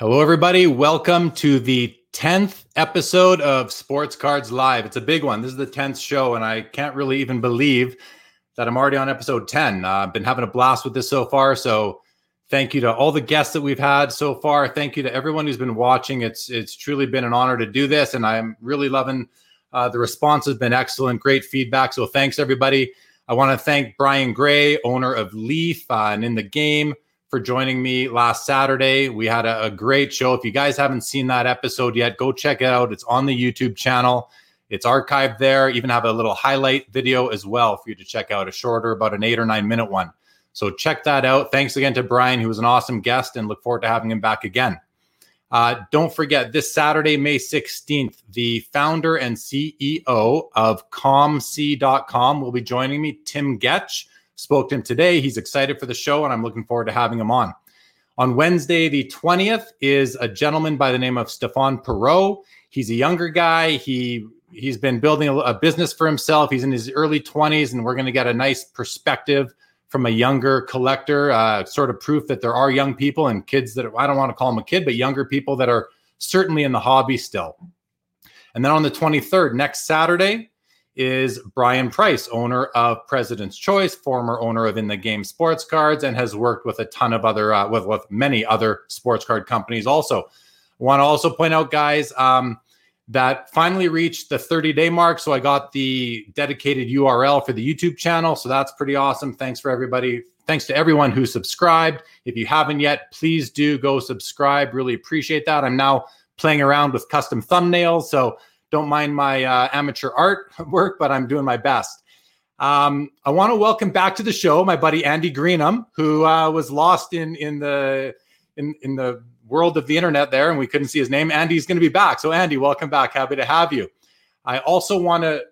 Hello, everybody. Welcome to the 10th episode of Sports Cards Live. It's a big one. This is the 10th show, and I can't really even believe that I'm already on episode 10. Uh, I've been having a blast with this so far. So, thank you to all the guests that we've had so far. Thank you to everyone who's been watching. It's it's truly been an honor to do this, and I'm really loving uh, the response has been excellent. Great feedback. So, thanks everybody. I want to thank Brian Gray, owner of Leaf uh, and in the game for joining me last Saturday. We had a, a, great show. If you guys haven't seen that episode yet, go check it out. It's on the YouTube channel. It's archived there. Even have a little highlight video as well for you to check out, a shorter, about an eight or nine minute one. So check that out. Thanks again to Brian, who was an awesome guest, and look forward to having him back again. Uh, don't forget, this Saturday, May 16th, the founder and CEO of COMC.com will be joining me, Tim Getsch spoke to him today. He's excited for the show, and I'm looking forward to having him on. On Wednesday, the 20th, is a gentleman by the name of Stefan Perot. He's a younger guy. He he's been building a, a business for himself. He's in his early 20s, and we're going to get a nice perspective from a younger collector, uh, sort of proof that there are young people and kids that I don't want to call them a kid, but younger people that are certainly in the hobby still. And then on the 23rd, next Saturday, is Brian Price, owner of President's Choice, former owner of In the Game Sports Cards, and has worked with a ton of other, uh, with, with many other sports card companies also. Want to also point out, guys, um, that finally reached the 30 day mark. So I got the dedicated URL for the YouTube channel. So that's pretty awesome. Thanks for everybody. Thanks to everyone who subscribed. If you haven't yet, please do go subscribe. Really appreciate that. I'm now playing around with custom thumbnails. So don't mind my uh, amateur art work, but I'm doing my best. Um, I want to welcome back to the show my buddy Andy Greenham, who uh, was lost in in the in in the world of the internet there, and we couldn't see his name. Andy's going to be back. So, Andy, welcome back. Happy to have you. I also want to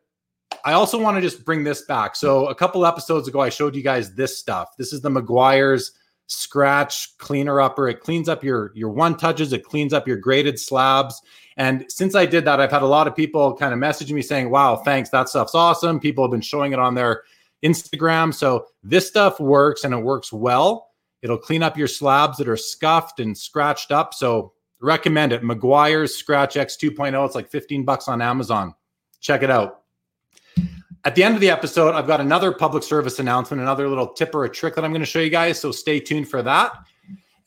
I also want to just bring this back. So, a couple episodes ago, I showed you guys this stuff. This is the Meguiar's scratch cleaner upper. It cleans up your your one touches. It cleans up your graded slabs. And since I did that, I've had a lot of people kind of messaging me saying, wow, thanks. That stuff's awesome. People have been showing it on their Instagram. So this stuff works and it works well. It'll clean up your slabs that are scuffed and scratched up. So recommend it. Meguiar's Scratch X 2.0. It's like 15 bucks on Amazon. Check it out. At the end of the episode, I've got another public service announcement, another little tip or a trick that I'm going to show you guys. So stay tuned for that.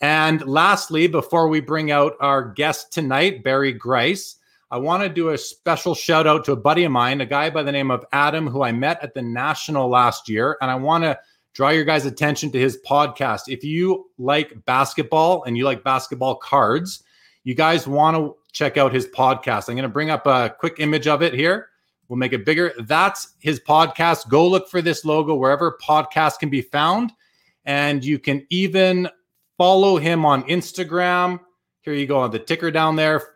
And lastly, before we bring out our guest tonight, Barrie Grice, I want to do a special shout out to a buddy of mine, a guy by the name of Adam, who I met at the National last year. And I want to draw your guys' attention to his podcast. If you like basketball and you like basketball cards, you guys want to check out his podcast. I'm going to bring up a quick image of it here. We'll make it bigger. That's his podcast. Go look for this logo wherever podcast can be found. And you can even Follow him on Instagram. Here you go on the ticker down there.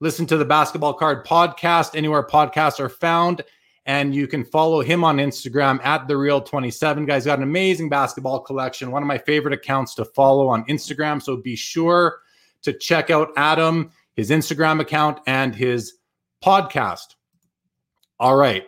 Listen to the Basketball Card podcast anywhere podcasts are found. And you can follow him on Instagram at the Real 27. Guys, got an amazing basketball collection. One of my favorite accounts to follow on Instagram. So be sure to check out Adam, his Instagram account, and his podcast. All right.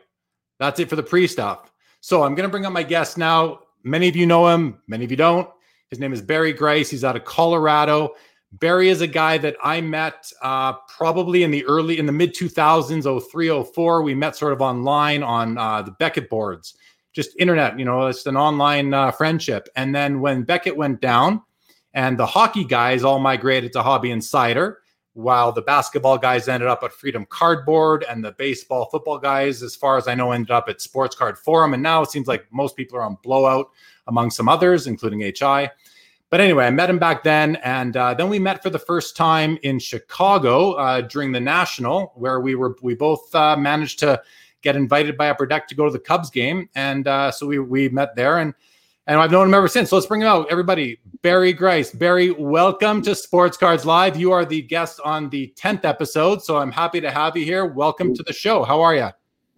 That's it for the pre stuff. So I'm going to bring up my guest now. Many of you know him, many of you don't. His name is Barrie Grice. He's out of Colorado. Barrie is a guy that I met uh, probably in the early, in the mid 2000s, 03, 04. We met sort of online on uh, the Beckett boards, just internet, you know, it's an online uh, friendship. And then when Beckett went down and the hockey guys all migrated to Hobby Insider, while the basketball guys ended up at Freedom Cardboard and the baseball, football guys, as far as I know, ended up at Sports Card Forum. And now it seems like most people are on Blowout, among some others, including HI. But anyway, I met him back then, and uh, then we met for the first time in Chicago uh, during the National, where we were we both uh, managed to get invited by Upper Deck to go to the Cubs game, and uh, so we we met there, and and I've known him ever since. So let's bring him out, everybody. Barrie Grice, Barrie, welcome to Sports Cards Live. You are the guest on the tenth episode, so I'm happy to have you here. Welcome to the show. How are you?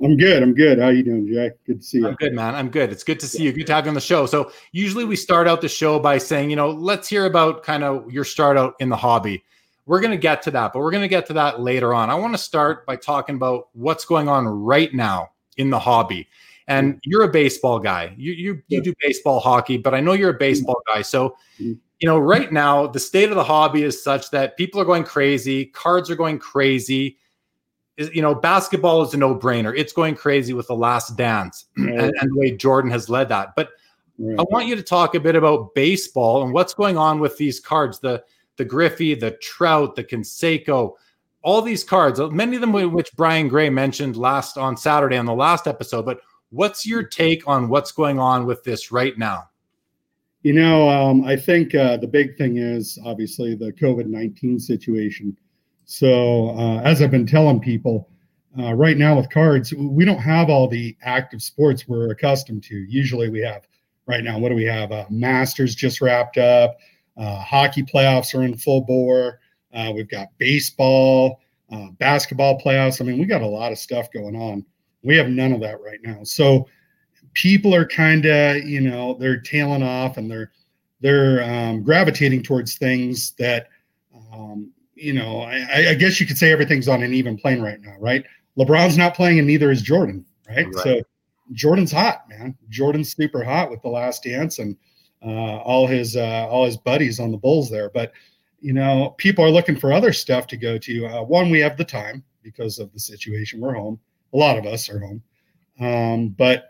I'm good. I'm good. How you doing, Jack? Good to see you. I'm good, man. I'm good. It's good to see you. Good to have you on the show. So usually we start out the show by saying, you know, let's hear about kind of your start out in the hobby. We're going to get to that, but we're going to get to that later on. I want to start by talking about what's going on right now in the hobby. And mm. you're a baseball guy. You you you do baseball, hockey, but I know you're a mm. baseball guy. So, mm. you know, right now the state of the hobby is such that people are going crazy, cards are going crazy. You know, basketball is a no-brainer. It's going crazy with the last dance and, and the way Jordan has led that. But I want you to talk a bit about baseball and what's going on with these cards. The the Griffey, the Trout, the Canseco, all these cards, many of them which Brian Gray mentioned last on Saturday on the last episode. But what's your take on what's going on with this right now? You know, um, I think uh, the big thing is obviously the COVID 19 situation. So, uh, as I've been telling people, uh, right now with cards, we don't have all the active sports we're accustomed to. Usually we have, right now, what do we have? Uh, Masters just wrapped up, uh, hockey playoffs are in full bore. Uh, we've got baseball, uh, basketball playoffs. I mean, we got a lot of stuff going on. We have none of that right now. So people are kind of, you know, they're tailing off and they're they're um, gravitating towards things that, um, you know, I, I, guess you could say everything's on an even plane right now, right? LeBron's not playing, and neither is Jordan, right? right. So Jordan's hot, man. Jordan's super hot with the Last Dance and uh, all his uh, all his buddies on the Bulls there, but you know, people are looking for other stuff to go to. Uh, one, we have the time because of the situation. We're home. A lot of us are home. Um, but,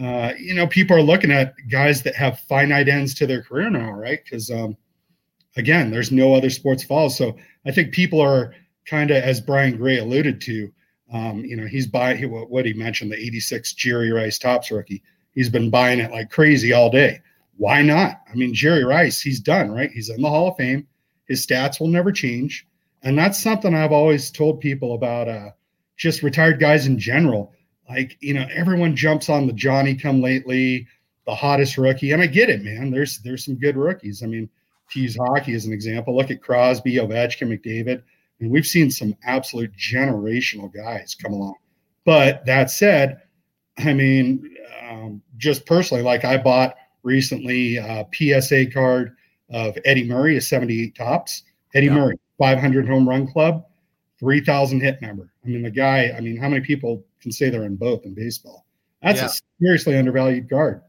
uh, you know, people are looking at guys that have finite ends to their career now, right? Because, um, again, there's no other sports falls. So I think people are kind of, as Brian Gray alluded to, um, you know, he's buying what, what he mentioned, the 86 Jerry Rice Topps rookie. He's been buying it like crazy all day. Why not? I mean, Jerry Rice, he's done, right? He's in the Hall of Fame his stats will never change. And that's something I've always told people about uh, just retired guys in general. Like, you know, everyone jumps on the Johnny come lately, the hottest rookie. And I get it, man. There's there's some good rookies. I mean, to use hockey as an example, look at Crosby, Ovechkin, McDavid. and we've seen some absolute generational guys come along. But that said, I mean, um, just personally, like I bought recently a PSA card of Eddie Murray, a 78 Topps. Eddie yeah. Murray, 500 home run club, 3,000 hit number. I mean, the guy, I mean, how many people can say they're in both in baseball? That's yeah. a seriously undervalued card.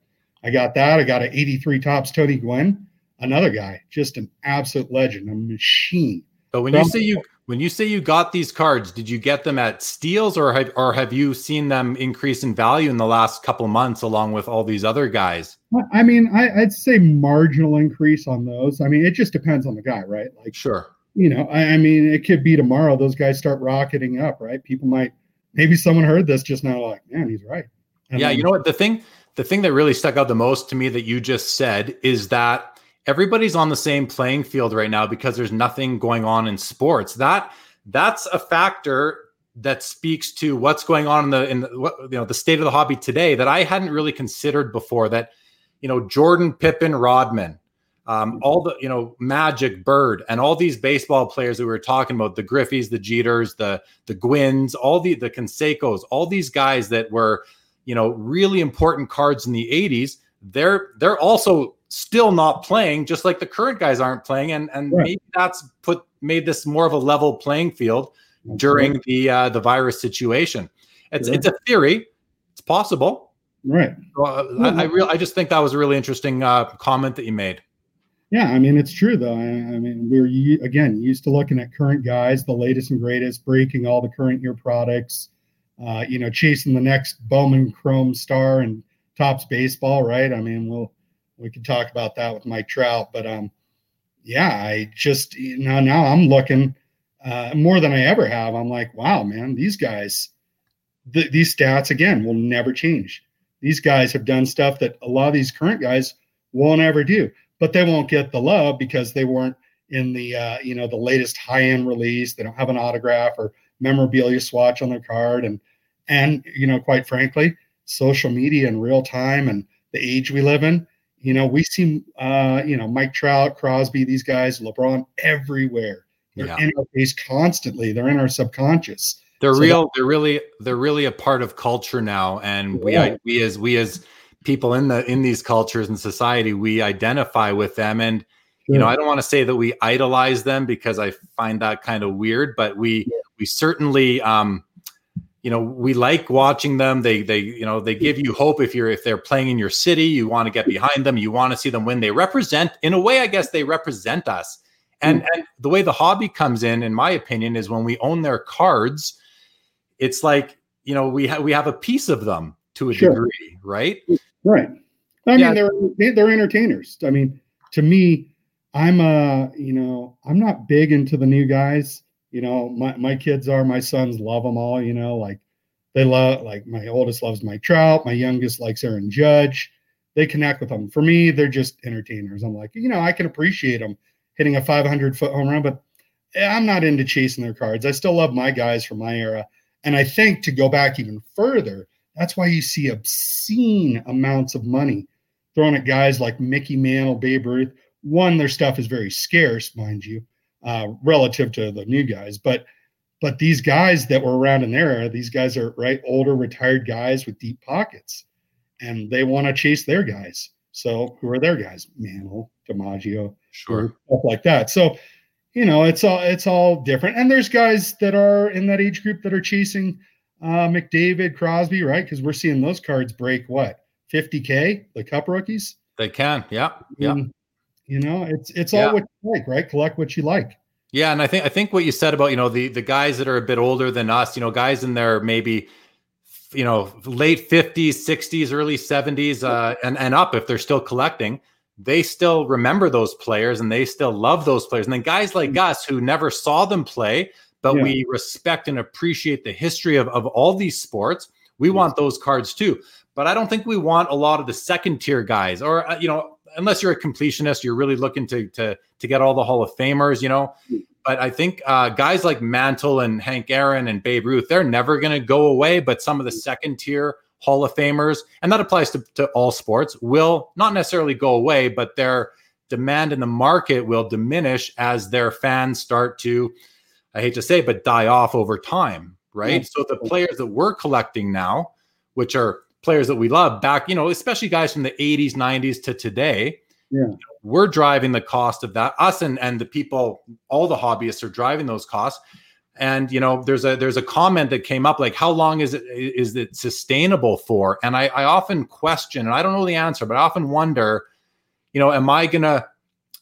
I got that. I got an 83 Topps Tony Gwynn, another guy, just an absolute legend, a machine. But when From, you say you when you say you got these cards, did you get them at steals or have, or have you seen them increase in value in the last couple months along with all these other guys? I mean, I, would say marginal increase on those. I mean, it just depends on the guy, right? Like, sure. You know, I, I mean, it could be tomorrow those guys start rocketing up, right? People might, maybe someone heard this just now, like, man, he's right. And yeah, then, you know what? The thing, the thing that really stuck out the most to me that you just said is that everybody's on the same playing field right now because there's nothing going on in sports. That that's a factor that speaks to what's going on in the in the, you know the state of the hobby today that I hadn't really considered before. That you know Jordan, Pippen, Rodman, um, all the you know Magic, Bird, and all these baseball players that we were talking about, the Griffeys, the Jeters, the the Gwynns, all the the Cansecos, all these guys that were you know really important cards in the 80s. They're they're also still not playing, just like the current guys aren't playing, and and right. maybe that's put made this more of a level playing field during the uh, the virus situation. It's it's a theory. It's possible. Right. So, uh, I, I real I just think that was a really interesting uh, comment that you made. Yeah, I mean it's true though. I, I mean we're again used to looking at current guys, the latest and greatest, breaking all the current year products. Uh, you know, chasing the next Bowman Chrome star and Topps baseball, right? I mean, we'll we could talk about that with Mike Trout, but um, yeah, I just you know now I'm looking uh, more than I ever have. I'm like, wow, man, these guys, th- these stats again will never change. These guys have done stuff that a lot of these current guys won't ever do, but they won't get the love because they weren't in the uh, you know the latest high end release. They don't have an autograph or memorabilia swatch on their card, and and you know quite frankly, social media in real time and the age we live in you know, we see, uh, you know, Mike Trout, Crosby, these guys, LeBron, everywhere. They're yeah. in our face constantly. They're in our subconscious. They're so real. That, they're really, they're really a part of culture now. And yeah. we, we as, we as people in the in these cultures and society, we identify with them. And sure. you know, I don't want to say that we idolize them because I find that kind of weird, but we, yeah. we certainly, um, you know we like watching them. They they you know they give you hope if you're if they're playing in your city. You want to get behind them. You want to see them win. They represent in a way i guess they represent us. And, mm. and the way the hobby comes in in my opinion is when we own their cards it's like you know we have we have a piece of them to a sure. degree right? Right. I yeah. mean they're they're entertainers. I mean to me i'm uh you know i'm not big into the new guys you know, my, my kids are, my sons love them all, you know, like they love, like my oldest loves Mike Trout, my youngest likes Aaron Judge. They connect with them. For me, they're just entertainers. I'm like, you know, I can appreciate them hitting a 500 foot home run, but eh, I'm not into chasing their cards. I still love my guys from my era. And I think to go back even further, that's why you see obscene amounts of money thrown at guys like Mickey Mantle, Babe Ruth. One, their stuff is very scarce, mind you uh, relative to the new guys. But but these guys that were around in there, these guys are right older retired guys with deep pockets, and they want to chase their guys. So who are their guys? Mantle, DiMaggio, sure, stuff like that. So you know it's all it's all different. And there's guys that are in that age group that are chasing uh, McDavid, Crosby, right? Because we're seeing those cards break what 50k, the Cup rookies. They can, yeah, yeah. You know, it's it's all yeah. what you like, right? Collect what you like. Yeah, and I think I think what you said about you know the the guys that are a bit older than us, you know, guys in their maybe you know late fifties, sixties, early seventies, uh, and and up if they're still collecting, they still remember those players and they still love those players. And then guys like mm-hmm. us who never saw them play, but yeah. we respect and appreciate the history of of all these sports, we want those cards too. But I don't think we want a lot of the second tier guys, or uh, you know, unless you're a completionist, you're really looking to to to get all the Hall of Famers, you know. But I think uh, guys like Mantle and Hank Aaron and Babe Ruth, they're never going to go away. But some of the second tier Hall of Famers, and that applies to, to all sports, will not necessarily go away, but their demand in the market will diminish as their fans start to, I hate to say, but die off over time, right? Yeah. So the players that we're collecting now, which are players that we love back, you know, especially guys from the 80s, 90s to today. Yeah. we're driving the cost of that. Us and and the people, all the hobbyists are driving those costs. And you know, there's a there's a comment that came up like, how long is it is it sustainable for? And I, I often question, and I don't know the answer, but I often wonder, you know, am I gonna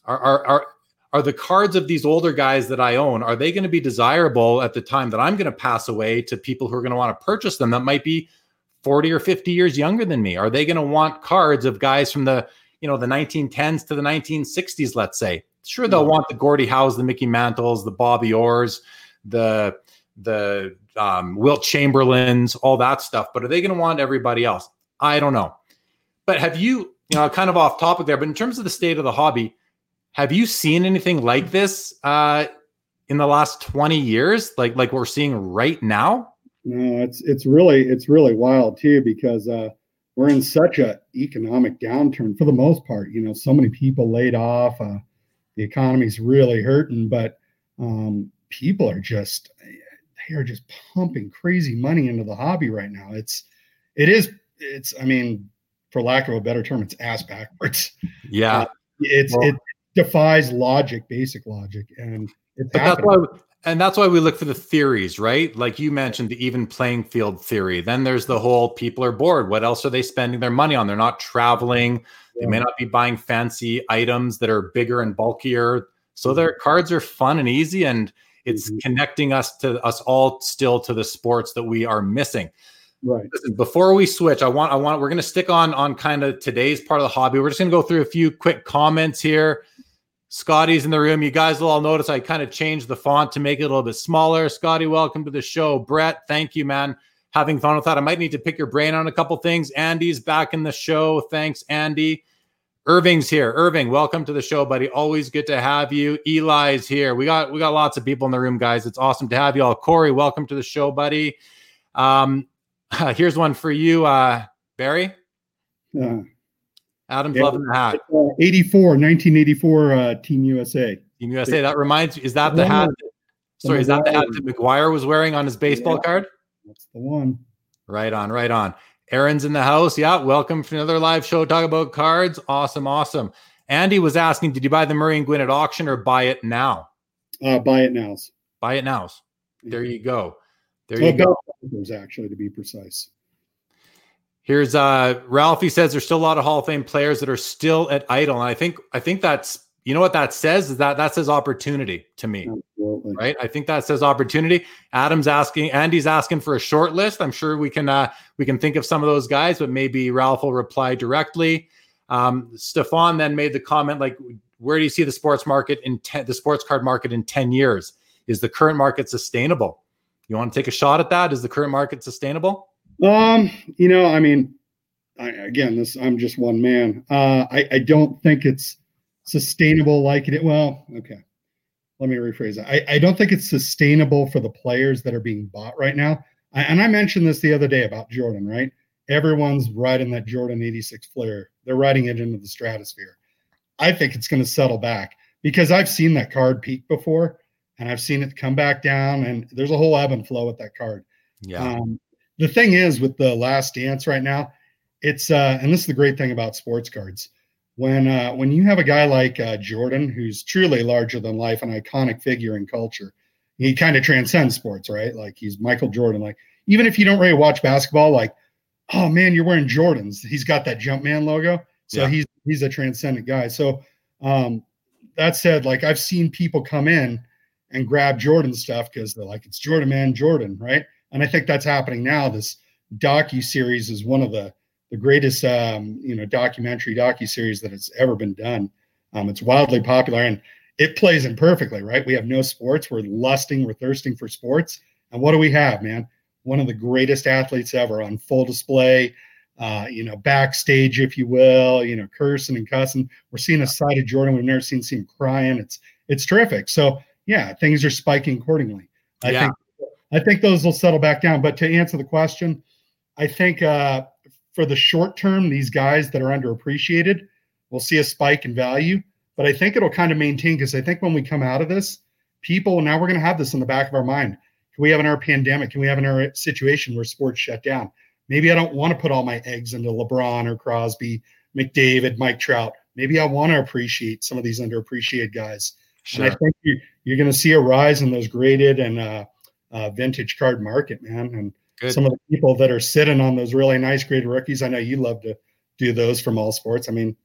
are are, are are the cards of these older guys that I own, are they going to be desirable at the time that I'm going to pass away to people who are going to want to purchase them that might be 40 or 50 years younger than me? Are they going to want cards of guys from the, you know, the 1910s to the 1960s, let's say? Sure, they'll want the Gordie Howes, the Mickey Mantles, the Bobby Orrs, the the um, Wilt Chamberlains, all that stuff. But are they going to want everybody else? I don't know. But have you, you know, kind of off topic there, but in terms of the state of the hobby, have you seen anything like this uh, in the last 20 years, like like we're seeing right now? No, it's it's really it's really wild too because uh, we're in such a economic downturn for the most part. You know, so many people laid off. Uh, the economy's really hurting, but um, people are just they are just pumping crazy money into the hobby right now. It's it is it's I mean, for lack of a better term, it's ass backwards. Yeah, uh, it's well, it defies logic, basic logic, and it's but happening. that's why and that's why we look for the theories, right? Like you mentioned, the even playing field theory. Then there's the whole people are bored. What else are they spending their money on? They're not traveling. Yeah. They may not be buying fancy items that are bigger and bulkier. So their cards are fun and easy, and it's mm-hmm. connecting us to us all still to the sports that we are missing. Right. Listen, before we switch, I want I want we're going to stick on on kind of today's part of the hobby. We're just going to go through a few quick comments here. Scotty's in the room. You guys will all notice I kind of changed the font to make it a little bit smaller. Scotty, welcome to the show. Brett, thank you, man. Having fun with that. I might need to pick your brain on a couple things. Andy's back in the show. Thanks, Andy. Irving's here. Irving, welcome to the show, buddy. Always good to have you. Eli's here. We got we got lots of people in the room, guys. It's awesome to have you all. Corey, welcome to the show, buddy. Um, here's one for you, uh, Barrie. Yeah. Adam's yeah, loving the hat. Uh, 84, 1984 uh, Team USA. Team USA. That reminds you, is that the hat? Sorry, is that the hat that McGwire was wearing on his baseball yeah, card? That's the one. Right on, right on. Aaron's in the house. Yeah, welcome to another live show. Talk about cards. Awesome, awesome. Andy was asking, did you buy the Murray and Gwynn at auction or buy it now? Uh, buy it now. Buy it now. There you go. There you well, go. Actually, to be precise. Here's uh Ralphie says there's still a lot of Hall of Fame players that are still at idle. And I think I think that's you know what that says is that that says opportunity to me. Absolutely. Right? I think that says opportunity. Adam's asking, Andy's asking for a short list. I'm sure we can uh we can think of some of those guys, but maybe Ralph will reply directly. Um, Stefan then made the comment like, where do you see the sports market in ten, the sports card market in 10 years? Is the current market sustainable? You want to take a shot at that? Is the current market sustainable? Um, you know, I mean, I, again, this I'm just one man. Uh, I, I don't think it's sustainable like it. Well, okay. Let me rephrase that. I, I don't think it's sustainable for the players that are being bought right now. I, and I mentioned this the other day about Jordan, right? Everyone's riding that Jordan 86 Fleer. They're riding it into the stratosphere. I think it's going to settle back because I've seen that card peak before and I've seen it come back down, and there's a whole ebb and flow with that card. Yeah. Um, the thing is with the last dance right now, it's uh, and this is the great thing about sports cards. When uh, when you have a guy like uh, Jordan, who's truly larger than life, an iconic figure in culture, he kind of transcends sports, right? Like he's Michael Jordan. Like even if you don't really watch basketball, like oh man, you're wearing Jordans. He's got that Jumpman logo, so yeah. he's he's a transcendent guy. So um, that said, like I've seen people come in and grab Jordan stuff because they're like, it's Jordan man, Jordan, right? And I think that's happening now. This docu series is one of the the greatest um, you know documentary docu series that has ever been done. Um, it's wildly popular and it plays in perfectly, right? We have no sports. We're lusting, we're thirsting for sports. And what do we have, man? One of the greatest athletes ever on full display, uh, you know, backstage, if you will, you know, cursing and cussing. We're seeing a side of Jordan we've never seen, see him crying. It's it's terrific. So yeah, things are spiking accordingly. I yeah. think I think those will settle back down. But to answer the question, I think uh, for the short term, these guys that are underappreciated will see a spike in value. But I think it'll kind of maintain because I think when we come out of this, people now we're going to have this in the back of our mind. Can we have in our pandemic? Can we have in our situation where sports shut down? Maybe I don't want to put all my eggs into LeBron or Crosby, McDavid, Mike Trout. Maybe I want to appreciate some of these underappreciated guys. Sure. And I think you, you're going to see a rise in those graded and uh, uh, vintage card market, man. And Good. some of the people that are sitting on those really nice graded rookies, I know you love to do those from all sports. I mean,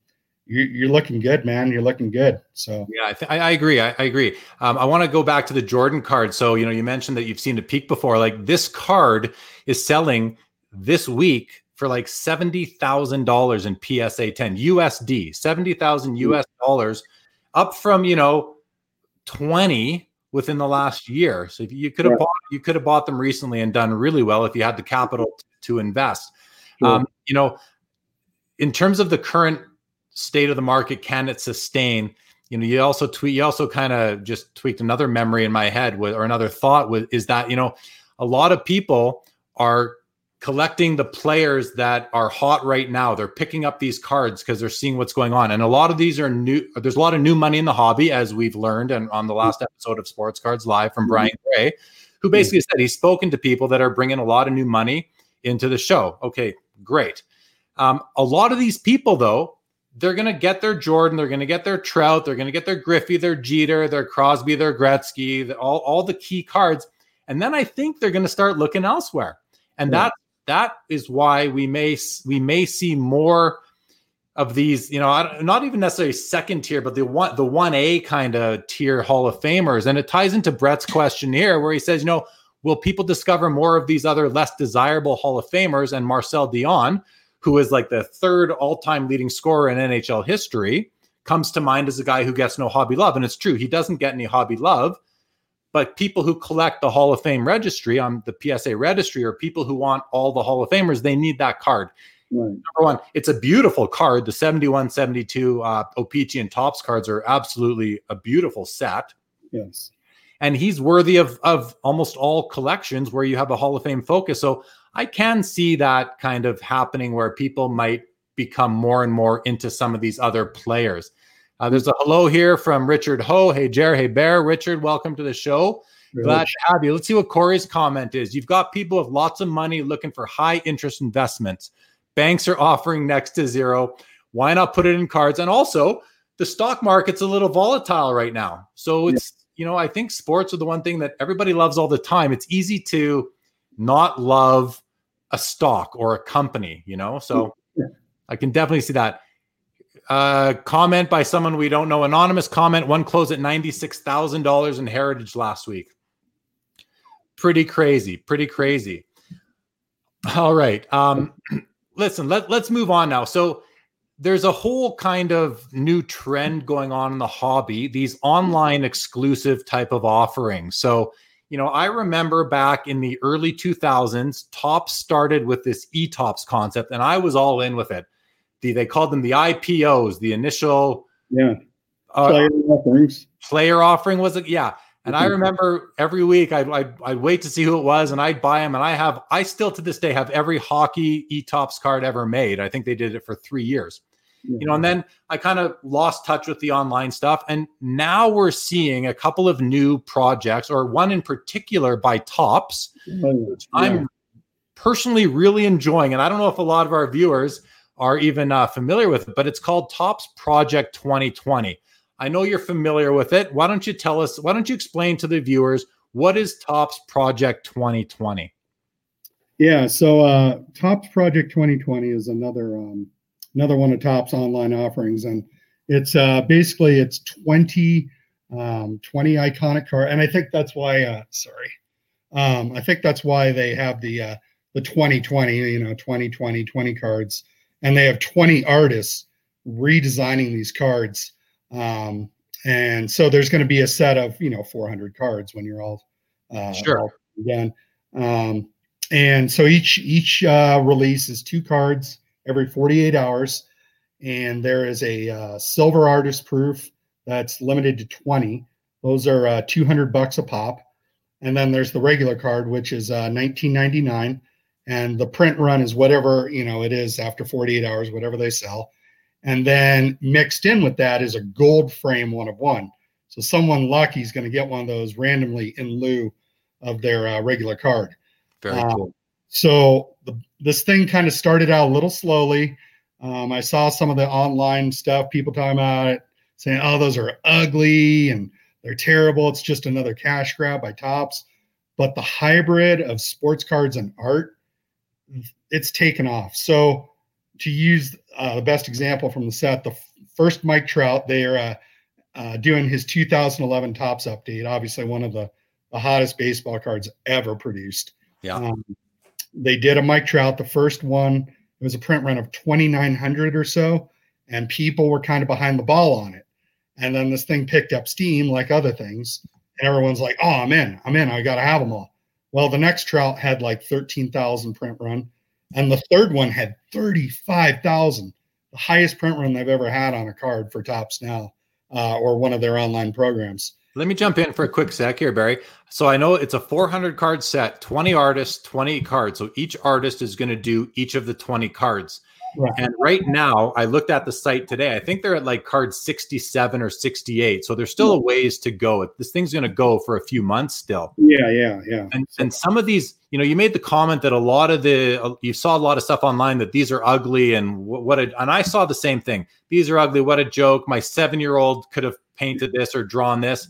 you're, you're looking good, man. You're looking good. So yeah, I, th- I, agree. I, I agree. Um, I want to go back to the Jordan card. So you know, you mentioned that you've seen a peak before. Like this card is selling this week for like seventy thousand dollars in PSA ten USD, seventy thousand US dollars, up from you know 20 within the last year. So you could have yeah. bought you could have bought them recently and done really well if you had the capital to, to invest. Sure. Um, you know, in terms of the current state of the market, can it sustain? You know, you also tweet. You also kind of just tweaked another memory in my head with, or another thought with, is that you know, a lot of people are collecting the players that are hot right now. They're picking up these cards because they're seeing what's going on. And a lot of these are new. There's a lot of new money in the hobby, as we've learned and on the last episode of Sports Cards Live from Brian mm-hmm. Gray, who basically said he's spoken to people that are bringing a lot of new money into the show. Okay, great. Um, a lot of these people, though, they're going to get their Jordan, they're going to get their Trout, they're going to get their Griffey, their Jeter, their Crosby, their Gretzky, all, all the key cards. And then I think they're going to start looking elsewhere. And yeah. that's that is why we may we may see more of these, you know, not even necessarily second tier, but the one the one A kind of tier Hall of Famers, and it ties into Brett's question here, where he says, you know, will people discover more of these other less desirable Hall of Famers? And Marcel Dionne, who is like the third all time leading scorer in NHL history, comes to mind as a guy who gets no hobby love, and it's true, he doesn't get any hobby love but people who collect the Hall of Fame registry on the PSA registry or people who want all the Hall of Famers, they need that card. Right. Number one, it's a beautiful card. The 71, 72 uh, O-Pee-Chee and Topps cards are absolutely a beautiful set. Yes. And he's worthy of, of almost all collections where you have a Hall of Fame focus. So I can see that kind of happening where people might become more and more into some of these other players. Uh, there's a hello here from Richard Ho. Hey, Jer. Hey, Bear. Richard, welcome to the show. Really? Glad to have you. Let's see what Corey's comment is. You've got people with lots of money looking for high interest investments. Banks are offering next to zero. Why not put it in cards? And also, the stock market's a little volatile right now. So it's, yeah. you know, I think sports are the one thing that everybody loves all the time. It's easy to not love a stock or a company, you know? So yeah. I can definitely see that. Uh, comment by someone we don't know. Anonymous comment. One closed at $96,000 in heritage last week. Pretty crazy. Pretty crazy. All right. Um, listen, let, let's move on now. So there's a whole kind of new trend going on in the hobby, these online exclusive type of offerings. So, you know, I remember back in the early 2000s, Topps started with this eTopps concept, and I was all in with it. The, they called them the IPOs, the initial yeah uh, player offerings. Player offering was it? Yeah. And I mm-hmm. remember every week I'd, I'd, I'd, wait to see who it was and I'd buy them. And I have, I still to this day have every hockey eTopps card ever made. I think they did it for three years, yeah. you know, and then I kind of lost touch with the online stuff. And now we're seeing a couple of new projects or one in particular by Topps, oh, yeah. I'm personally really enjoying. And I don't know if a lot of our viewers are even uh, familiar with it, but it's called Topps Project 2020. I know you're familiar with it. Why don't you tell us? Why don't you explain to the viewers what is Topps Project 2020? Yeah, so uh, Topps Project 2020 is another um, another one of Topps online offerings, and it's uh, basically it's 20 um, 20 iconic car, and I think that's why. Uh, sorry, um, I think that's why they have the uh, the 2020, you know, 2020 20 cards, and they have 20 artists redesigning these cards. Um, and so there's going to be a set of you know 400 cards when you're all uh, sure. all again. Um, and so each each uh, release is two cards every 48 hours, and there is a uh, silver artist proof that's limited to 20. Those are uh, 200 bucks a pop, and then there's the regular card which is uh, 19.99, and the print run is whatever you know it is after 48 hours, whatever they sell. And then mixed in with that is a gold frame one of one. So someone lucky is going to get one of those randomly in lieu of their uh, regular card. Very um, cool. So the, this thing kind of started out a little slowly. Um, I saw some of the online stuff, people talking about it, saying, "Oh, those are ugly and they're terrible. It's just another cash grab by Topps." But the hybrid of sports cards and art, it's taken off. So to use uh, the best example from the set, the f- first Mike Trout, they are uh, uh, doing his 2011 Topps update. Obviously, one of the, the hottest baseball cards ever produced. Yeah. Um, they did a Mike Trout, the first one. It was a print run of 2,900 or so, and people were kind of behind the ball on it. And then this thing picked up steam like other things, and everyone's like, "Oh, I'm in! I'm in! I got to have them all." Well, the next Trout had like 13,000 print run and the third one had 35,000, the highest print run they've ever had on a card for Topps now uh, or one of their online programs. Let me jump in for a quick sec here, Barrie. So I know it's a 400 card set, 20 artists, 20 cards. So each artist is going to do each of the 20 cards. Right. And right now, I looked at the site today. I think they're at like card 67 or 68. So there's still a ways to go. This thing's going to go for a few months still. Yeah, yeah, yeah. And, and some of these, you know, you made the comment that a lot of the, uh, you saw a lot of stuff online that these are ugly and what, a, and I saw the same thing. These are ugly. What a joke. My seven year old could have painted this or drawn this.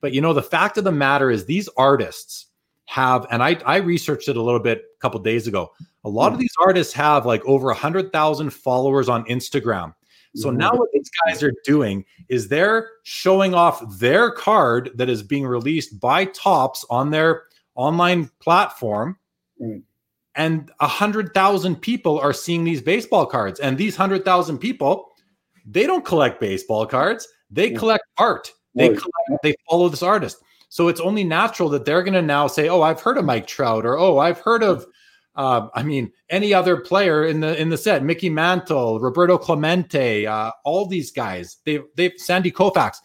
But, you know, the fact of the matter is these artists have, and I, I researched it a little bit a couple days ago a lot of hmm. these artists have like over a hundred thousand followers on Instagram. So now what these guys are doing is they're showing off their card that is being released by Topps on their online platform. And a hundred thousand people are seeing these baseball cards. And these hundred thousand people, they don't collect baseball cards. They collect art. They collect, they follow this artist. So it's only natural that they're going to now say, "Oh, I've heard of Mike Trout," or "Oh, I've heard of uh, I mean, any other player in the in the set, Mickey Mantle, Roberto Clemente, uh, all these guys, they they've Sandy Koufax,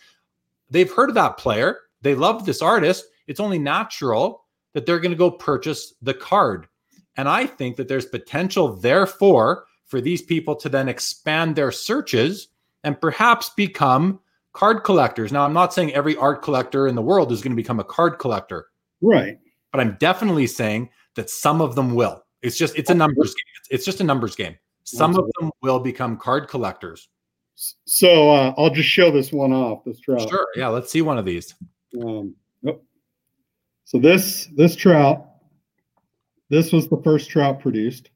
they've heard of that player. They love this artist. It's only natural that they're going to go purchase the card. And I think that there's potential, therefore, for these people to then expand their searches and perhaps become card collectors. Now, I'm not saying every art collector in the world is going to become a card collector. Right. But I'm definitely saying that some of them will. It's just it's a numbers game. It's just a numbers game. Some of them will become card collectors. So uh, I'll just show this one off. This trout. Sure. Yeah. Let's see one of these. Um, oh. So this this trout This was the first trout produced,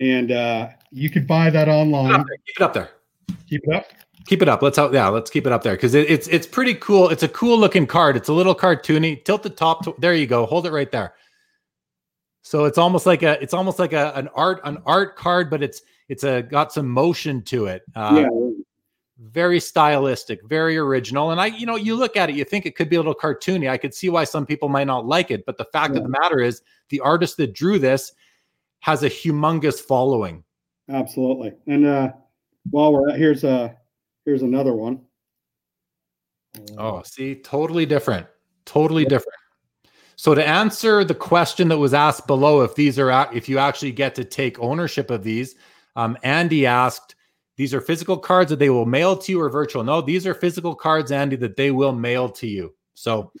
and uh, you could buy that online. Keep it up there. Keep it up. Keep it up. Let's out. yeah, let's keep it up there because it, it's it's pretty cool. It's a cool looking card. It's a little cartoony. Tilt the top. To, there you go. Hold it right there. So it's almost like a it's almost like a an art an art card, but it's it's a got some motion to it. Uh, yeah. Very stylistic, very original. And I, you know, you look at it, you think it could be a little cartoony. I could see why some people might not like it, but the fact yeah. of the matter is, the artist that drew this has a humongous following. Absolutely. And uh, while we're at here's a here's another one. Oh, see, totally different. Totally yeah. different. So to answer the question that was asked below, if these are if you actually get to take ownership of these, um, Andy asked, "These are physical cards that they will mail to you or virtual?" No, these are physical cards, Andy, that they will mail to you. So,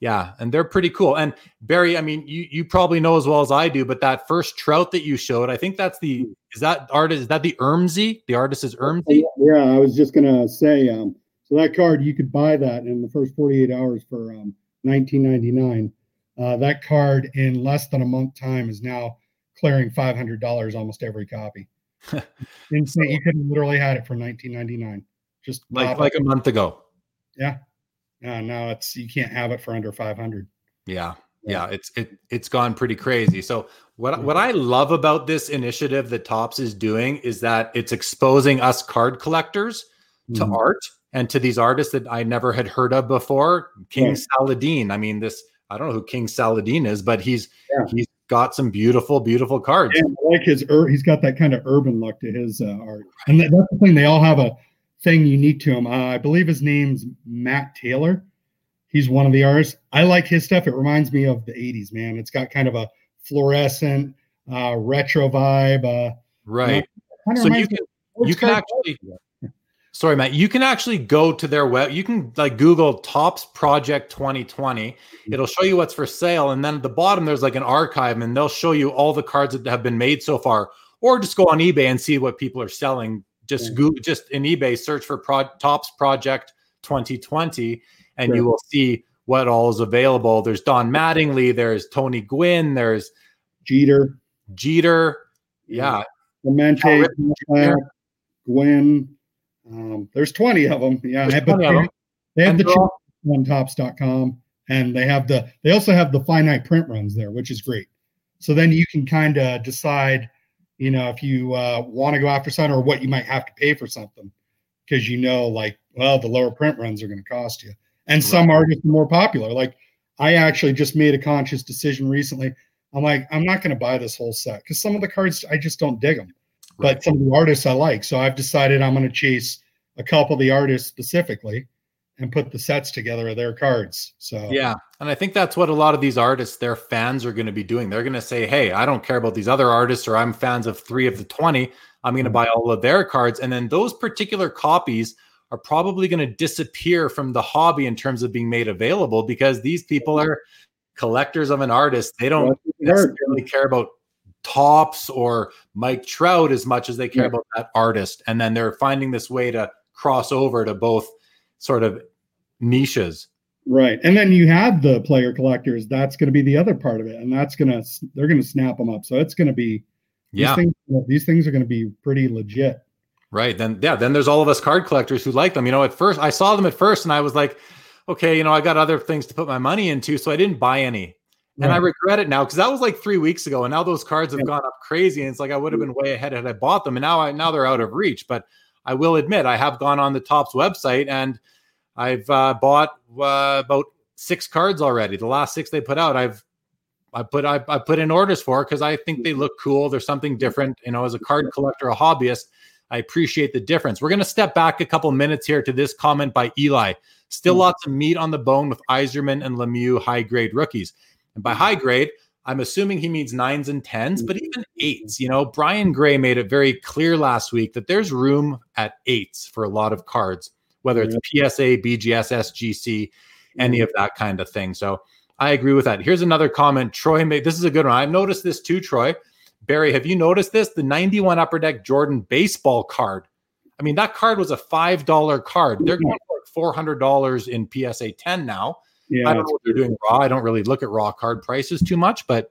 yeah, and they're pretty cool. And Barrie, I mean, you you probably know as well as I do, but that first trout that you showed, I think that's the is that artist is that the Ermsy? The artist is Ermsy. Yeah, I was just gonna say, um, so that card you could buy that in the first 48 hours for um, 19.99 uh, that card in less than a month time is now clearing $500 almost every copy. Insane. You could literally had it for 19.99. Just like like a month ago. Yeah. Yeah. No, it's you can't have it for under 500. Yeah. Yeah, it's it it's gone pretty crazy. So what what I love about this initiative that Topps is doing is that it's exposing us card collectors to mm-hmm. art and to these artists that I never had heard of before. King yeah. Saladeen. I mean, this I don't know who King Saladeen is, but he's yeah. he's got some beautiful, beautiful cards. Yeah, like his, he's got that kind of urban look to his uh, art, and that's the thing. They all have a thing unique to him. Uh, I believe his name's Matt Taylor. He's one of the artists. I like his stuff. It reminds me of the '80s, man. It's got kind of a fluorescent, uh, retro vibe. Uh, right. so you can you can actually sorry matt you can actually go to their web you can like google Topps project 2020 mm-hmm. it'll show you what's for sale and then at the bottom there's like an archive and they'll show you all the cards that have been made so far or just go on ebay and see what people are selling just yeah. google just in ebay search for Pro, Topps project 2020 and yeah. you will see what all is available there's don mattingly there's tony gwynn there's jeter jeter yeah, yeah. Gwynn, um, there's 20 of them. Yeah, but they, them. they have and the on topps.com and they have the they also have the finite print runs there, which is great. So then you can kind of decide, you know, if you uh, want to go after something or what you might have to pay for something because you know, like, well, the lower print runs are going to cost you. And right. some are just more popular. Like I actually just made a conscious decision recently. I'm like, I'm not going to buy this whole set because some of the cards I just don't dig them right. but some of the artists I like. So I've decided I'm going to chase a couple of the artists specifically and put the sets together of their cards. So yeah, and I think that's what a lot of these artists, their fans are going to be doing. They're going to say, "Hey, I don't care about these other artists, or I'm fans of three of the twenty. I'm going to mm-hmm. buy all of their cards." And then those particular copies are probably going to disappear from the hobby in terms of being made available because these people are collectors of an artist. They don't necessarily care about Topps or Mike Trout as much as they care yeah. about that artist. And then they're finding this way to cross over to both sort of niches. Right. And then you have the player collectors. That's going to be the other part of it. And that's going to, they're going to snap them up. So it's going to be, yeah, these things, these things are going to be pretty legit. Right. Then, yeah, then there's all of us card collectors who like them. You know, at first, I saw them at first and I was like, okay, you know, I got other things to put my money into. So I didn't buy any. And I regret it now because that was like three weeks ago, and now those cards have yeah. gone up crazy. And it's like I would have mm-hmm. been way ahead had I bought them, and now I now they're out of reach. But I will admit I have gone on the Topps website and I've uh, bought uh, about six cards already. The last six they put out, I've I put I, I put in orders for because I think they look cool. There's something different, you know. As a card collector, a hobbyist, I appreciate the difference. We're going to step back a couple minutes here to this comment by Eli. Still mm-hmm. lots of meat on the bone with Yzerman and Lemieux high grade rookies. And by high grade, I'm assuming he means nines and tens, but mm-hmm. even eights. You know, Brian Gray made it very clear last week that there's room at eights for a lot of cards, whether it's PSA, BGS, SGC, any mm-hmm. of that kind of thing. So I agree with that. Here's another comment. Troy made this is a good one. I've noticed this too, Troy. Barrie, have you noticed this? The 91 Upper Deck Jordan baseball card. I mean, that card was a $5 card. They're mm-hmm. going for $400 in PSA 10 now. Yeah, I don't know what they're doing raw. I don't really look at raw card prices too much, but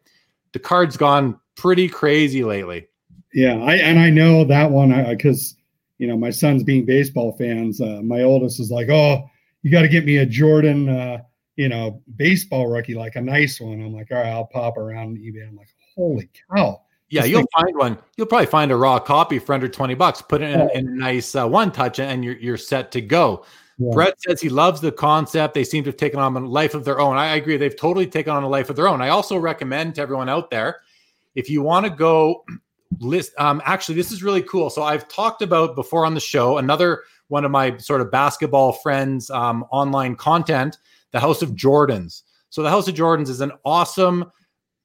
the card's gone pretty crazy lately. Yeah, I and I know that one because you know my sons being baseball fans. Uh, my oldest is like, "Oh, you got to get me a Jordan, uh, you know, baseball rookie, like a nice one." I'm like, "All right, I'll pop around eBay." I'm like, "Holy cow!" Yeah, you'll find one. You'll probably find a raw copy for under twenty bucks. Put it in, in a nice uh, one touch, and you're you're set to go. Yeah. Brett says he loves the concept. They seem to have taken on a life of their own. I agree. They've totally taken on a life of their own. I also recommend to everyone out there, if you want to go list, um, actually, this is really cool. So I've talked about before on the show another one of my sort of basketball friends um, online content, the House of Jordans. So the House of Jordans is an awesome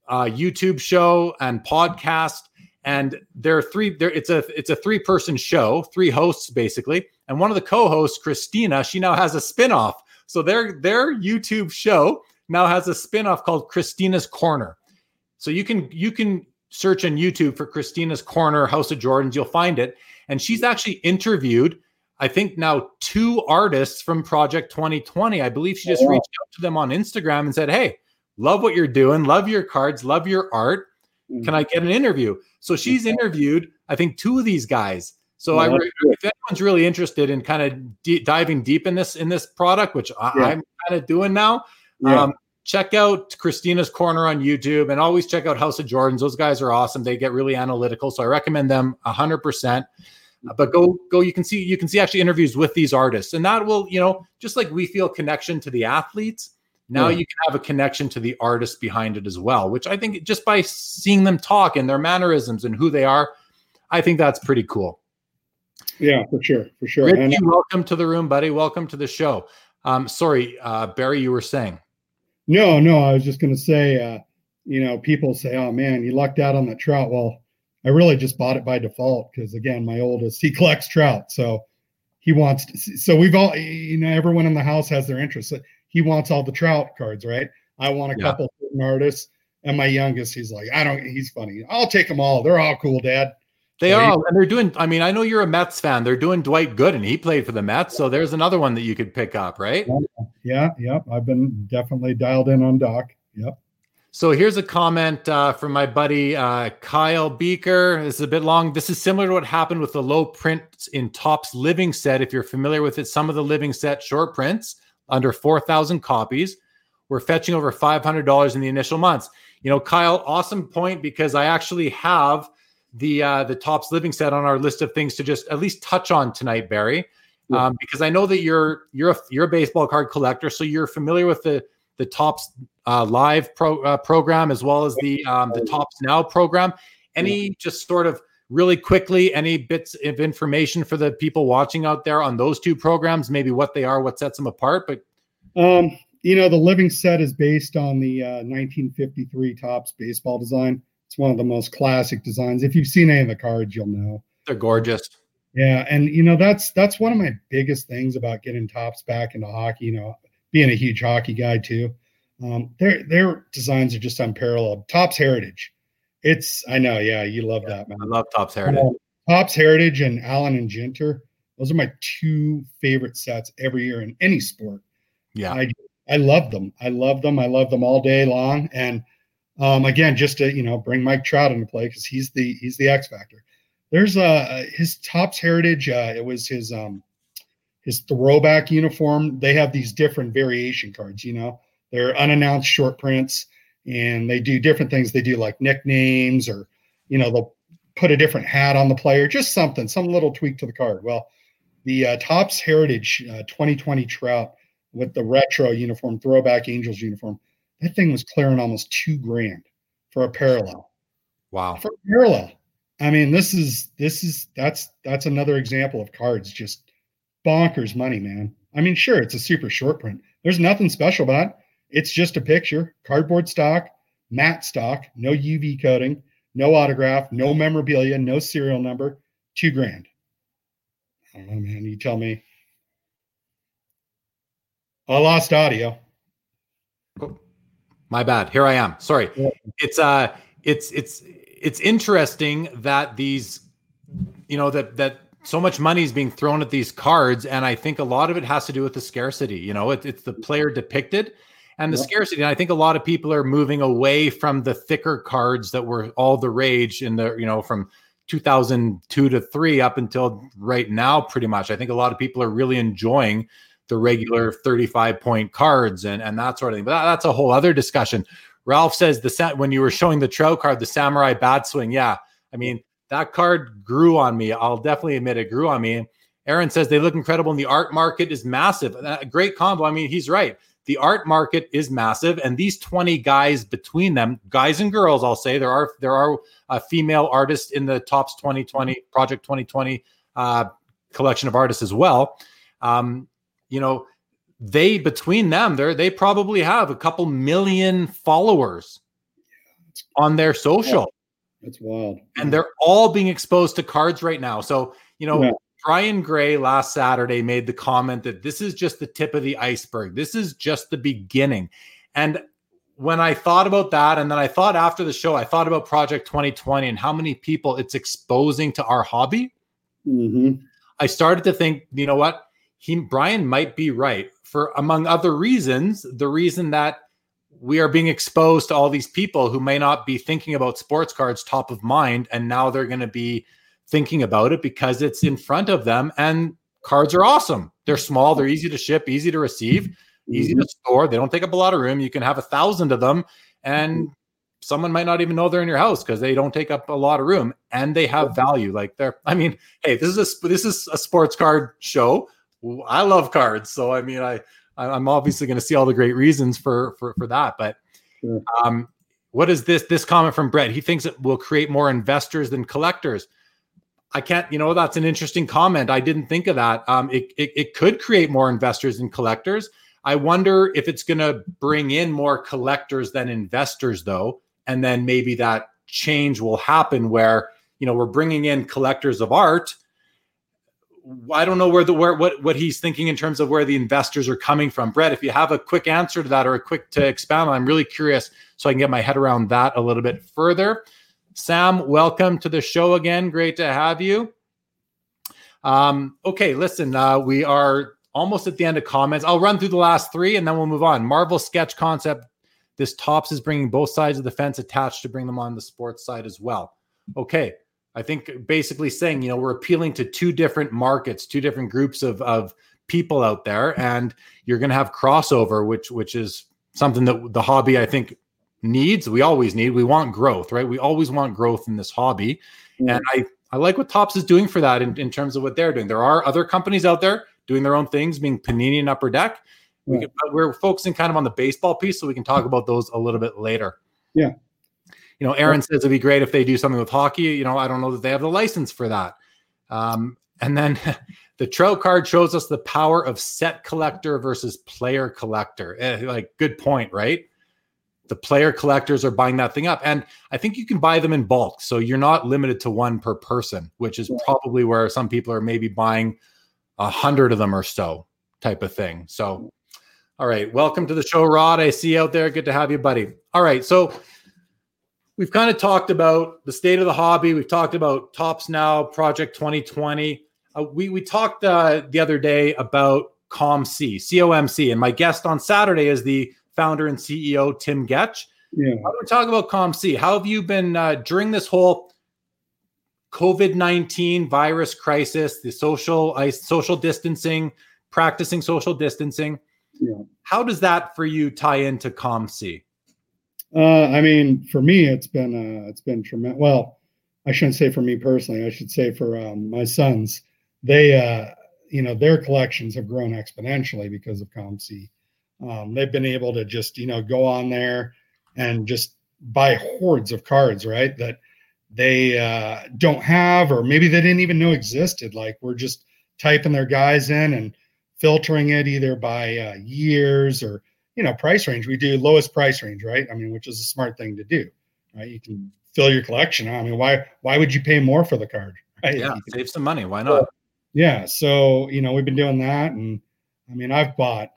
uh, YouTube show and podcast, and there are three. There it's a it's a three person show, three hosts basically and one of the co-hosts, Christina, she now has a spin-off. So their their YouTube show now has a spin-off called Christina's Corner. So you can you can search on YouTube for Christina's Corner, House of Jordans, you'll find it. And she's actually interviewed, I think now two artists from Project 2020. I believe she just reached out to them on Instagram and said, Hey, love what you're doing, love your cards, love your art. Can I get an interview? So she's interviewed, I think, two of these guys. So I, if anyone's really interested in kind of d- diving deep in this in this product, which I, am kind of doing now, yeah. um, check out Christina's Corner on YouTube, and always check out House of Jordans. Those guys are awesome. They get really analytical, so I recommend them hundred percent. But go go, you can see you can see actually interviews with these artists, and that will you know just like we feel connection to the athletes. Now yeah. you can have a connection to the artist behind it as well, which I think just by seeing them talk and their mannerisms and who they are, I think that's pretty cool. Yeah, for sure, for sure. And, uh, welcome to the room, buddy. Welcome to the show. Um, sorry, uh, Barrie, you were saying. No, no, I was just going to say, uh, you know, people say, "Oh man, you lucked out on that Trout." Well, I really just bought it by default because, again, my oldest he collects Trout, so he wants. To, so we've all, you know, everyone in the house has their interests. He wants all the Trout cards, right? I want a yeah. couple artists, and my youngest, he's like, I don't. He's funny. I'll take them all. They're all cool, Dad. They are, and they're doing. I mean, I know you're a Mets fan. They're doing Dwight Gooden, and he played for the Mets. So there's another one that you could pick up, right? Yeah, yep. I've been definitely dialed in on Doc. Yep. So here's a comment uh, from my buddy uh, Kyle Beaker. This is a bit long. This is similar to what happened with the low print in Topps Living Set. If you're familiar with it, some of the Living Set short prints under 4,000 copies We're fetching over $500 in the initial months. You know, Kyle, awesome point because I actually have the uh, the Topps living set on our list of things to just at least touch on tonight, Barrie, yeah. um, because I know that you're you're a, you're a baseball card collector, so you're familiar with the the Topps uh, live pro, uh, program as well as the um, the Topps Now program. Any yeah. just sort of really quickly, any bits of information for the people watching out there on those two programs? Maybe what they are, what sets them apart, but. Um, you know, the living set is based on the uh, 1953 Topps baseball design. It's one of the most classic designs. If you've seen any of the cards, you'll know. They're gorgeous. Yeah, and you know that's that's one of my biggest things about getting Topps back into hockey. You know, being a huge hockey guy too. Um, their their designs are just unparalleled. Topps Heritage. It's I know, yeah, you love yeah, that, man. I love Topps Heritage. Um, Topps Heritage and Allen and Ginter. Those are my two favorite sets every year in any sport. Yeah, I I love them. I love them. I love them all day long. And um, again, just to you know bring Mike Trout into play because he's the he's the X factor. There's uh his Topps heritage. Uh, it was his um his throwback uniform. They have these different variation cards. You know, they're unannounced short prints, and they do different things. They do like nicknames, or you know, they'll put a different hat on the player, just something, some little tweak to the card. Well, the uh, Topps Heritage uh, 2020 Trout with the retro uniform, throwback Angels uniform that thing was clearing almost two grand for a parallel. Wow. For a parallel. I mean, this is this is that's that's another example of cards just bonkers money, man. I mean, sure, it's a super short print. There's nothing special about it. It's just a picture, cardboard stock, matte stock, no UV coating, no autograph, no memorabilia, no serial number, two grand. I don't know, man. You tell me. I lost audio. My bad. Here I am. Sorry. It's uh it's it's it's interesting that these you know that that so much money is being thrown at these cards and I think a lot of it has to do with the scarcity, you know, it, it's the player depicted and the scarcity. And I think a lot of people are moving away from the thicker cards that were all the rage in the, you know, from 2002 to 3 up until right now pretty much. I think a lot of people are really enjoying the regular 35 point cards and and that sort of thing. But that, that's a whole other discussion. Ralph says the set when you were showing the trail card, the samurai bat swing. Yeah, I mean that card grew on me. I'll definitely admit it grew on me. Aaron says they look incredible, and the art market is massive. A great combo. I mean, he's right. The art market is massive, and these 20 guys between them, guys and girls, I'll say there are there are uh, female artists in the Topps 2020 Project 2020 uh, collection of artists as well. Um, you know, they between them, they they probably have a couple million followers on their social. That's wild. And they're all being exposed to cards right now. So, you know, yeah. Brian Gray last Saturday made the comment that this is just the tip of the iceberg. This is just the beginning. And when I thought about that, and then I thought after the show, I thought about Project 2020 and how many people it's exposing to our hobby. Mm-hmm. I started to think, you know what? He Brian might be right for among other reasons. The reason that we are being exposed to all these people who may not be thinking about sports cards top of mind, and now they're going to be thinking about it because it's in front of them. And cards are awesome. They're small, they're easy to ship, easy to receive, easy to store. They don't take up a lot of room. You can have a thousand of them, and someone might not even know they're in your house because they don't take up a lot of room and they have value. Like they're, I mean, hey, this is a this is a sports card show. I love cards, so I mean, I I'm obviously going to see all the great reasons for for for that. But um, what is this this comment from Brett? He thinks it will create more investors than collectors. I can't, you know, that's an interesting comment. I didn't think of that. Um, it, it, it could create more investors and collectors. I wonder if it's going to bring in more collectors than investors, though, and then maybe that change will happen where you know we're bringing in collectors of art I don't know where the where what what he's thinking in terms of where the investors are coming from. Brett, if you have a quick answer to that or a quick to expound, on, I'm really curious so I can get my head around that a little bit further. Sam, welcome to the show again. Great to have you. Um, okay, listen, uh, we are almost at the end of comments. I'll run through the last three and then we'll move on. Marvel sketch concept. This Topps is bringing both sides of the fence attached to bring them on the sports side as well. Okay, I think basically saying, you know, we're appealing to two different markets, two different groups of of people out there, and you're going to have crossover, which which is something that the hobby I think needs. We always need. We want growth, right? We always want growth in this hobby, mm-hmm. and I I like what Topps is doing for that in, in terms of what they're doing. There are other companies out there doing their own things, being Panini and Upper Deck. We can, we're focusing kind of on the baseball piece, so we can talk about those a little bit later. Yeah you know, Aaron says it'd be great if they do something with hockey. You know, I don't know that they have the license for that. Um, and then the trail card shows us the power of set collector versus player collector. Eh, like, good point, right? The player collectors are buying that thing up. And I think you can buy them in bulk. So you're not limited to one per person, which is probably where some people are maybe buying a hundred of them or so type of thing. So, all right. Welcome to the show, Rod. I see you out there. Good to have you, buddy. All right. So, we've kind of talked about the state of the hobby. We've talked about Topps Now, Project 2020. Uh, we we talked uh, the other day about COMC, COMC, and my guest on Saturday is the founder and CEO Tim Getsch. Yeah. How do we talk about COMC? How have you been uh, during this whole COVID 19 virus crisis, the social uh, social distancing, practicing social distancing? Yeah. How does that for you tie into COMC? Uh, I mean, for me, it's been uh, it's been tremendous. Well, I shouldn't say for me personally. I should say for um, my sons. They, uh, you know, their collections have grown exponentially because of COMC. Um, they've been able to just, you know, go on there and just buy hordes of cards, right? That they uh, don't have, or maybe they didn't even know existed. Like we're just typing their guys in and filtering it either by uh, years or you know price range. We do lowest price range right? I mean which is a smart thing to do right? You can fill your collection. I mean why why would you pay more for the card right? Yeah save some money. Why not? Yeah so you know we've been doing that and i mean i've bought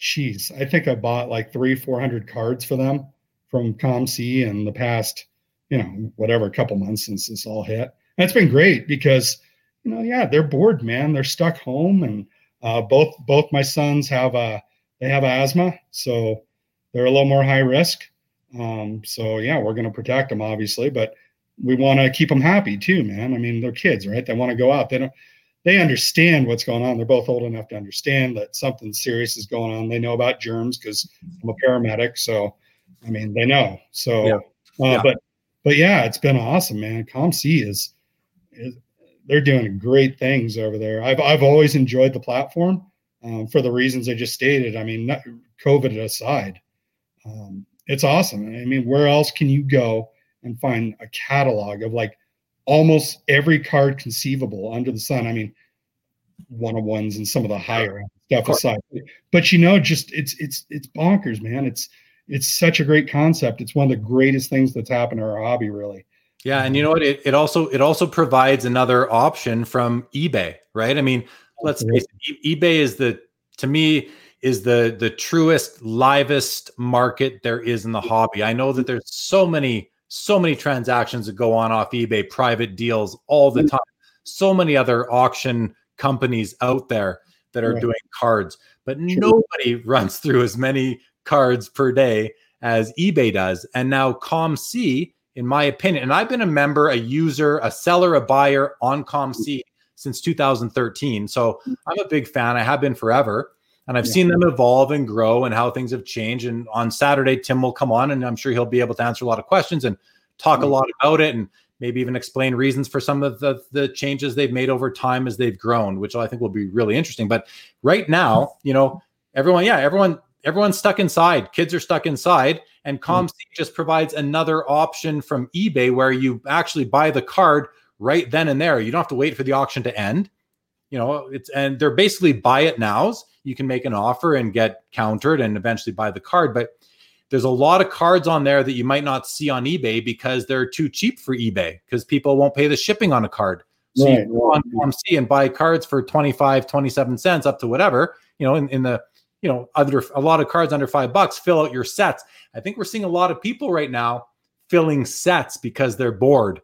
jeez i think i bought like three four hundred cards for them from comc in the past you know whatever a couple months since this all hit and it's been great because you know yeah they're bored man they're stuck home and uh, both both my sons have a they have asthma, so they're a little more high risk. Um, so yeah, we're going to protect them, obviously, but we want to keep them happy too, man. I mean, they're kids, right? They want to go out. They don't. They understand what's going on. They're both old enough to understand that something serious is going on. They know about germs because I'm a paramedic, so I mean, they know. So, yeah. Uh, yeah. but but yeah, it's been awesome, man. COMC is, is they're doing great things over there. I've I've always enjoyed the platform um, for the reasons I just stated. I mean, not, COVID aside, um, it's awesome. I mean, where else can you go and find a catalog of like almost every card conceivable under the sun? I mean, one on ones and some of the higher stuff aside, but you know, just it's it's it's bonkers, man. It's it's such a great concept. It's one of the greatest things that's happened to our hobby, really. Yeah, and you know what? It, it also it also provides another option from eBay, right? I mean, let's face it, eBay is the to me is the the truest livest market there is in the hobby i know that there's so many so many transactions that go on off ebay private deals all the mm. time so many other auction companies out there that are right. doing cards but True. nobody runs through as many cards per day as ebay does and now comc in my opinion and i've been a member a user a seller a buyer on comc since 2013 so i'm a big fan i have been forever and I've yeah. seen them evolve and grow and how things have changed. And on Saturday, Tim will come on and I'm sure he'll be able to answer a lot of questions and talk mm-hmm. a lot about it and maybe even explain reasons for some of the, the changes they've made over time as they've grown, which I think will be really interesting. But right now, you know, everyone, yeah, everyone, everyone's stuck inside. Kids are stuck inside. And COMC mm-hmm. just provides another option from eBay where you actually buy the card right then and there. You don't have to wait for the auction to end. You know, it's and they're basically buy it nows you can make an offer and get countered and eventually buy the card. But there's a lot of cards on there that you might not see on eBay because they're too cheap for eBay because people won't pay the shipping on a card. So right, you go on COMC and buy cards for 25, 27 cents up to whatever, you know, in, in the, you know, other a lot of cards under five bucks, fill out your sets. I think we're seeing a lot of people right now filling sets because they're bored,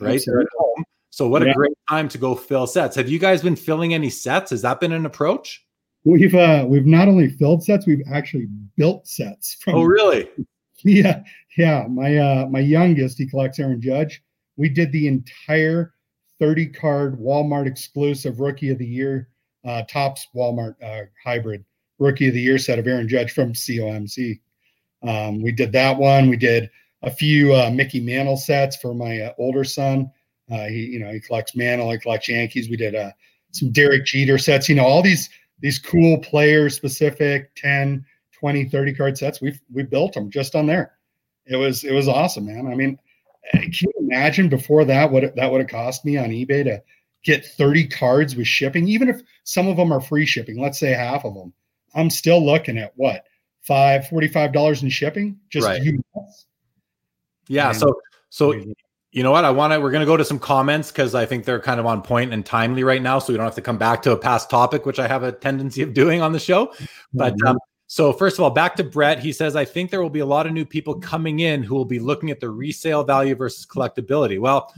right? They're at home. So what yeah. a great time to go fill sets. Have you guys been filling any sets? Has that been an approach? We've uh, we've not only filled sets, we've actually built sets. From, oh, really? Yeah, yeah. My uh, my youngest, he collects Aaron Judge. We did the entire 30 card Walmart exclusive Rookie of the Year, uh, Topps Walmart uh, hybrid Rookie of the Year set of Aaron Judge from COMC. Um, we did that one. We did a few uh, Mickey Mantle sets for my uh, older son. Uh, he, you know, he collects Mantle, he collects Yankees. We did uh, some Derek Jeter sets. You know, all these these cool player specific 10 20 30 card sets. We've we built them just on there it was it was awesome man i mean eh, can you imagine before that what it, that would have cost me on ebay to get 30 cards with shipping even if some of them are free shipping let's say half of them i'm still looking at what five 45 dollars in shipping just right. US. yeah and so so you know what? I want to. We're going to go to some comments because I think they're kind of on point and timely right now, so we don't have to come back to a past topic, which I have a tendency of doing on the show. But mm-hmm. um, so first of all, back to Brett. He says, "I think there will be a lot of new people coming in who will be looking at the resale value versus collectability." Well,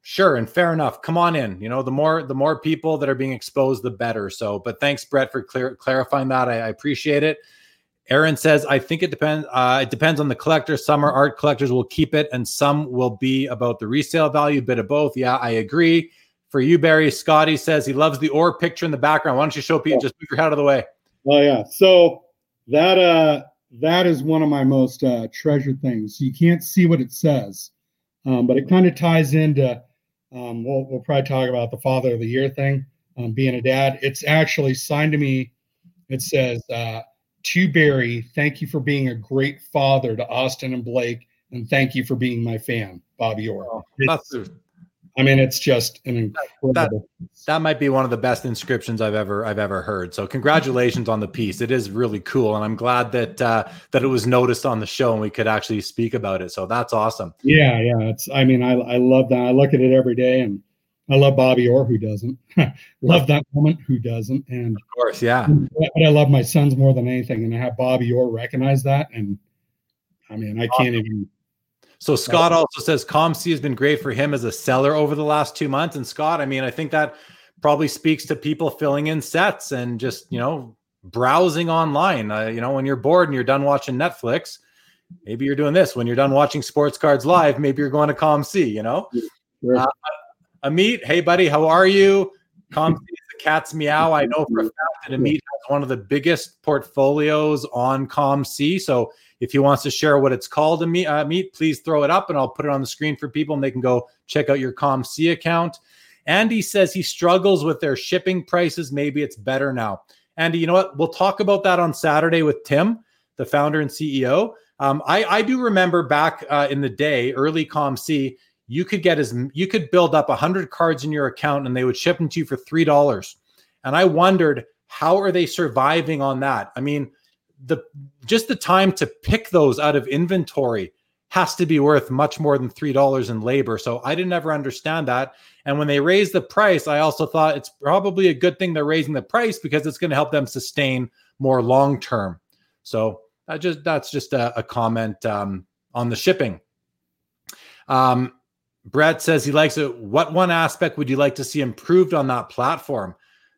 sure and fair enough. Come on in. You know, the more the more people that are being exposed, the better. So, but thanks, Brett, for clear, clarifying that. I, I appreciate it. Aaron says, I think it depends. Uh, it depends on the collector. Some are art collectors will keep it, and some will be about the resale value. Bit of both. Yeah, I agree. For you, Barrie, Scotty says he loves the or picture in the background. Why don't you show people? Just move your head out of the way. Oh yeah. So that uh that is one of my most uh, treasured things. You can't see what it says, um, but it kind of ties into. Um, we'll we'll probably talk about the father of the year thing. Um, being a dad, it's actually signed to me. It says. Uh, to Barrie, thank you for being a great father to Austin and Blake, and thank you for being my fan, Bobby Orr. Oh, I mean, it's just an incredible. That, that, might be one of the best inscriptions I've ever I've ever heard. So congratulations on the piece. It is really cool, and I'm glad that uh, that it was noticed on the show and we could actually speak about it. So that's awesome. Yeah, yeah. It's. I mean, I I love that. I look at it every day, and I love Bobby Orr, who doesn't. love that moment, who doesn't. And of course, yeah. But I love my sons more than anything, and I have Bobby Orr recognize that. And I mean, I can't even. So Scott also says COMC has been great for him as a seller over the last two months. And Scott, I mean, I think that probably speaks to people filling in sets and just you know browsing online. Uh, you know, when you're bored and you're done watching Netflix, maybe you're doing this. When you're done watching Sports Cards Live, maybe you're going to COMC, you know? Sure. Uh, Amit, hey, buddy, how are you? Is the cat's meow. I know for a fact that Amit has one of the biggest portfolios on COMC. So if he wants to share what it's called, Amit, uh, please throw it up and I'll put it on the screen for people and they can go check out your COMC account. Andy says he struggles with their shipping prices. Maybe it's better now. Andy, you know what? We'll talk about that on Saturday with Tim, the founder and CEO. Um, I, I, do remember back uh, in the day, early COMC, you could get as you could build up 100 cards in your account and they would ship them to you for $3. And I wondered, how are they surviving on that? I mean, the just the time to pick those out of inventory has to be worth much more than three dollars in labor. So I didn't ever understand that. And when they raised the price, I also thought it's probably a good thing they're raising the price because it's going to help them sustain more long term. So I just that's just a, a comment um, on the shipping. Um, Brett says he likes it. What one aspect would you like to see improved on that platform?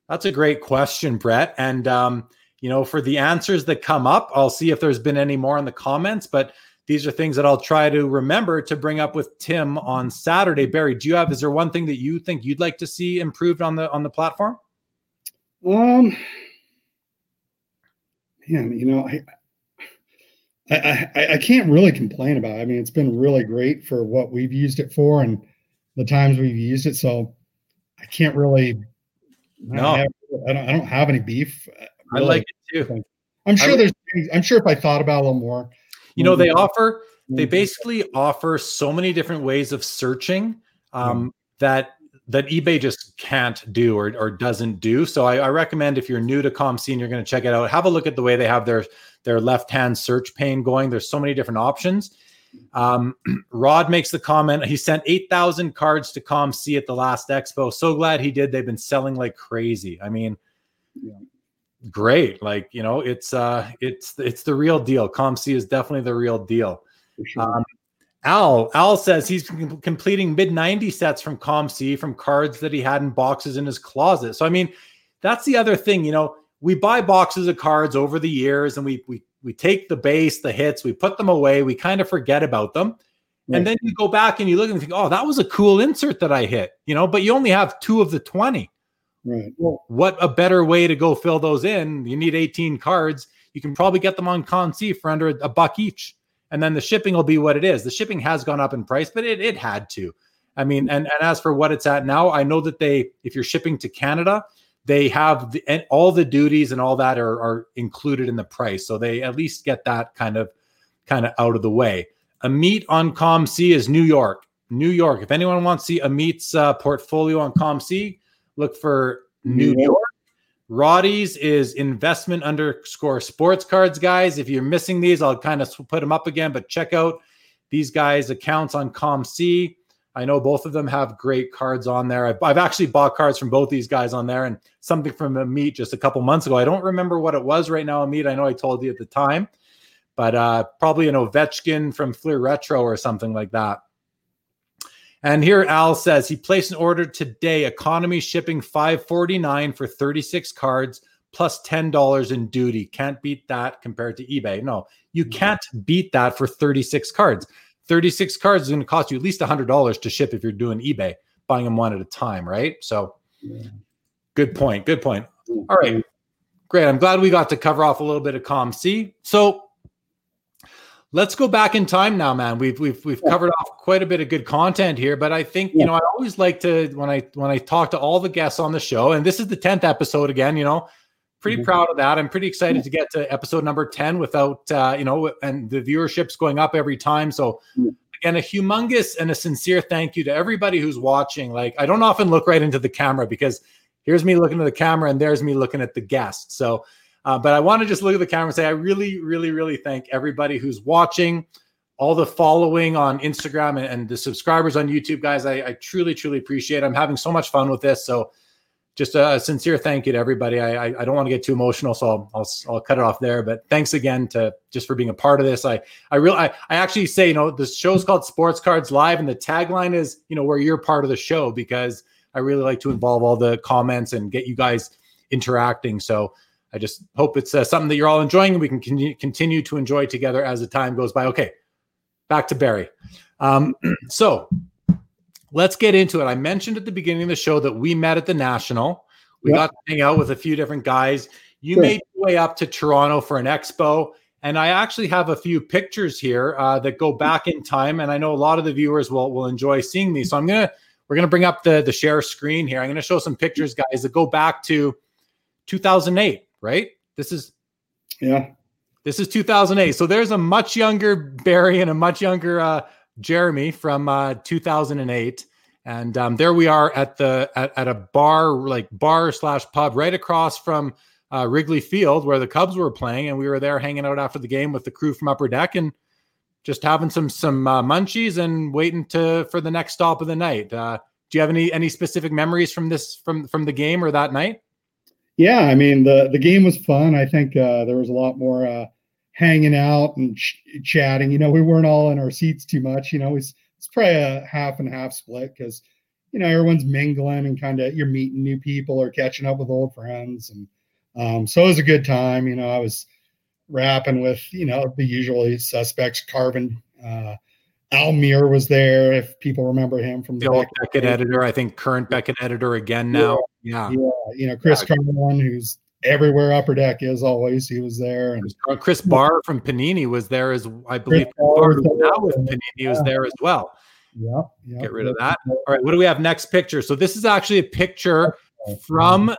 That's a great question, Brett. And um, you know, for the answers that come up, I'll see if there's been any more in the comments. But these are things that I'll try to remember to bring up with Tim on Saturday. Barrie, do you have? Is there one thing that you think you'd like to see improved on the on the platform? Um, man, you know, I, I, I, I can't really complain about. It. I mean, it's been really great for what we've used it for and the times we've used it. So I can't really. No, I, have, I don't. I don't have any beef. Really. I like it too. I'm sure there's. I'm sure if I thought about it a little more. You know, they offer. They basically offer so many different ways of searching um, that that eBay just can't do or, or doesn't do. So I, I recommend if you're new to COMC and you're going to check it out, have a look at the way they have their their left hand search pane going. There's so many different options. Um, Rod makes the comment he sent 8,000 cards to COMC at the last expo. So glad he did. They've been selling like crazy. I mean, yeah great. Like you know, it's uh, it's it's the real deal. COMC is definitely the real deal. Sure. Um, Al Al says he's completing mid 90 sets from COMC from cards that he had in boxes in his closet. So I mean, that's the other thing. You know, we buy boxes of cards over the years, and we we we take the base, the hits, we put them away, we kind of forget about them. Right. And then you go back and you look and think, oh, that was a cool insert that I hit, you know, but you only have two of the 20. Right. Well, what a better way to go fill those in? You need 18 cards. You can probably get them on COMC for under a buck each. And then the shipping will be what it is. The shipping has gone up in price, but it, it had to. I mean, and, and as for what it's at now, I know that they, if you're shipping to Canada, they have the, and all the duties and all that are, are included in the price. So they at least get that kind of kind of out of the way. Amit on COMC is New York. New York. If anyone wants to see Amit's uh, portfolio on COMC, Look for New York. Roddy's is investment underscore sports cards, guys. If you're missing these, I'll kind of put them up again, but check out these guys' accounts on COMC. I know both of them have great cards on there. I've, I've, actually bought cards from both these guys on there and something from Amit just a couple months ago. I don't remember what it was right now, Amit. I know I told you at the time, but uh, probably an Ovechkin from Fleer Retro or something like that. And here Al says he placed an order today, economy shipping 549 for 36 cards plus $10 in duty. Can't beat that compared to eBay. No, you can't beat that for 36 cards. 36 cards is going to cost you at least $100 to ship if you're doing eBay, buying them one at a time, right? So good point. Good point. All right. Great. I'm glad we got to cover off a little bit of COMC. So let's go back in time now, man. We've we've we've covered off quite a bit of good content here, but I think you know I always like to when I when I talk to all the guests on the show, and this is the tenth episode again. You know, pretty mm-hmm. proud of that. I'm pretty excited to get to episode number ten without uh, you know, and the viewership's going up every time. So. Again, a humongous and a sincere thank you to everybody who's watching. Like, I don't often look right into the camera because here's me looking at the camera and there's me looking at the guest. So, uh, but I want to just look at the camera and say, I really, really, really thank everybody who's watching, all the following on Instagram and, and the subscribers on YouTube, guys. I, I, truly, truly appreciate it. I'm having so much fun with this. So just a, sincere thank you to everybody. I, I, I don't want to get too emotional, so I'll, I'll, I'll, cut it off there. But thanks again to just for being a part of this. I I really I, I actually say you know the show's called Sports Cards Live, and the tagline is you know where you're part of the show because I really like to involve all the comments and get you guys interacting. So I just hope it's uh, something that you're all enjoying and we can con- continue to enjoy together as the time goes by. Okay, back to Barrie. Um, so let's get into it. I mentioned at the beginning of the show that we met at the National. We yep. got to hang out with a few different guys. You sure. made your way up to Toronto for an expo. And I actually have a few pictures here uh, that go back in time, and I know a lot of the viewers will will enjoy seeing these. So I'm gonna we're gonna bring up the the share screen here. I'm gonna show some pictures, guys, that go back to 2008. Right? This is yeah. This is 2008. So there's a much younger Barrie and a much younger uh, Jeremy from uh, 2008. And um, there we are at the at, at a bar, like bar slash pub, right across from uh, Wrigley Field where the Cubs were playing, and we were there hanging out after the game with the crew from Upper Deck and just having some some uh, munchies and waiting to for the next stop of the night. Uh, do you have any any specific memories from this from from the game or that night? Yeah, I mean the the game was fun. I think uh, there was a lot more uh, hanging out and ch- chatting. You know, we weren't all in our seats too much. You know, it's it's probably a half and half split because you know everyone's mingling and kind of you're meeting new people or catching up with old friends and um, so it was a good time. You know, I was rapping with, you know, the usually suspects, Carvin. Uh, Al Muir was there, if people remember him from the, old Beckett editor. I think current Beckett editor again now. Yeah. Yeah. You know, Chris yeah. Carlin, who's everywhere upper deck is always, he was there. And Chris uh, Barr from Panini was there as I believe Barr, now with Panini yeah. was there as well. Yeah, yeah. Get rid of that. All right. What do we have next picture? So this is actually a picture from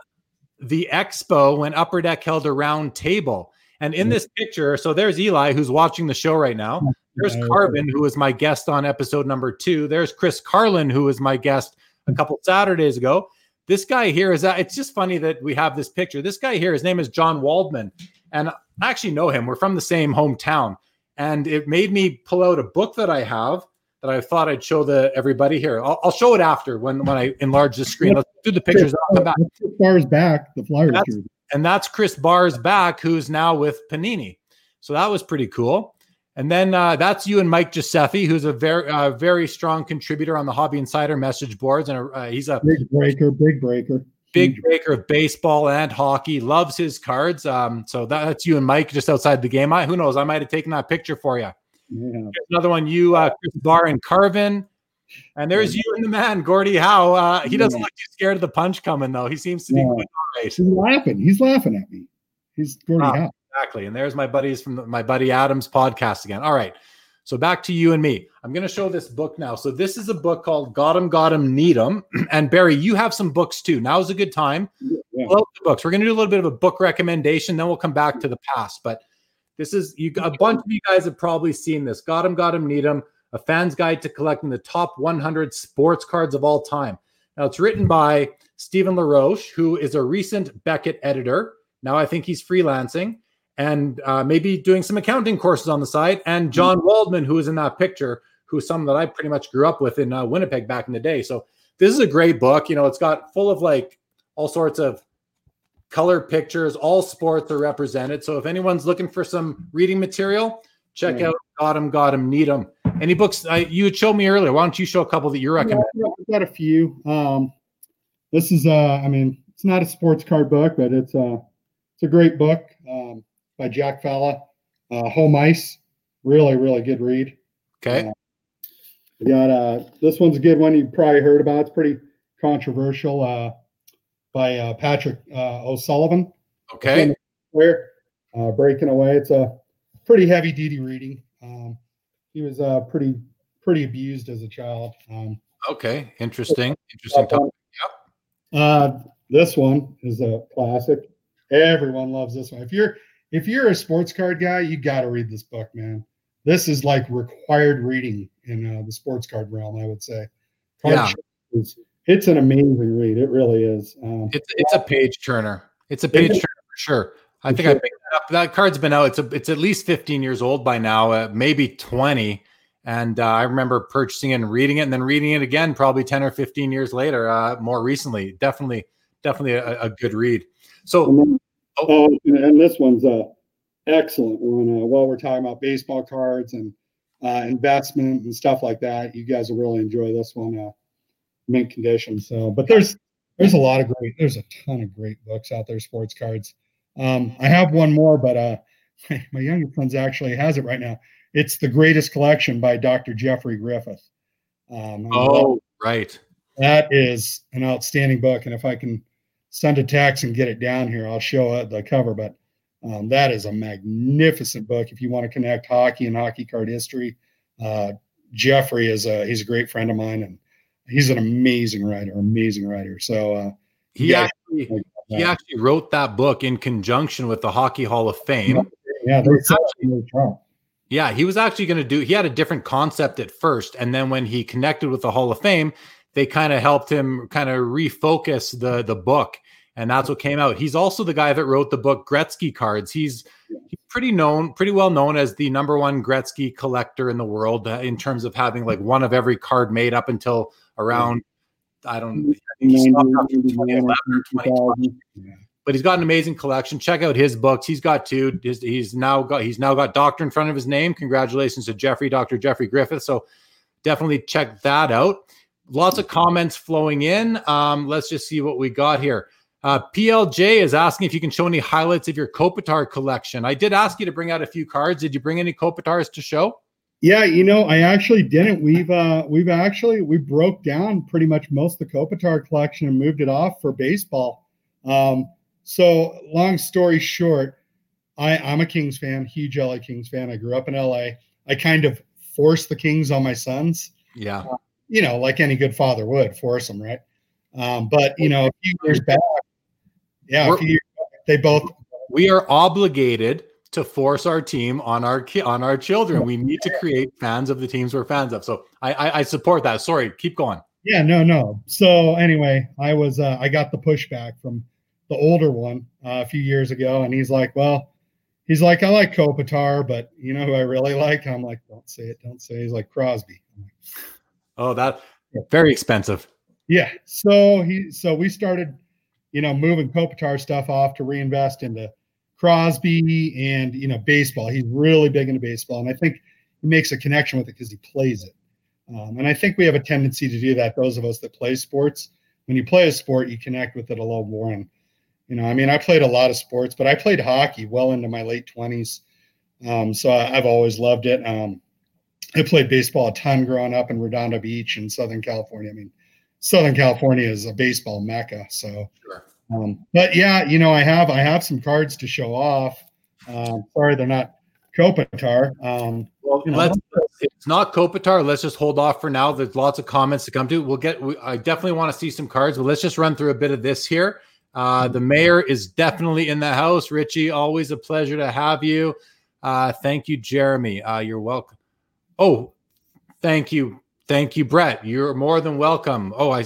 the expo when Upper Deck held a round table. And in this picture, so there's Eli who's watching the show right now. There's Carvin, who was my guest on episode number two. There's Chris Carlin, who was my guest a mm. couple Saturdays ago. This guy here is that it's just funny that we have this picture. This guy here, his name is John Waldman, and I actually know him. We're from the same hometown. And it made me pull out a book that I have that I thought I'd show the everybody here. I'll, I'll show it after when when I enlarge the screen. Let's do the pictures. Come back. Barr's back. The Flyers. That's, and that's Chris Bars back, who's now with Panini. So that was pretty cool. And then uh, that's you and Mike Giuseppe, who's a very uh, very strong contributor on the Hobby Insider message boards, and uh, he's a big breaker, big breaker, big breaker of baseball and hockey. Loves his cards. Um, so that, that's you and Mike just outside the game. I who knows? I might have taken that picture for you. Yeah. another one, you, uh, Chris Barr and Carvin. And there's you and the man, Gordie Howe. Uh, he doesn't look too scared of the punch coming, though. He seems to be yeah. He's laughing. He's laughing at me. He's Gordie Howe. Exactly. And there's my buddies from the, my buddy Adams podcast again. All right. So back to you and me. I'm going to show this book now. So this is a book called Got 'em, Got 'em, Need 'em. And Barry, you have some books too. Now is a good time. Yeah. the books. We're going to do a little bit of a book recommendation. Then we'll come back to the past. But this is you. A bunch of you guys have probably seen this. Got 'em, Got 'em, Need 'em. A fan's guide to collecting the top 100 sports cards of all time. Now it's written by Stephen LaRoche, who is a recent Beckett editor. Now I think he's freelancing and uh, maybe doing some accounting courses on the side. And John Waldman, who is in that picture, who's someone that I pretty much grew up with in uh, Winnipeg back in the day. So this is a great book. You know, it's got full of like all sorts of color pictures. All sports are represented. So if anyone's looking for some reading material, check yeah. out Got 'em, Got 'em, Need 'em. Any books uh, you had showed me earlier? Why don't you show a couple that you recommend? Yeah, I've got a few. Um, this is, uh, I mean, it's not a sports card book, but it's a uh, it's a great book um, by Jack Falla. Uh, Home Ice, really, really good read. Okay. Uh, we got uh, this one's a good one. You probably heard about. It's pretty controversial. Uh, by uh, Patrick uh, O'Sullivan. Okay. Where uh, breaking away. It's a pretty heavy duty reading. Um, he was uh, pretty pretty abused as a child. Um, okay, interesting. Interesting topic. Yep. Uh, this one is a classic. Everyone loves this one. If you're if you're a sports card guy, you got to read this book, man. This is like required reading in uh, the sports card realm, I would say. Card yeah. Is, it's an amazing read. It really is. Um, it's it's a page turner. It's a page turner for sure. I think. I picked that up. That card's been out. It's a, it's at least 15 years old by now, uh, maybe 20. And uh, I remember purchasing it and reading it, and then reading it again, probably 10 or 15 years later. Uh, more recently, definitely, definitely a, a good read. So, oh. oh and this one's a excellent one. Uh, while we're talking about baseball cards and uh, investment and stuff like that, you guys will really enjoy this one. Uh, mint condition. So, but there's there's a lot of great, there's a ton of great books out there, sports cards. Um, I have one more, but uh, my youngest son's actually has it right now. It's the greatest collection by Dr. Jeffrey Griffith. Um, oh, right. That is an outstanding book, and if I can send a text and get it down here, I'll show the cover. But um, that is a magnificent book if you want to connect hockey and hockey card history. Uh, Jeffrey is a he's a great friend of mine, and he's an amazing writer, amazing writer. So uh, he actually he actually wrote that book in conjunction with the Hockey Hall of Fame. Yeah, actually, yeah, he was actually going to do. He had a different concept at first, and then when he connected with the Hall of Fame, they kind of helped him kind of refocus the the book, and that's what came out. He's also the guy that wrote the book Gretzky Cards. He's he's pretty known, pretty well known as the number one Gretzky collector in the world uh, in terms of having like one of every card made up until around I don't he stopped after 2011 or 2020. But he's got an amazing collection. Check out his books. He's got two. He's, he's now got he's now got doctor in front of his name. Congratulations to Jeffrey, Dr. Jeffrey Griffith. So definitely check that out. Lots of comments flowing in. Um, let's just see what we got here. Uh, PLJ is asking if you can show any highlights of your Kopitar collection. I did ask you to bring out a few cards. Did you bring any Kopitars to show? Yeah, you know, I actually didn't. We've uh we've actually we broke down pretty much most of the Kopitar collection and moved it off for baseball. Um, so long story short, I, I'm a Kings fan, huge LA Kings fan. I grew up in LA. I kind of forced the Kings on my sons. Yeah. Uh, you know, like any good father would force them, right? Um, but you know, a few years back, yeah, back, they both. We are obligated to force our team on our ki- on our children. We need to create fans of the teams we're fans of. So I, I, I support that. Sorry, keep going. Yeah, no, no. So anyway, I was uh, I got the pushback from the older one uh, a few years ago, and he's like, "Well, he's like, I like Kopitar, but you know who I really like?" I'm like, "Don't say it, don't say." It. He's like Crosby. Like, oh, that very expensive. Yeah. So he, so we started, you know, moving Kopitar stuff off to reinvest into Crosby and you know baseball. He's really big into baseball, and I think he makes a connection with it because he plays it. Um, and I think we have a tendency to do that. Those of us that play sports, when you play a sport, you connect with it a little more. And you know, I mean, I played a lot of sports, but I played hockey well into my late twenties. Um, so I, have always loved it. Um, I played baseball a ton growing up in Redondo Beach in Southern California. I mean, Southern California is a baseball mecca. So, sure. um, but yeah, you know, I have I have some cards to show off. Um, sorry, they're not Kopitar. Um, well, you know, let's. It's not Kopitar. Let's just hold off for now. There's lots of comments to come to. We'll get. We, I definitely want to see some cards, but let's just run through a bit of this here. Uh, the mayor is definitely in the house. Richie, always a pleasure to have you. Uh, thank you, Jeremy. Uh, you're welcome. Oh, thank you. Thank you, Brett. You're more than welcome. Oh, I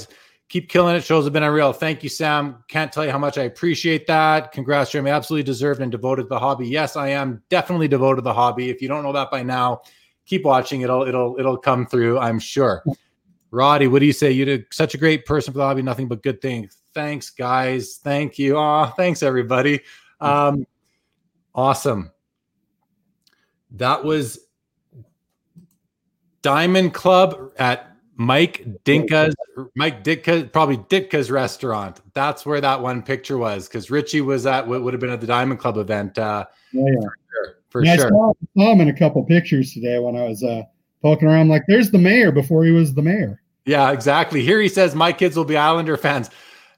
keep killing it. Shows have been unreal. Thank you, Sam. Can't tell you how much I appreciate that. Congrats, Jeremy. Absolutely deserved and devoted to the hobby. Yes, I am definitely devoted to the hobby. If you don't know that by now, keep watching. It'll it'll it'll come through. I'm sure. Roddy, what do you say? You did such a great person for the hobby. Nothing but good things. Thanks, guys. Thank you. Oh, thanks, everybody. Um, awesome. That was Diamond Club at Mike Dinka's Mike Ditka probably Ditka's restaurant. That's where that one picture was because Richie was at what would have been at the Diamond Club event. Uh, yeah, yeah. for sure. For yeah, sure. I saw, saw, him in a couple pictures today when I was uh, poking around. Like, there's the mayor before he was the mayor. Yeah, exactly. Here he says, "My kids will be Islander fans."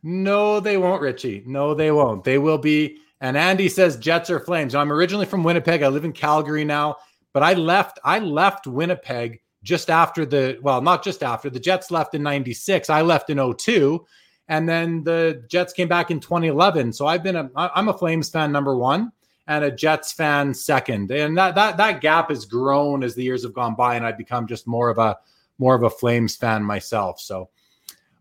No, they won't, Richie. No, they won't. They will be. And Andy says Jets are Flames. I'm originally from Winnipeg. I live in Calgary now, but I left. I left Winnipeg just after the well, not just after the Jets left in 96. I left in 02 and then the Jets came back in 2011. So I've been a I'm a Flames fan number 1 and a Jets fan second. And that that that gap has grown as the years have gone by and I've become just more of a more of a Flames fan myself. So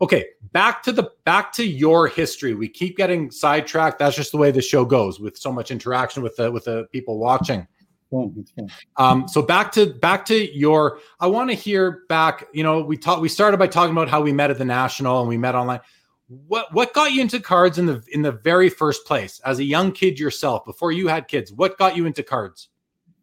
okay, back to the back to your history. We keep getting sidetracked. That's just the way the show goes with so much interaction with the with the people watching. Um, so back to back to your. I want to hear back. You know, we talked. We started by talking about how we met at the national and we met online. What what got you into cards in the in the very first place as a young kid yourself before you had kids? What got you into cards?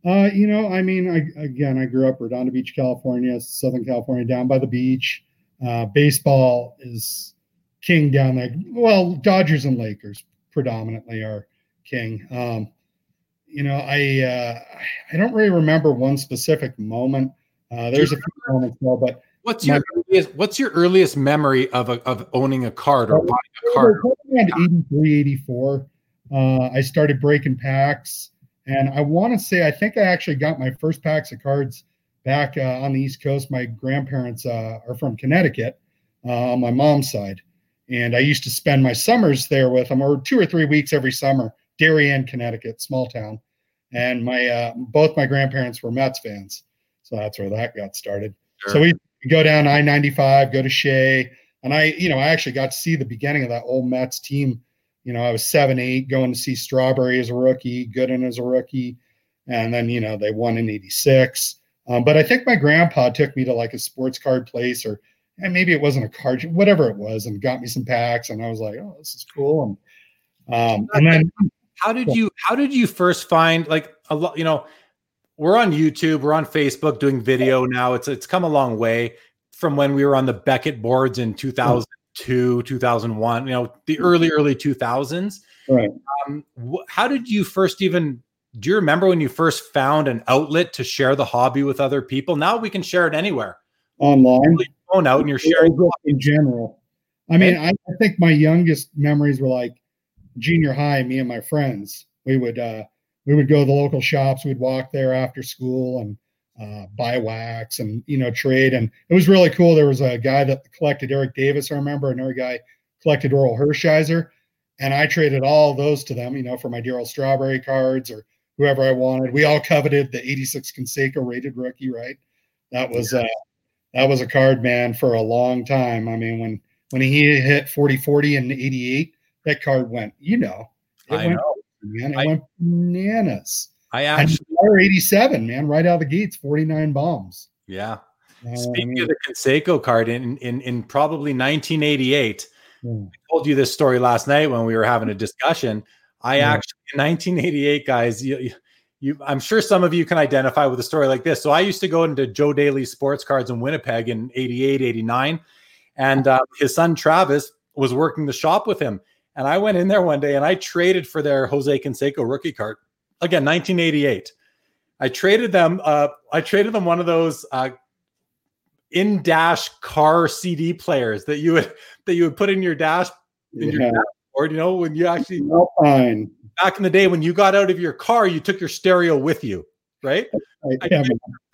Uh, you know, I mean, I, again, I grew up Redondo Beach, California, Southern California, down by the beach. Uh, baseball is king down there. Well, Dodgers and Lakers predominantly are King. Um, you know, I uh, I don't really remember one specific moment. Uh, there's a few moments though, but what's your my, earliest, what's your earliest memory of a, of owning a card or buying a card? Around 83, 84, uh, I started breaking packs, and I want to say I think I actually got my first packs of cards back uh, on the East Coast. My grandparents uh, are from Connecticut uh, on my mom's side, and I used to spend my summers there with them, or two or three weeks every summer. Darien, Connecticut, small town, and my uh, both my grandparents were Mets fans, so that's where that got started. Sure. So we go down I ninety five, go to Shea, and I, you know, I actually got to see the beginning of that old Mets team. You know, I was seven, eight, going to see Strawberry as a rookie, Gooden as a rookie, and then you know they won in '86. Um, but I think my grandpa took me to like a sports card place, or and maybe it wasn't a card, whatever it was, and got me some packs, and I was like, oh, this is cool. And um, and then how did you how did you first find like a lot? You know, we're on YouTube, we're on Facebook doing video now. It's it's come a long way from when we were on the Beckett boards in 2002, 2001. You know, the early early 2000s. Right. Um, wh- how did you first even? Do you remember when you first found an outlet to share the hobby with other people? Now we can share it anywhere. Online. Phone out and you're sharing in general. I mean, I, I think my youngest memories were like junior high, me and my friends, we would uh, we would go to the local shops. We'd walk there after school and uh, buy wax and you know trade. And it was really cool. There was a guy that collected Eric Davis. I remember another guy collected Orel Hershiser, and I traded all those to them. You know, for my Darryl Strawberry cards or whoever I wanted. We all coveted the '86 Canseco rated rookie, right? That was uh, that was a card man for a long time. I mean, when when he hit 40 40 in 88 that card went, you know, it I went, know. man, it I, went bananas. I actually and 87, man, right out of the gates, 49 bombs. Yeah. Uh, Speaking of the Canseco card in in in probably 1988, yeah. I told you this story last night when we were having a discussion. I yeah. actually in 1988, guys, you, you, I'm sure some of you can identify with a story like this. So I used to go into Joe Daley's Sports Cards in Winnipeg in 88, 89, and uh, his son Travis was working the shop with him. And I went in there one day and I traded for their Jose Canseco rookie card. Again, 1988. I traded them. Uh, I traded them one of those uh, in dash car CD players that you would that you would put in your dash in yeah. your dashboard. You know, when you actually fine. back in the day when you got out of your car, you took your stereo with you right? right. Yeah,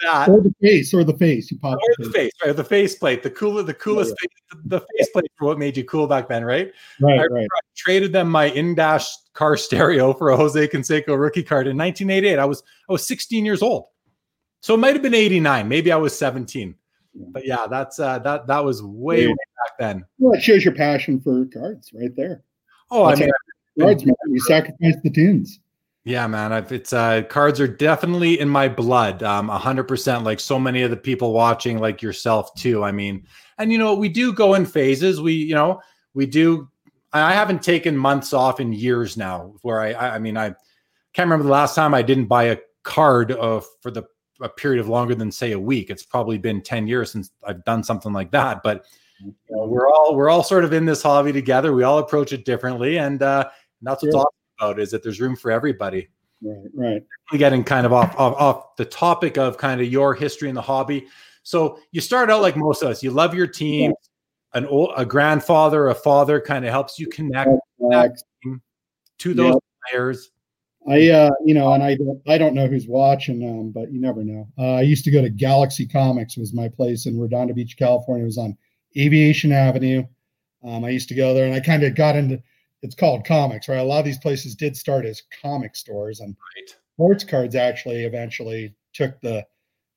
that. Or the face, or the face. You pop or the face, right? The face plate, the cooler, the coolest yeah. face, the face plate for what made you cool back then, right? Right, I, right. I traded them my in-dash car stereo for a Jose Canseco rookie card in 1988. I was I was 16 years old, so it might have been 89. Maybe I was 17. But yeah, that's uh, that that was way, yeah. way back then. Well, it shows your passion for cards right there. Oh, that's I mean, cards, man. You sacrificed the tunes. Yeah, man. I've, it's uh, cards are definitely in my blood. Um, hundred percent. Like so many of the people watching, like yourself too. I mean, and you know, we do go in phases. We, you know, we do. I haven't taken months off in years now. Where I, I, I mean, I can't remember the last time I didn't buy a card uh, for the a period of longer than say a week. It's probably been ten years since I've done something like that. But you know, we're all we're all sort of in this hobby together. We all approach it differently, and uh, that's what's yeah. awesome about is that there's room for everybody. Right, right. Getting kind of off, off off the topic of kind of your history in the hobby. So you start out like most of us. You love your team. Yeah. An old, a grandfather, a father, kind of helps you connect, to those yep. players. I, uh, you know, and I don't, I don't know who's watching, um, but you never know. Uh, I used to go to Galaxy Comics, was my place in Redondo Beach, California. It was on Aviation Avenue. Um, I used to go there, and I kind of got into it's called comics, right? A lot of these places did start as comic stores, and right. sports cards actually eventually took the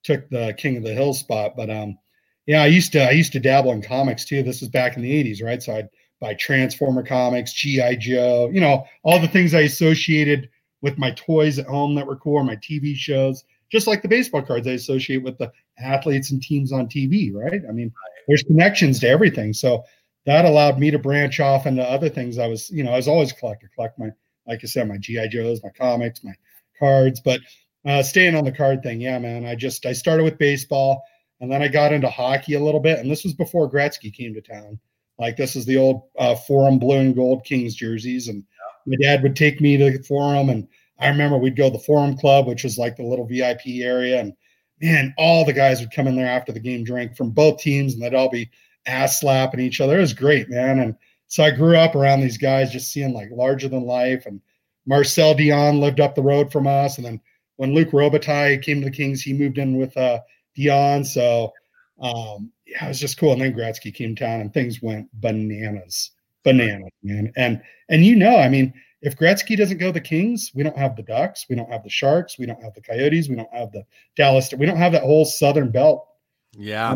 took the king of the hill spot. But um, yeah, I used to I used to dabble in comics too. This was back in the '80s, right? So I'd buy Transformer comics, GI Joe, you know, all the things I associated with my toys at home that were cool, or my TV shows, just like the baseball cards I associate with the athletes and teams on TV, right? I mean, there's connections to everything. So that allowed me to branch off into other things. I was, you know, I was always a collector, collect my, like I said, my GI Joes, my comics, my cards. But uh, staying on the card thing, yeah, man. I just I started with baseball, and then I got into hockey a little bit, and this was before Gretzky came to town. Like this is the old uh, Forum blue and gold Kings jerseys, and my dad would take me to the forum, and I remember we'd go to the forum club, which was like the little VIP area, and man, all the guys would come in there after the game, drink from both teams, and they'd all be ass slapping each other. It was great, man. And so I grew up around these guys, just seeing like larger than life. And Marcel Dionne lived up the road from us, and then when Luc Robitaille came to the Kings, he moved in with uh, Dionne. So um, yeah, it was just cool. And then Gretzky came down, and things went bananas, bananas, man. And and you know, I mean, if Gretzky doesn't go the Kings, we don't have the Ducks, we don't have the Sharks, we don't have the Coyotes, we don't have the Dallas, we don't have that whole Southern Belt. Yeah,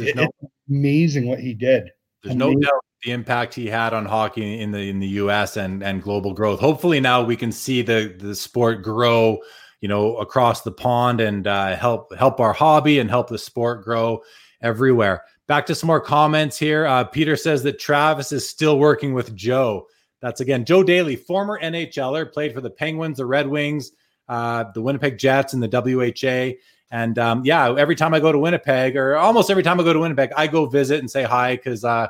it, no, it's amazing what he did. There's amazing. no doubt the impact he had on hockey in the in the U.S. and and global growth. Hopefully, now we can see the the sport grow you know across the pond and uh, help help our hobby and help the sport grow everywhere. Back to some more comments here. Uh, Peter says that Travis is still working with Joe. That's again Joe Daley, former NHLer, played for the Penguins, the Red Wings, uh, the Winnipeg Jets, and the WHA. And um, yeah, every time I go to Winnipeg, or almost every time I go to Winnipeg, I go visit and say hi because uh,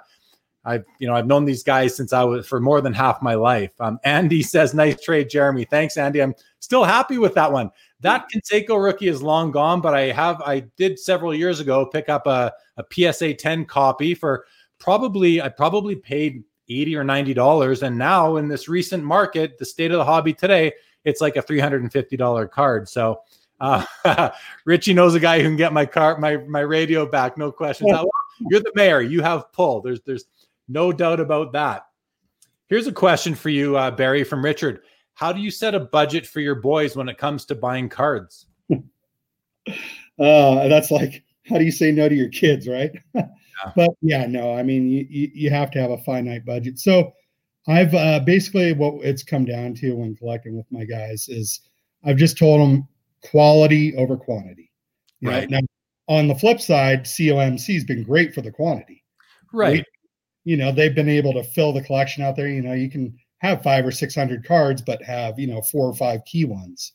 I've you know I've known these guys since I was for more than half my life. Um, Andy says, "Nice trade, Jeremy. Thanks, Andy. I'm still happy with that one. That Canseco rookie is long gone, but I have I did several years ago pick up a, a PSA 10 copy for probably I probably paid 80 or 90 dollars, and now in this recent market, the state of the hobby today, it's like a 350 dollar card. So." Uh, Richie knows a guy who can get my car, my my radio back, no questions. You're the mayor. You have pull. There's there's no doubt about that. Here's a question for you, uh, Barrie, from Richard. How do you set a budget for your boys when it comes to buying cards? uh, that's like, how do you say no to your kids, right? Yeah. but yeah, no, I mean, you, you have to have a finite budget. So I've uh, basically what it's come down to when collecting with my guys is I've just told them quality over quantity. You right. Know? Now, on the flip side, COMC has been great for the quantity. Right you know they've been able to fill the collection out there you know you can have five or six hundred cards but have you know four or five key ones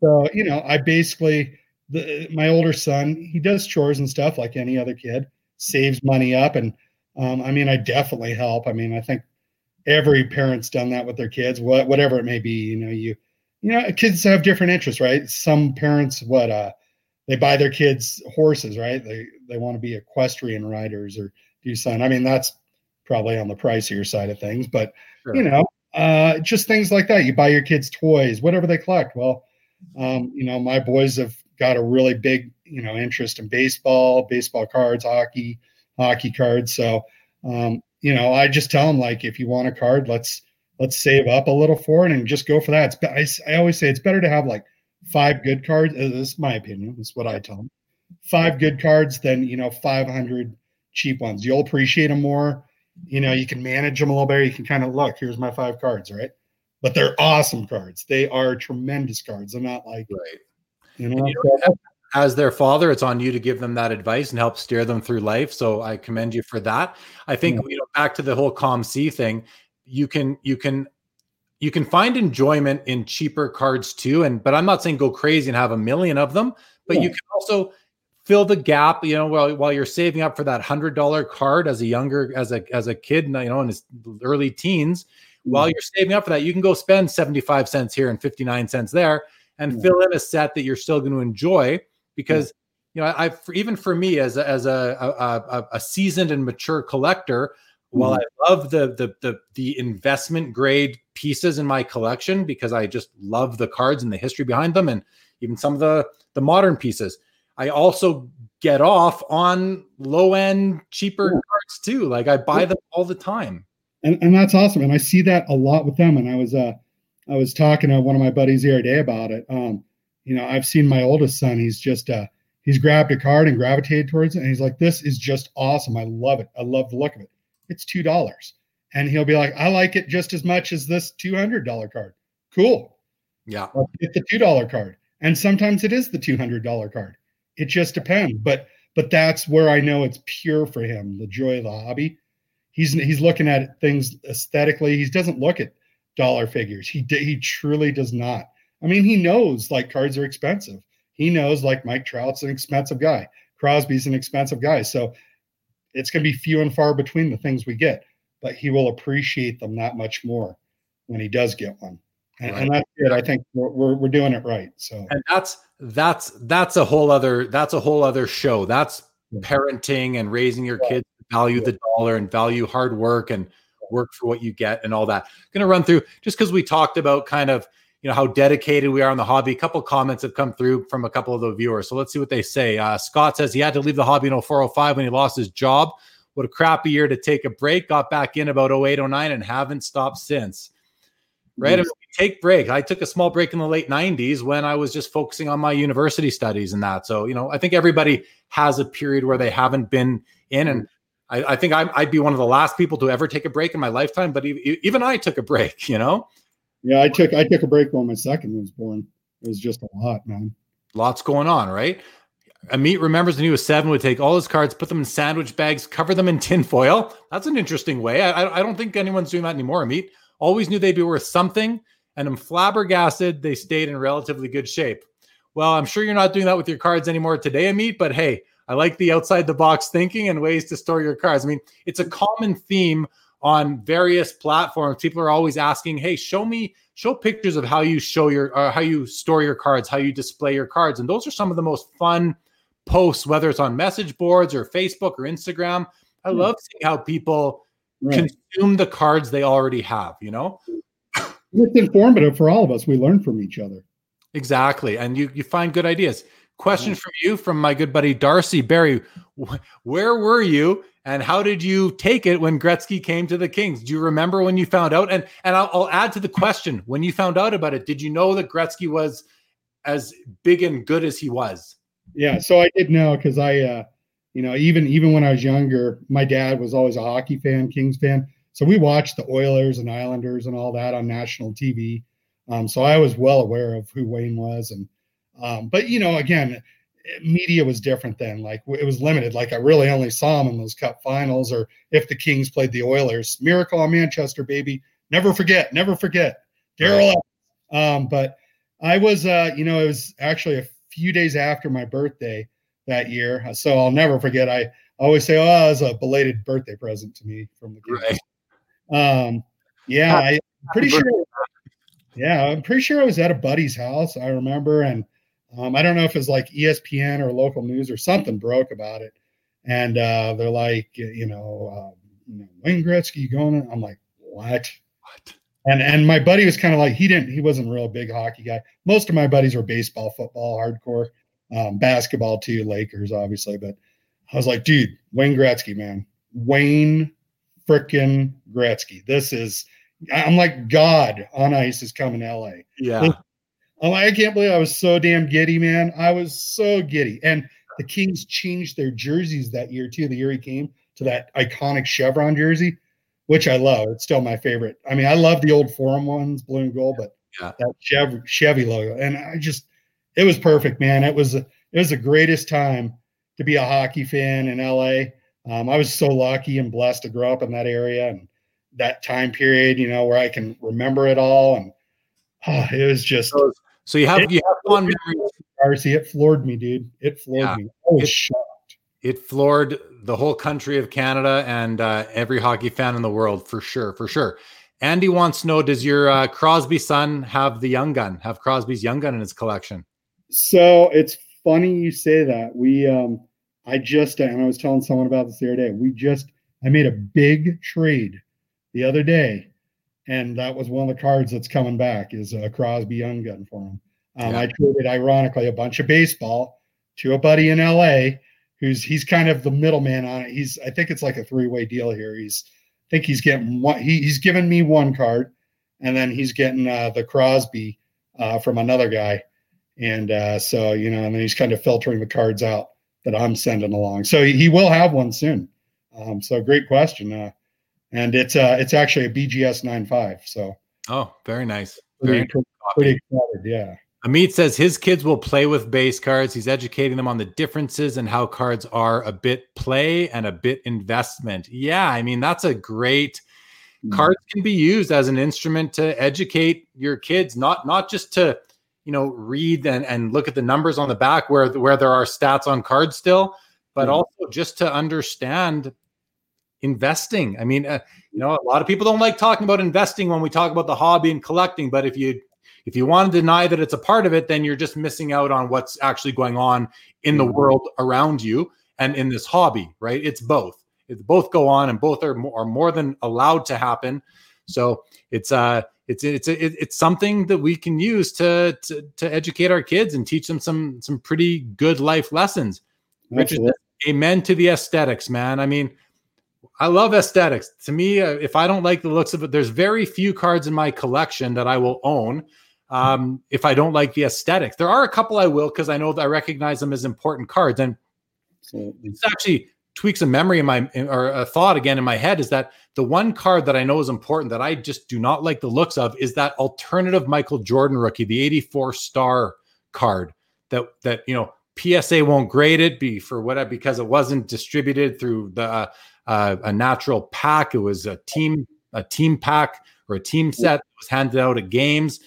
so you know i basically the, my older son he does chores and stuff like any other kid saves money up and um, i mean i definitely help i mean i think every parent's done that with their kids what, whatever it may be you know you you know kids have different interests right some parents what uh they buy their kids horses right they they want to be equestrian riders or do something i mean that's probably on the pricier side of things, but sure. you know, uh, just things like that. You buy your kids toys, whatever they collect. Well, um, you know, my boys have got a really big, you know, interest in baseball, baseball cards, hockey, hockey cards. So, um, you know, I just tell them like, if you want a card, let's let's save up a little for it and just go for that. It's, I, I always say it's better to have like five good cards. Uh, this is my opinion. This is what I tell them. Five good cards than you know 500 cheap ones. You'll appreciate them more you know, you can manage them a little better. You can kind of look, here's my five cards, right? But they're awesome cards. They are tremendous cards. They're not like, right. you know, you know as their father, it's on you to give them that advice and help steer them through life. So I commend you for that. I think, yeah. you know, back to the whole COMC thing, you can, you can, you can find enjoyment in cheaper cards too. And, but I'm not saying go crazy and have a million of them, but yeah. you can also, fill the gap you know while, while you're saving up for that hundred dollar card as a younger as a as a kid you know in his early teens mm-hmm. while you're saving up for that you can go spend 75 cents here and 59 cents there and mm-hmm. fill in a set that you're still going to enjoy because mm-hmm. you know i even for me as a, as a, a, a seasoned and mature collector while i love the, the the the investment grade pieces in my collection because i just love the cards and the history behind them and even some of the the modern pieces I also get off on low end, cheaper cards too. Like I buy them all the time. And, and that's awesome. And I see that a lot with them. And I was, uh, I was talking to one of my buddies the other day about it. Um, you know, I've seen my oldest son. He's just, uh, he's grabbed a card and gravitated towards it. And he's like, this is just awesome. I love it. I love the look of it. It's $2. And he'll be like, I like it just as much as this $200 card. Cool. Yeah. Let's get the $2 card. And sometimes it is the $200 card. It just depends. But but that's where I know it's pure for him, the joy of the hobby. He's he's looking at things aesthetically. He doesn't look at dollar figures. He he truly does not. I mean, he knows like cards are expensive. He knows like Mike Trout's an expensive guy. Crosby's an expensive guy. So it's going to be few and far between the things we get, but he will appreciate them that much more. when he does get one. And, right. and that's it. I think we're, we're, we're doing it right. So and that's that's that's a whole other that's a whole other show. That's parenting and raising your kids value the dollar and value hard work and work for what you get and all that. Going to run through just because we talked about kind of you know how dedicated we are in the hobby. A couple comments have come through from a couple of the viewers, so let's see what they say. Uh, Scott says he had to leave the hobby in 0405 when he lost his job. What a crappy year to take a break. Got back in about 0809 and haven't stopped since. Right, mm-hmm. take break. I took a small break in the late 90s when I was just focusing on my university studies and that. So you know, I think everybody has a period where they haven't been in, and I, I think i would be one of the last people to ever take a break in my lifetime. But even I took a break. You know. Yeah, I took I took a break when my second was born. It was just a lot, man. Lots going on, right? Amit remembers when he was seven, would take all his cards, put them in sandwich bags, cover them in tinfoil. That's an interesting way. I, I don't think anyone's doing that anymore. Amit always knew they'd be worth something, and I'm flabbergasted they stayed in relatively good shape. Well, I'm sure you're not doing that with your cards anymore today, Amit, but hey, I like the outside the box thinking and ways to store your cards. I mean, it's a common theme on various platforms. People are always asking, "Hey, show me show pictures of how you show your uh, how you store your cards, how you display your cards." And those are some of the most fun posts, whether it's on message boards or Facebook or Instagram. I mm. love seeing how people right. consume the cards they already have, you know? It's informative for all of us. We learn from each other. Exactly. And you you find good ideas. Question from you from my good buddy Darcy Barrie. Where were you and how did you take it when Gretzky came to the Kings? Do you remember when you found out? And and I'll, I'll add to the question: When you found out about it, did you know that Gretzky was as big and good as he was? Yeah, so I did know because I, uh, you know, even even when I was younger, my dad was always a hockey fan, Kings fan. So we watched the Oilers and Islanders and all that on national TV. Um, so I was well aware of who Wayne was, and um, but you know, again, media was different then. Like it was limited. Like I really only saw him in those Cup Finals, or if the Kings played the Oilers. Miracle on Manchester, baby. Never forget. Never forget. Daryl. Um, but I was, uh, you know, it was actually a few days after my birthday that year. So I'll never forget. I always say, oh, it was a belated birthday present to me from the Kings. Right. Um, yeah, I, am pretty sure. Yeah, I'm pretty sure I was at a buddy's house. I remember, and um, I don't know if it's like ESPN or local news or something broke about it, and uh, they're like, you know, uh, you know, Wayne Gretzky going. I'm like, what? What? And and my buddy was kind of like he didn't he wasn't a real big hockey guy. Most of my buddies were baseball, football, hardcore, um, basketball too, Lakers obviously. But I was like, dude, Wayne Gretzky, man, Wayne freaking Gretzky. This is I'm like God on ice is coming to LA. Yeah. Oh, I can't believe I was so damn giddy, man. I was so giddy. And the Kings changed their jerseys that year too. The year he came to that iconic chevron jersey, which I love. It's still my favorite. I mean, I love the old Forum ones, blue and gold, but yeah. that Chevy, Chevy logo, and I just, it was perfect, man. It was, it was the greatest time to be a hockey fan in LA. Um, I was so lucky and blessed to grow up in that area and that time period, you know, where I can remember it all. And oh, it was just so you have it, you have fond memories. Darcy, it floored me, dude. It floored yeah. me. I was it, shocked. It floored the whole country of Canada and uh, every hockey fan in the world for sure, for sure. Andy wants to know: Does your uh, Crosby son have the young gun? Have Crosby's young gun in his collection? So it's funny you say that. We, um, I just, and I was telling someone about this the other day. We just, I made a big trade the other day and that was one of the cards that's coming back is a Crosby Young Gun for him. Um, yeah. I traded, ironically, a bunch of baseball to a buddy in LA who's he's kind of the middleman on it. He's I think it's like a three way deal here. He's I think he's getting one. He, he's given me one card, and then he's getting uh, the Crosby uh, from another guy, and uh, so you know, and then he's kind of filtering the cards out that I'm sending along. So he, he will have one soon. Um, so great question. And it's uh it's actually a BGS 95. So oh, very nice. Very pretty, pretty excited, yeah. Amit says his kids will play with base cards. He's educating them on the differences and how cards are a bit play and a bit investment. Yeah, I mean that's a great mm-hmm. cards can be used as an instrument to educate your kids, not not just to you know read and, and look at the numbers on the back where where there are stats on cards still, but mm-hmm. also just to understand investing. I mean, uh, you know, a lot of people don't like talking about investing when we talk about the hobby and collecting, but if you if you want to deny that it's a part of it, then you're just missing out on what's actually going on in the mm-hmm. world around you and in this hobby, right? It's both. It's both go on and both are more, are more than allowed to happen. So it's uh it's it's it's something that we can use to, to to educate our kids and teach them some some pretty good life lessons. Richard, amen to the aesthetics, man. I mean, I love aesthetics. To me, uh, if I don't like the looks of it, there's very few cards in my collection that I will own um, if I don't like the aesthetics. There are a couple I will because I know that I recognize them as important cards. And it's actually tweaks a memory in my or a thought again in my head is that the one card that I know is important that I just do not like the looks of is that alternative Michael Jordan rookie, the 84 star card that that you know PSA won't grade it be for whatever because it wasn't distributed through the uh, uh, a natural pack. It was a team a team pack or a team set that was handed out at games.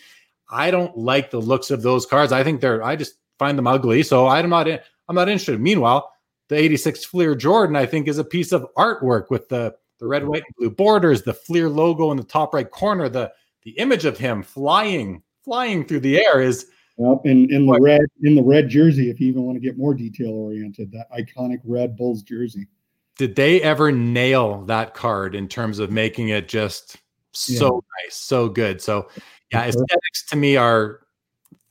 I don't like the looks of those cards. I think they're I just find them ugly. So I'm not in, I'm not interested. Meanwhile, the 86 Fleer Jordan, I think, is a piece of artwork with the the red, white, and blue borders, the Fleer logo in the top right corner, the the image of him flying, flying through the air is Yep, in, in the red in the red jersey, if you even want to get more detail oriented, that iconic red Bulls jersey. Did they ever nail that card in terms of making it just so yeah. nice, so good? So yeah, aesthetics to me are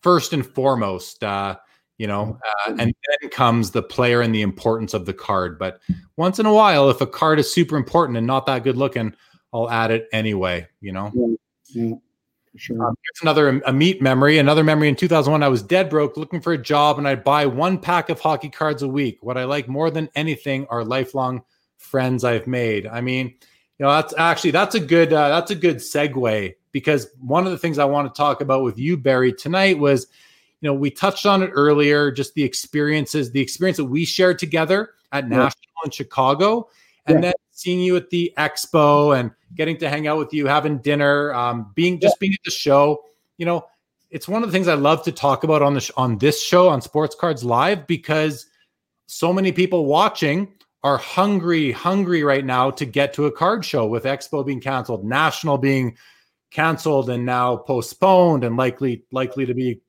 first and foremost. Uh, you know, uh, and then comes the player and the importance of the card. But once in a while, if a card is super important and not that good looking, I'll add it anyway. You know. Yeah sure. Um, here's another Amit memory. Another memory in 2001. I was dead broke, looking for a job, and I'd buy one pack of hockey cards a week. What I like more than anything are lifelong friends I've made. I mean, you know, that's actually that's a good uh, that's a good segue because one of the things I want to talk about with you, Barrie, tonight was you know, we touched on it earlier, just the experiences, the experience that we shared together at yeah. National in Chicago, and yeah. then seeing you at the expo and getting to hang out with you, having dinner, um, being just yeah. being at the show. You know, it's one of the things I love to talk about on the sh- on this show on Sports Cards Live because so many people watching are hungry, hungry right now to get to a card show with Expo being canceled, National being canceled and now postponed and likely likely to be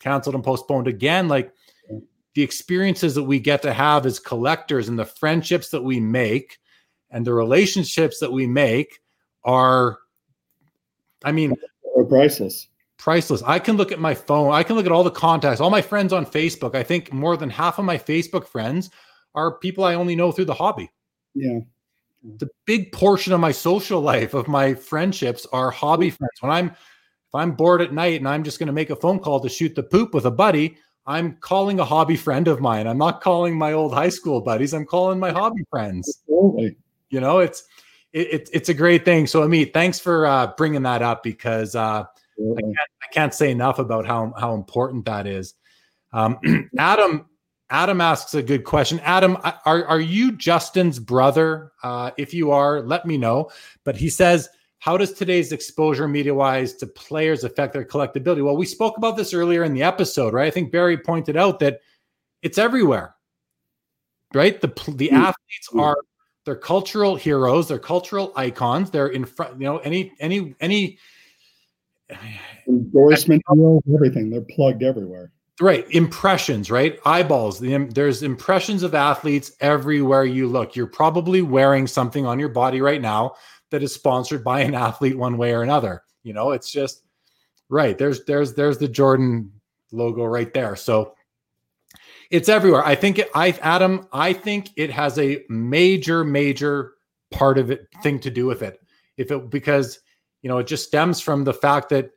canceled and postponed again. Like the experiences that we get to have as collectors and the friendships that we make and the relationships that we make are, I mean, are priceless. Priceless. I can look at my phone. I can look at all the contacts, all my friends on Facebook. I think more than half of my Facebook friends are people I only know through the hobby. Yeah. The big portion of my social life, of my friendships, are hobby friends. When I'm if I'm bored at night and I'm just going to make a phone call to shoot the poop with a buddy, I'm calling a hobby friend of mine. I'm not calling my old high school buddies. I'm calling my hobby friends. Absolutely. You know, it's it, it's a great thing. So, Amit, thanks for uh, bringing that up because uh, I, can't, I can't say enough about how how important that is. Um, Adam Adam asks a good question. Adam, are are you Justin's brother? Uh, if you are, let me know. But he says how does today's exposure media wise to players affect their collectability? Well, we spoke about this earlier in the episode, right? I think Barrie pointed out that it's everywhere, right? The the mm-hmm. athletes are they're cultural heroes, they're cultural icons. They're in front, you know, any any any endorsement, everything. They're plugged everywhere. Right, impressions, right? Eyeballs. The, there's impressions of athletes everywhere you look. You're probably wearing something on your body right now that is sponsored by an athlete one way or another. You know, it's just right. There's there's there's the Jordan logo right there. So it's everywhere. I think it, I Adam, I think it has a major major part of it thing to do with it. If it because you know, it just stems from the fact that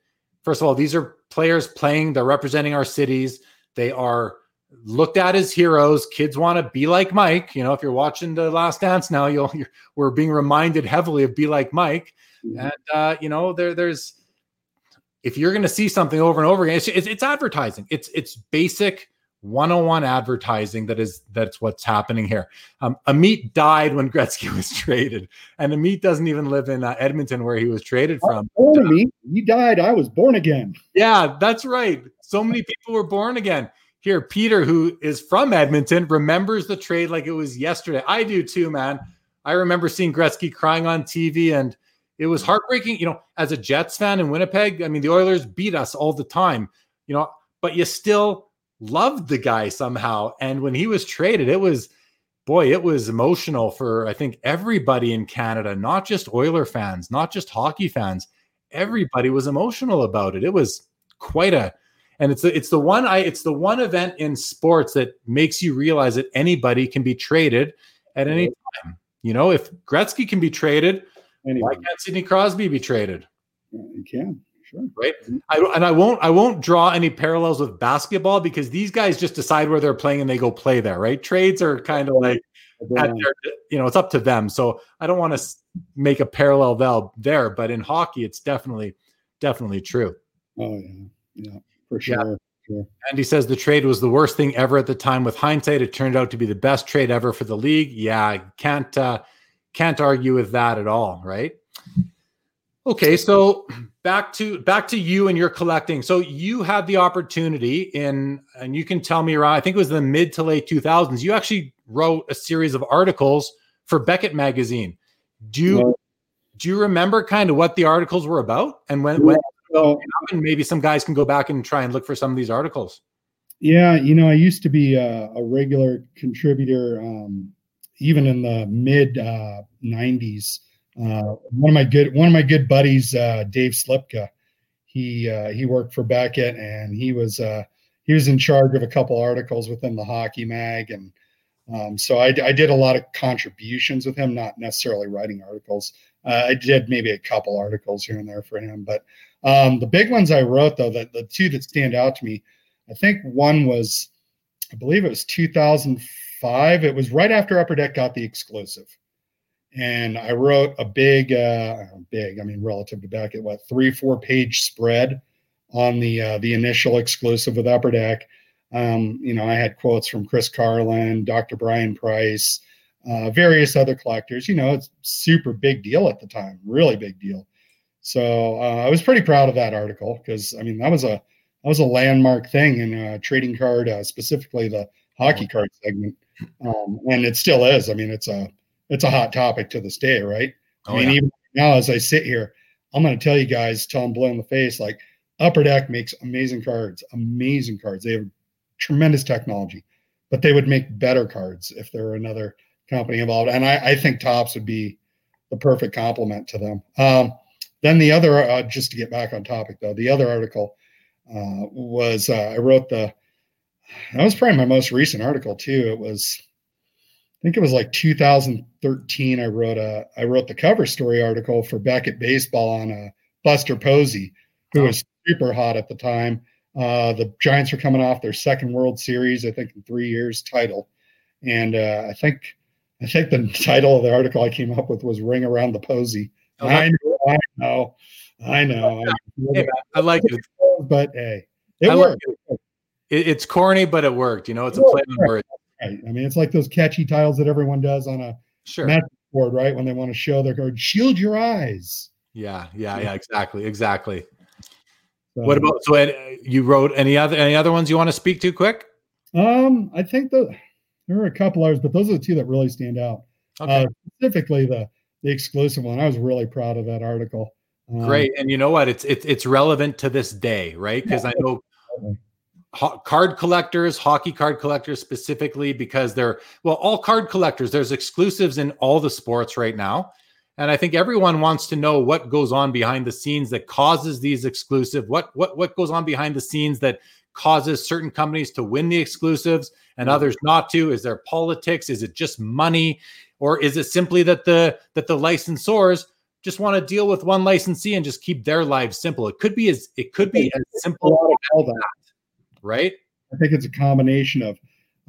first of all, these are players playing, they're representing our cities. They are looked at as heroes. Kids want to be like Mike. You know, if you're watching the Last Dance now, you'll you're, we're being reminded heavily of be like Mike. Mm-hmm. And uh, you know, there there's if you're going to see something over and over again, it's, it's, it's advertising. It's it's basic 101 advertising that is that's what's happening here. Um, Amit died when Gretzky was traded, and Amit doesn't even live in uh, Edmonton where he was traded from. Amit, he died. I was born again. Yeah, that's right. So many people were born again. Here, Peter, who is from Edmonton, remembers the trade like it was yesterday. I do too, man. I remember seeing Gretzky crying on TV, and it was heartbreaking. You know, as a Jets fan in Winnipeg, I mean, the Oilers beat us all the time. You know, but you still loved the guy somehow. And when he was traded, it was boy, it was emotional for I think everybody in Canada, not just Oiler fans, not just hockey fans. Everybody was emotional about it. It was quite a and it's the, it's the one I it's the one event in sports that makes you realize that anybody can be traded at any time. You know, if Gretzky can be traded, why can't Sidney Crosby be traded? You can. Sure. Right. I, and I won't I won't draw any parallels with basketball because these guys just decide where they're playing and they go play there. Right. Trades are kind of like their, you know it's up to them. So I don't want to make a parallel there, but in hockey, it's definitely definitely true. Oh yeah, yeah, for sure. Yeah. Sure. Andy says the trade was the worst thing ever at the time. With hindsight, it turned out to be the best trade ever for the league. Yeah, can't uh, can't argue with that at all, right? Okay, so back to back to you and your collecting. So you had the opportunity in, and you can tell me around. I think it was the mid to late two thousands. You actually wrote a series of articles for Beckett magazine. Do you do you remember kind of what the articles were about and when when and maybe some guys can go back and try and look for some of these articles. Yeah, you know, I used to be a, a regular contributor, um, even in the mid uh, '90s uh, one of my good one of my good buddies, uh, Dave Slipka, he uh, he worked for Beckett and he was uh, he was in charge of a couple articles within the Hockey Mag, and um, so I, I, did a lot of contributions with him, not necessarily writing articles. Uh, I did maybe a couple articles here and there for him, but um, the big ones I wrote though, the, the two that stand out to me, I think one was, I believe it was 2005. It was right after Upper Deck got the exclusive and I wrote a big, uh, big, I mean, relative to back Beckett, what three, four page spread on the uh, the initial exclusive with Upper Deck. Um, you know, I had quotes from Chris Carlin, Dr. Brian Price, uh, various other collectors. You know, it's super big deal at the time, really big deal. So uh, I was pretty proud of that article because I mean that was a that was a landmark thing in uh, trading card, uh, specifically the hockey card segment, um, and it still is. I mean, it's a it's a hot topic to this day, right? Oh, I mean, yeah. even now as I sit here, I'm going to tell you guys, tell them blue in the face, like Upper Deck makes amazing cards, amazing cards. They have tremendous technology, but they would make better cards if there were another company involved. And I, I think Topps would be the perfect complement to them. Um, then the other, uh, just to get back on topic though, the other article uh, was uh, I wrote the. That was probably my most recent article too. It was think it was like 2013. I wrote a I wrote the cover story article for Beckett Baseball on a uh, Buster Posey, who oh. was super hot at the time. Uh, the Giants were coming off their second World Series, I think, in three years title, and uh, I think I think the title of the article I came up with was "Ring Around the Posey." Oh, I know, I know, I know. Hey, I like it, but hey, it I worked. Like it. It's corny, but it worked. You know, it's a play on words. Right. I mean, it's like those catchy titles that everyone does on a sure. board, right? When they want to show their card, shield your eyes. Yeah, yeah, yeah, exactly, exactly. So, what about so? You wrote any other any other ones you want to speak to? Quick. Um, I think the there are a couple others, but those are the two that really stand out. Okay. Uh, specifically, the the exclusive one. I was really proud of that article. Um, Great, and you know what? It's it's it's relevant to this day, right? Because yeah, I know ho- card collectors, hockey card collectors specifically, because they're well, all card collectors. There's exclusives in all the sports right now. And I think everyone wants to know what goes on behind the scenes that causes these exclusive. What what what goes on behind the scenes that causes certain companies to win the exclusives and others not to? Is there politics? Is it just money, or is it simply that the that the licensors just want to deal with one licensee and just keep their lives simple? It could be as it could be as simple as that right? I think it's a combination of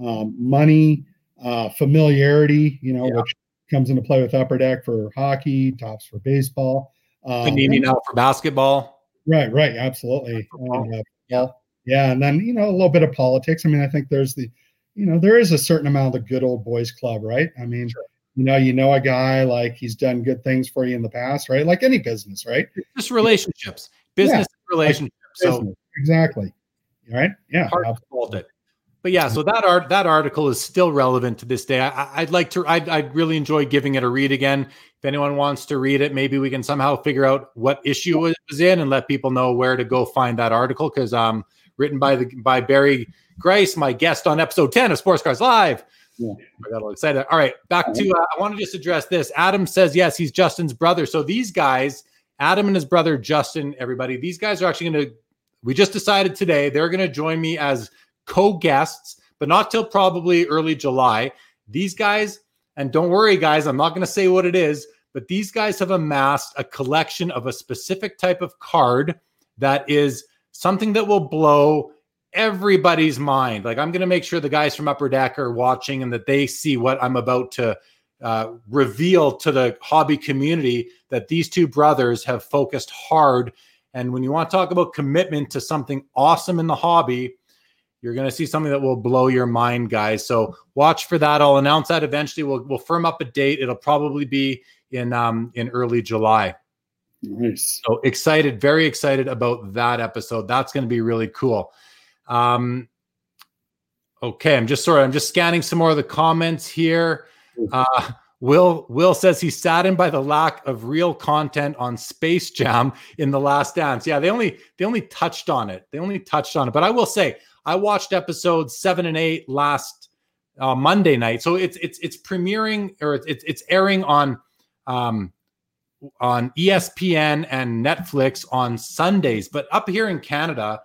um, money, uh, familiarity, you know, yeah. which comes into play with Upper Deck for hockey, Topps for baseball. Um, Panini now for basketball. Right, right, absolutely. And, uh, yeah, yeah, and then you know a little bit of politics. I mean, I think there's the, you know, there is a certain amount of the good old boys club, right? I mean, sure. you know, you know a guy like he's done good things for you in the past, right? Like any business, right? Just relationships, business yeah, relationships. Like business. So exactly right? Yeah. Fault it. but yeah, so that art that article is still relevant to this day. I, would like to. I'd, I'd really enjoy giving it a read again. If anyone wants to read it, maybe we can somehow figure out what issue it was in and let people know where to go find that article because um written by the by Barrie Grice, my guest on episode ten of Sports Cards Live. Yeah. I got all excited. All right, back to. Uh, I want to just address this. Adam says yes, he's Justin's brother. So these guys, Adam and his brother Justin, everybody, these guys are actually going to. We just decided today they're going to join me as co-guests, but not till probably early July. These guys, and don't worry, guys, I'm not going to say what it is, but these guys have amassed a collection of a specific type of card that is something that will blow everybody's mind. Like I'm going to make sure the guys from Upper Deck are watching and that they see what I'm about to uh, reveal to the hobby community that these two brothers have focused hard. And when you want to talk about commitment to something awesome in the hobby, you're going to see something that will blow your mind, guys. So watch for that. I'll announce that eventually. We'll, we'll firm up a date. It'll probably be in um, in early July. Nice. So excited, very excited about that episode. That's going to be really cool. Um, okay, I'm just sorry. I'm just scanning some more of the comments here. Uh, Will Will says he's saddened by the lack of real content on Space Jam in the Last Dance. Yeah, they only they only touched on it. They only touched on it. But I will say, I watched episodes seven and eight last uh, Monday night. So it's it's it's premiering or it's it's airing on um, on ESPN and Netflix on Sundays. But up here in Canada,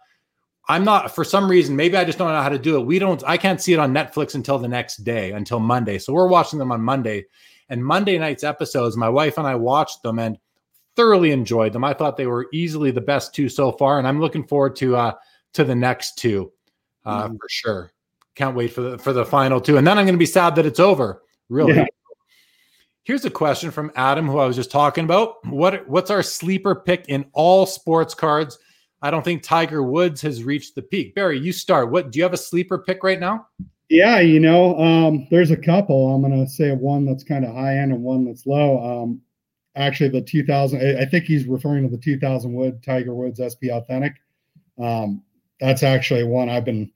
I'm not for some reason. Maybe I just don't know how to do it. We don't. I can't see it on Netflix until the next day, until Monday. So we're watching them on Monday. And Monday night's episodes, my wife and I watched them and thoroughly enjoyed them. I thought they were easily the best two so far, and I'm looking forward to uh to the next two uh, mm. for sure. Can't wait for the for the final two, and then I'm going to be sad that it's over. Really. Yeah. Here's a question from Adam, who I was just talking about. What what's our sleeper pick in all sports cards? I don't think Tiger Woods has reached the peak. Barrie, you start. What do you have a sleeper pick right now? Yeah, you know, um, there's a couple. I'm going to say one that's kind of high end and one that's low. Um, actually, the 2000, I think he's referring to the 2000 Wood Tiger Woods SP Authentic. Um, that's actually one I've been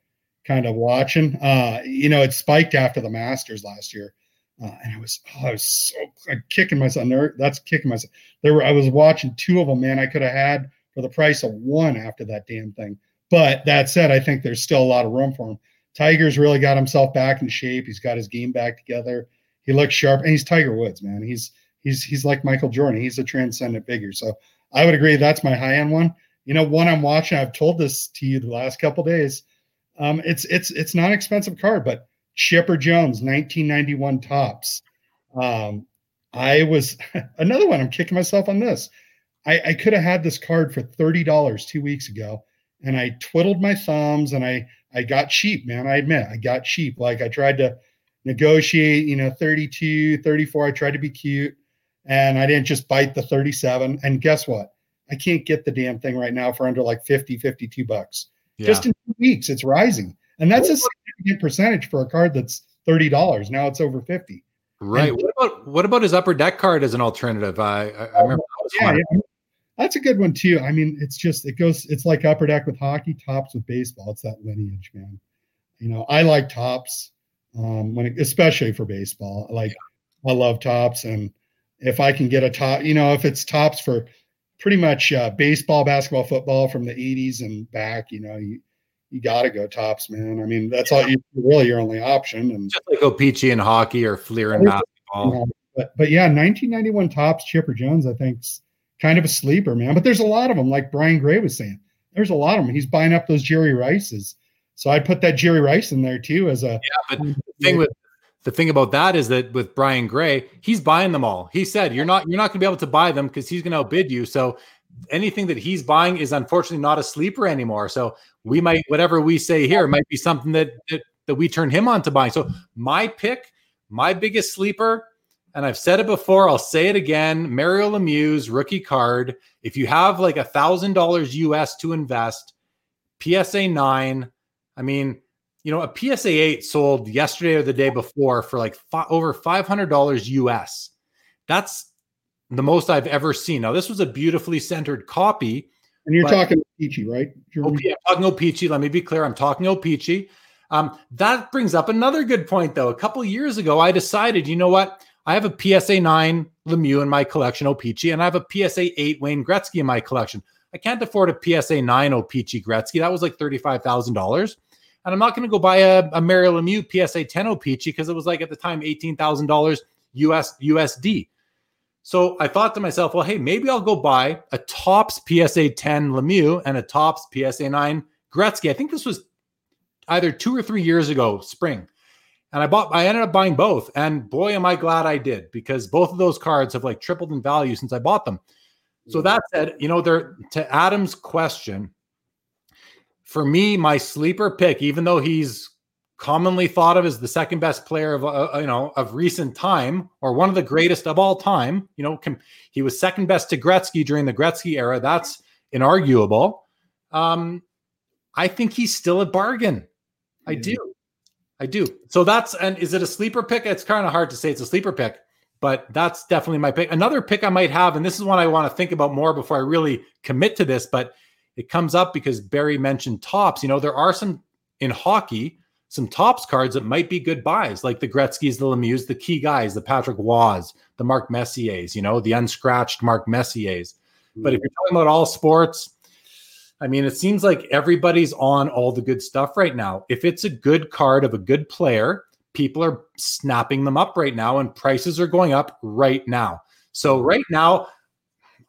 kind of watching. Uh, you know, it spiked after the Masters last year, uh, and I was oh, I was so like, kicking myself. There, that's kicking myself. There were I was watching two of them. Man, I could have had for the price of one after that damn thing. But that said, I think there's still a lot of room for him. Tiger's really got himself back in shape. He's got his game back together. He looks sharp, and he's Tiger Woods, man. He's he's he's like Michael Jordan. He's a transcendent figure. So I would agree that's my high end one you know, one I'm watching, I've told this to you the last couple days. Um, it's it's it's not an expensive card, but Chipper Jones, 1991 Topps. Um, I was another one. I'm kicking myself on this. I, I could have had this card for thirty dollars two weeks ago, and I twiddled my thumbs and I I got cheap, man. I admit I got cheap. Like I tried to negotiate, you know, 32, 34. I tried to be cute, and I didn't just bite the 37. And guess what? I can't get the damn thing right now for under like 50, 52 bucks. Yeah. Just in two weeks, it's rising. And that's a significant percentage for a card that's $30. Now it's over 50. Right. And, what about what about his upper deck card as an alternative? I, I, I oh, remember yeah, yeah, that's a good one too. I mean, it's just it goes it's like upper deck with hockey, Topps with baseball. It's that lineage, man. You know, I like Topps um when it, especially for baseball. Like. I love Topps, and if I can get a top, you know, if it's Topps for pretty much uh, baseball, basketball, football from the 80s and back. You know, you you got to go Topps, man. I mean, that's all you really your only option. And just like Peachy in hockey or Fleer in basketball. but, but yeah, 1991 Topps Chipper Jones, I think's kind of a sleeper, man. But there's a lot of them, like Brian Gray was saying. There's a lot of them. He's buying up those Jerry Rices. So I'd put that Jerry Rice in there too as a. Yeah, but thing with the thing about that is that with Brian Gray, he's buying them all. He said you're not you're not going to be able to buy them because he's going to outbid you. So anything that he's buying is unfortunately not a sleeper anymore. So we might whatever we say here might be something that that, that we turn him on to buying. So my pick, my biggest sleeper, and I've said it before, I'll say it again: Mario Lemieux's rookie card. If you have like a thousand dollars US to invest, PSA nine. I mean you know, a PSA 8 sold yesterday or the day before for like fi- over $500 US. That's the most I've ever seen. Now, this was a beautifully centered copy. And you're talking O-Pee-Chee, right? Okay, I'm talking O-Pee-Chee. Let me be clear. I'm talking O-Pee-Chee. Um, that brings up another good point, though. A couple years ago, I decided, you know what? I have a PSA 9 Lemieux in my collection, O-Pee-Chee, and I have a PSA 8 Wayne Gretzky in my collection. I can't afford a PSA 9 O-Pee-Chee Gretzky. That was like $35,000. And I'm not going to go buy a, a Mario Lemieux PSA 10 O-Pee-Chee because it was like at the time $18,000 US USD. So I thought to myself, well, hey, maybe I'll go buy a Topps PSA 10 Lemieux and a Topps PSA 9 Gretzky. I think this was either two or three years ago, spring. And I bought, I ended up buying both. And boy, am I glad I did because both of those cards have like tripled in value since I bought them. So that said, you know, there to Adam's question, for me, my sleeper pick, even though he's commonly thought of as the second best player of uh, you know of recent time or one of the greatest of all time, you know, com- he was second best to Gretzky during the Gretzky era. That's inarguable. Um, I think he's still a bargain. I do. I do. So that's and is it a sleeper pick? It's kind of hard to say it's a sleeper pick, but that's definitely my pick. Another pick I might have, and this is one I want to think about more before I really commit to this, but it comes up because Barrie mentioned Topps. You know, there are some in hockey, some Topps cards that might be good buys, like the Gretzky's, the Lemieux, the key guys, the Patrick Roys, the Mark Messiers, you know, the unscratched Mark Messiers. But if mm. you're talking about all sports, I mean, it seems like everybody's on all the good stuff right now. If it's a good card of a good player, people are snapping them up right now and prices are going up right now. So right now,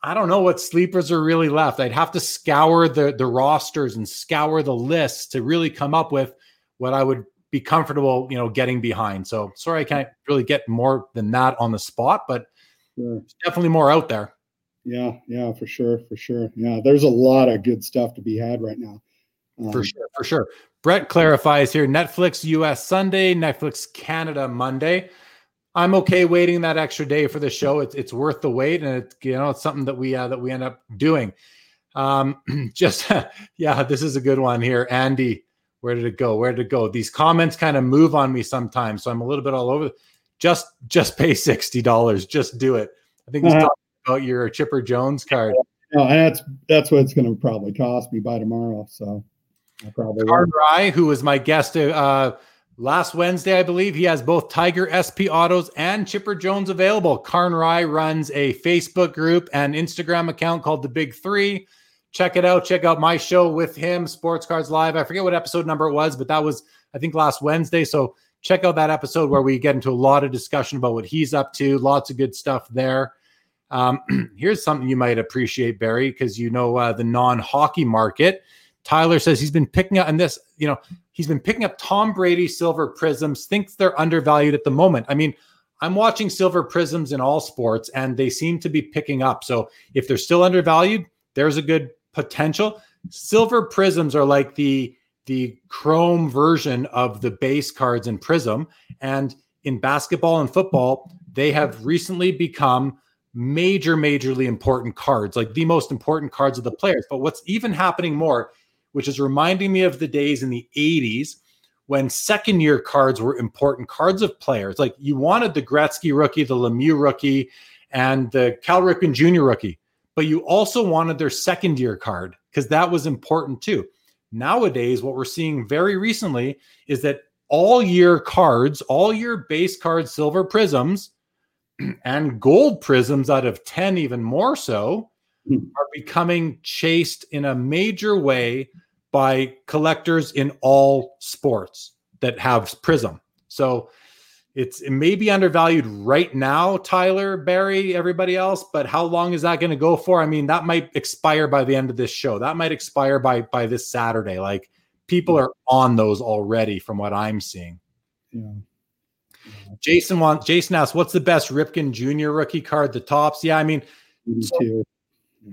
I don't know what sleepers are really left. I'd have to scour the the rosters and scour the lists to really come up with what I would be comfortable, you know, getting behind. So sorry, I can't really get more than that on the spot, but sure. definitely more out there. Yeah, yeah, for sure, for sure. Yeah, there's a lot of good stuff to be had right now. Um, for sure, for sure. Brett clarifies here: Netflix US Sunday, Netflix Canada Monday. I'm okay waiting that extra day for the show. It's it's worth the wait, and it's you know it's something that we uh, that we end up doing. Um, just yeah, this is a good one here, Andy. Where did it go? Where did it go? These comments kind of move on me sometimes, so I'm a little bit all over. Just just pay sixty dollars. Just do it. I think he's uh-huh. talking about your Chipper Jones card. No, that's that's what it's going to probably cost me by tomorrow. So I probably Card Rye, who was my guest uh, last Wednesday, I believe, he has both Tiger SP Autos and Chipper Jones available. Karn Rye runs a Facebook group and Instagram account called The Big Three. Check it out. Check out my show with him, Sports Cards Live. I forget what episode number it was, but that was I think last Wednesday. So check out that episode where we get into a lot of discussion about what he's up to. Lots of good stuff there. Um, here's something you might appreciate, Barrie, because you know uh, the non-hockey market. Tyler says he's been picking up, and this, you know, he's been picking up Tom Brady silver Prizms. Thinks they're undervalued at the moment. I mean, I'm watching silver Prizms in all sports, and they seem to be picking up. So if they're still undervalued, there's a good potential. Silver Prizms are like the the chrome version of the base cards in Prizm, and in basketball and football, they have recently become major, majorly important cards, like the most important cards of the players. But what's even happening more, which is reminding me of the days in the 80s when second year cards were important cards of players. Like you wanted the Gretzky rookie, the Lemieux rookie, and the Cal Ripken Jr. rookie, but you also wanted their second year card because that was important too. Nowadays, what we're seeing very recently is that all year cards, all year base cards, silver Prizms and gold Prizms out of 10 even more so hmm. are becoming chased in a major way by collectors in all sports that have Prizm. So it's it may be undervalued right now tyler Barrie everybody else but how long is that going to go for? I mean that might expire by the end of this show. That might expire by by this saturday. Like people hmm. are on those already from what i'm seeing. Yeah Jason wants Jason asks, "What's the best Ripken Jr. rookie card? The Topps. Yeah, I mean, so,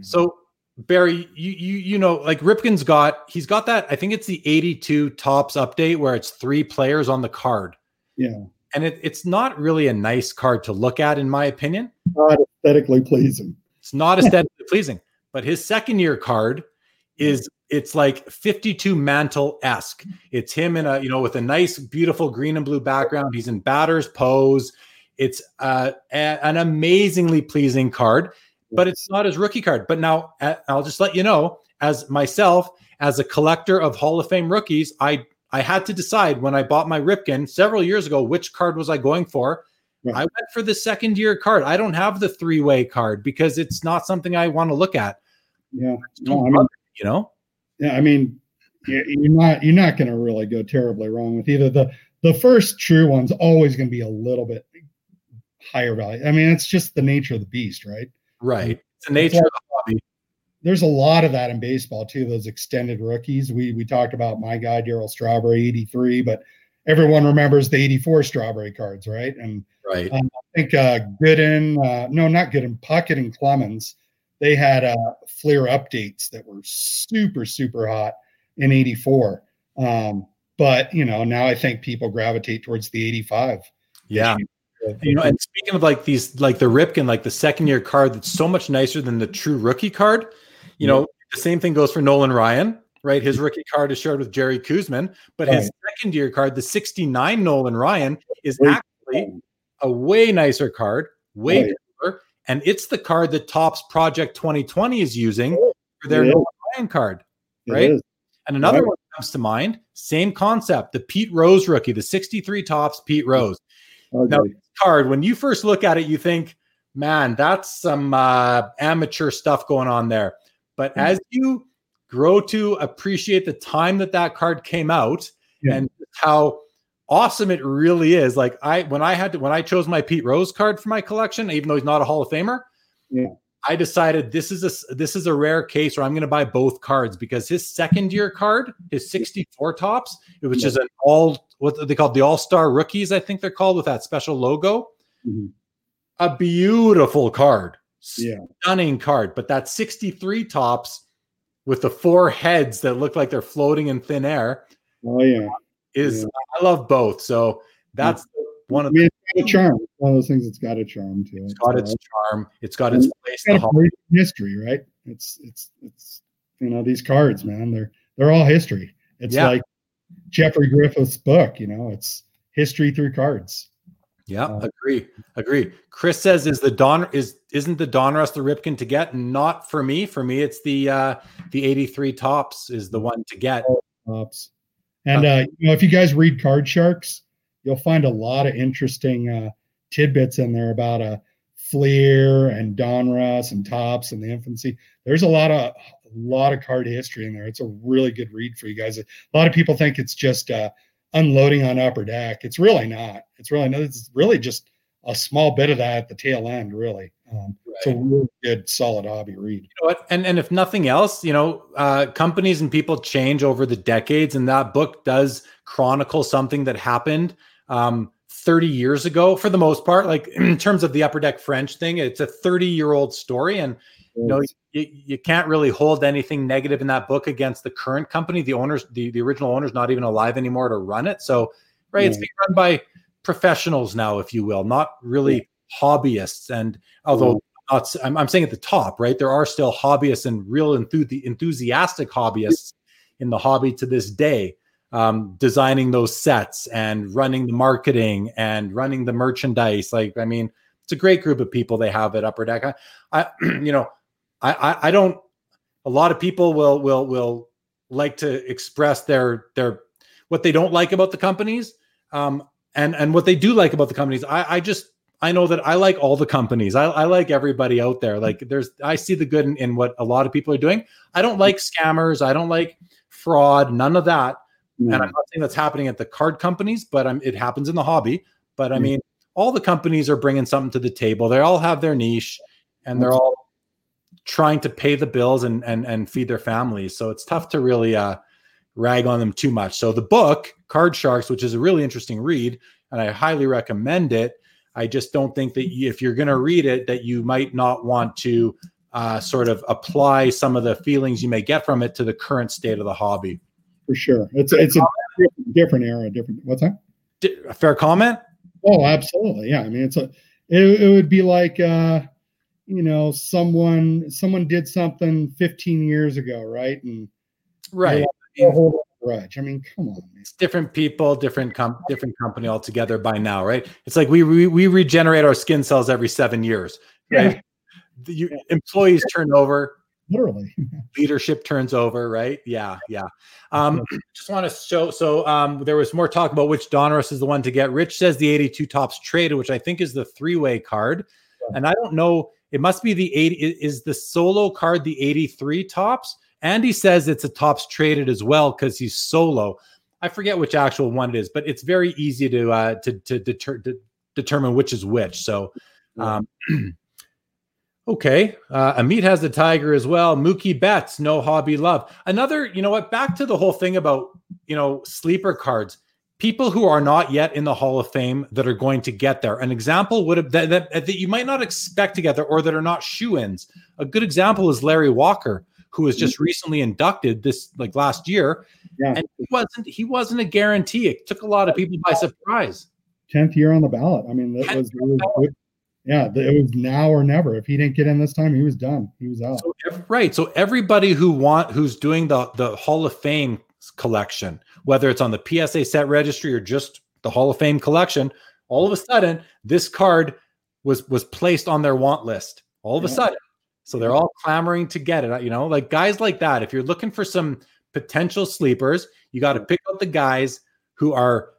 so, Barrie, you you you know, like Ripken's got he's got that. I think it's the eighty-two Topps update where it's three players on the card. Yeah, and it, it's not really a nice card to look at, in my opinion. Not aesthetically pleasing. It's not aesthetically pleasing, but his second year card is it's like 52 mantle esque. It's him in a, you know, with a nice, beautiful green and blue background. He's in batter's pose. It's uh, a, an amazingly pleasing card, but it's not his rookie card. But now I'll just let you know, as myself, as a collector of Hall of Fame rookies, I I had to decide when I bought my Ripken several years ago which card was I going for. Right. I went for the second year card. I don't have the three way card because it's not something I want to look at. Yeah. No, I mean, you know? yeah, I mean, you- you're not you're not going to really go terribly wrong with either the the first true one's always going to be a little bit higher value. I mean, it's just the nature of the beast, right? Right. It's the nature of the hobby. There's a lot of that in baseball too. Those extended rookies. We we talked about my guy Darryl Strawberry, 83, but everyone remembers the 84 Strawberry cards, right? And Right. Um, I think uh, Gooden, uh, no, not Gooden, Puckett and Clemens, they had uh, Fleer updates that were super, super hot in 84. Um, but, you know, now I think people gravitate towards the 85. Yeah. You know, and speaking of like these, like the Ripken, like the second year card that's so much nicer than the true rookie card. You know, the same thing goes for Nolan Ryan, right? His rookie card is shared with Jerry Koosman, but his second year card, the 69 Nolan Ryan, is actually a way nicer card, way Right. And it's the card that Topps Project 2020 is using for their It is. Nolan Ryan card. Right? And another Right. one comes to mind, same concept, the Pete Rose rookie, the 63 Topps Pete Rose Now- Ugly. card. When you first look at it, you think, man, that's some uh, amateur stuff going on there. But Mhm. as you grow to appreciate the time that that card came out Yeah. and how awesome it really is, like I when I had to when I chose my Pete Rose card for my collection, even though he's not a Hall of Famer, Yeah. I decided this is a this is a rare case where I'm going to buy both cards because his second year card, his 64 Topps, it was Yeah. just an all what they called the All Star rookies, I think they're called with that special logo Mhm. a beautiful card, Yeah. stunning card. But that 63 Topps with the four heads that look like they're floating in thin air Oh, yeah. Is Yeah. I love both. So that's one I of the mean, it's got a charm. It's one of those things that's got a charm to it. it's got So, its charm, it's got its place. in got the history, right? It's it's it's you know these cards, man. They're they're all history. It's Yeah. like Jeffrey Griffith's book. You know, it's history through cards. Yeah, Uh, agree, agree. Chris says, "Is the Don is isn't the Donruss the Ripken to get? Not for me. For me, it's the uh the 83 Topps is the one to get. Topps. And uh, you know, if you guys read Card Sharks, you'll find a lot of interesting uh, tidbits in there about uh, Fleer and Donruss and Topps and the infancy. There's a lot of a lot of card history in there. It's a really good read for you guys. A lot of people think it's just uh, unloading on upper deck. It's really not. It's really not. It's really just a small bit of that at the tail end. Really, um, it's a really good, solid hobby read. You know what? And and if nothing else, you know, uh, companies and people change over the decades, and that book does chronicle something that happened um, 30 years ago, for the most part. Like in terms of the upper deck French thing, it's a 30 year old story, and you know, you, you can't really hold anything negative in that book against the current company. The owners, the, the original owner's not even alive anymore to run it. So, right, it's Yeah. being run by professionals now, if you will, not really hobbyists. And although not, I'm, I'm saying at the top, right, there are still hobbyists and real enthu- enthusiastic hobbyists in the hobby to this day, um, designing those sets and running the marketing and running the merchandise. Like, I mean, it's a great group of people they have at Upper Deck. I, I you know, I, I, I don't. A lot of people will will will like to express their their what they don't like about the companies, um, and and what they do like about the companies. I, I just I know that I like all the companies. I, I like everybody out there. Like there's I see the good in, in what a lot of people are doing. I don't like scammers. I don't like fraud. None of that. And I'm not saying that's happening at the card companies, but um, it happens in the hobby. But I Mm. mean, all the companies are bringing something to the table. They all have their niche, and they're all trying to pay the bills and and and feed their families. So it's tough to really uh, rag on them too much. So the book Card Sharks, which is a really interesting read, and I highly recommend it. I just don't think that you, if you're going to read it, that you might not want to uh, sort of apply some of the feelings you may get from it to the current state of the hobby. for sure. It's it's a different, era, different. What's that? D- a fair comment? Oh, absolutely. Yeah. I mean, it's a. It, it would be like, uh, you know, someone someone did something 15 years ago, right? And Right. a whole grudge. I mean, come on, man. It's different people, different com- different company altogether by now, right? It's like we we, we regenerate our skin cells every seven years, right? The, you, employees turn over, literally. Leadership turns over, right? Yeah, yeah. Um, just want to show. So um, there was more talk about which Donruss is the one to get. Rich says the 82 Topps traded, which I think is the three-way card, yeah. and I don't know. It must be the 80. Is the solo card the 83 Topps? Andy says it's a Topps traded as well because he's solo. I forget which actual one it is, but it's very easy to uh, to to, deter, to determine which is which. So. Um, Okay. Uh, Amit has the Tiger as well. Mookie Betts, no hobby love. Another, you know what? Back to the whole thing about, you know, sleeper cards. People who are not yet in the Hall of Fame that are going to get there. An example would have that, that, that you might not expect to get there or that are not shoe ins. A good example is Larry Walker, who was just recently inducted this like last year. Yeah. And he wasn't he wasn't a guarantee. It took a lot of people by surprise. 10th year on the ballot. I mean, that was, was yeah, it was now or never. If he didn't get in this time, he was done. He was out. So, right. So everybody who want who's doing the the Hall of Fame collection, whether it's on the PSA set registry or just the Hall of Fame collection, all of a sudden this card was was placed on their want list. All of a sudden. So they're all clamoring to get it. You know, like guys like that. If you're looking for some potential sleepers, you got to pick up the guys who are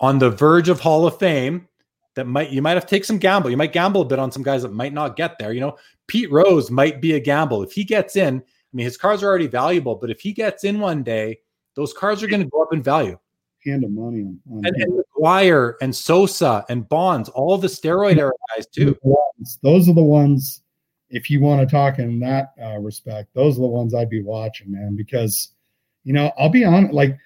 on the verge of Hall of Fame that might you might have to take some gamble. You might gamble a bit on some guys that might not get there. You know, Pete Rose might be a gamble if he gets in. I mean, his cards are already valuable, but if he gets in one day, those cards are going to go up in value. Hand of money on, on and, and McGwire and Sosa and Bonds, all the steroid era guys too. Those are the ones. If you want to talk in that uh, respect, those are the ones I'd be watching, man. Because you know, I'll be honest, like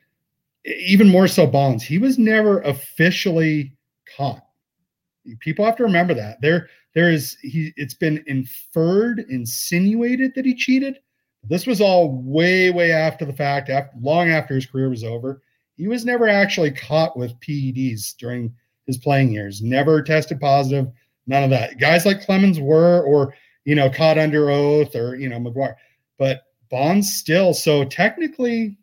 even more so Bonds, he was never officially caught. People have to remember that. There there is he it's been inferred insinuated that he cheated. This was all way way after the fact after long after his career was over. He was never actually caught with ped's during his playing years never tested positive none of that. Guys like clemens were or you know caught under oath or you know McGwire. but bonds still so technically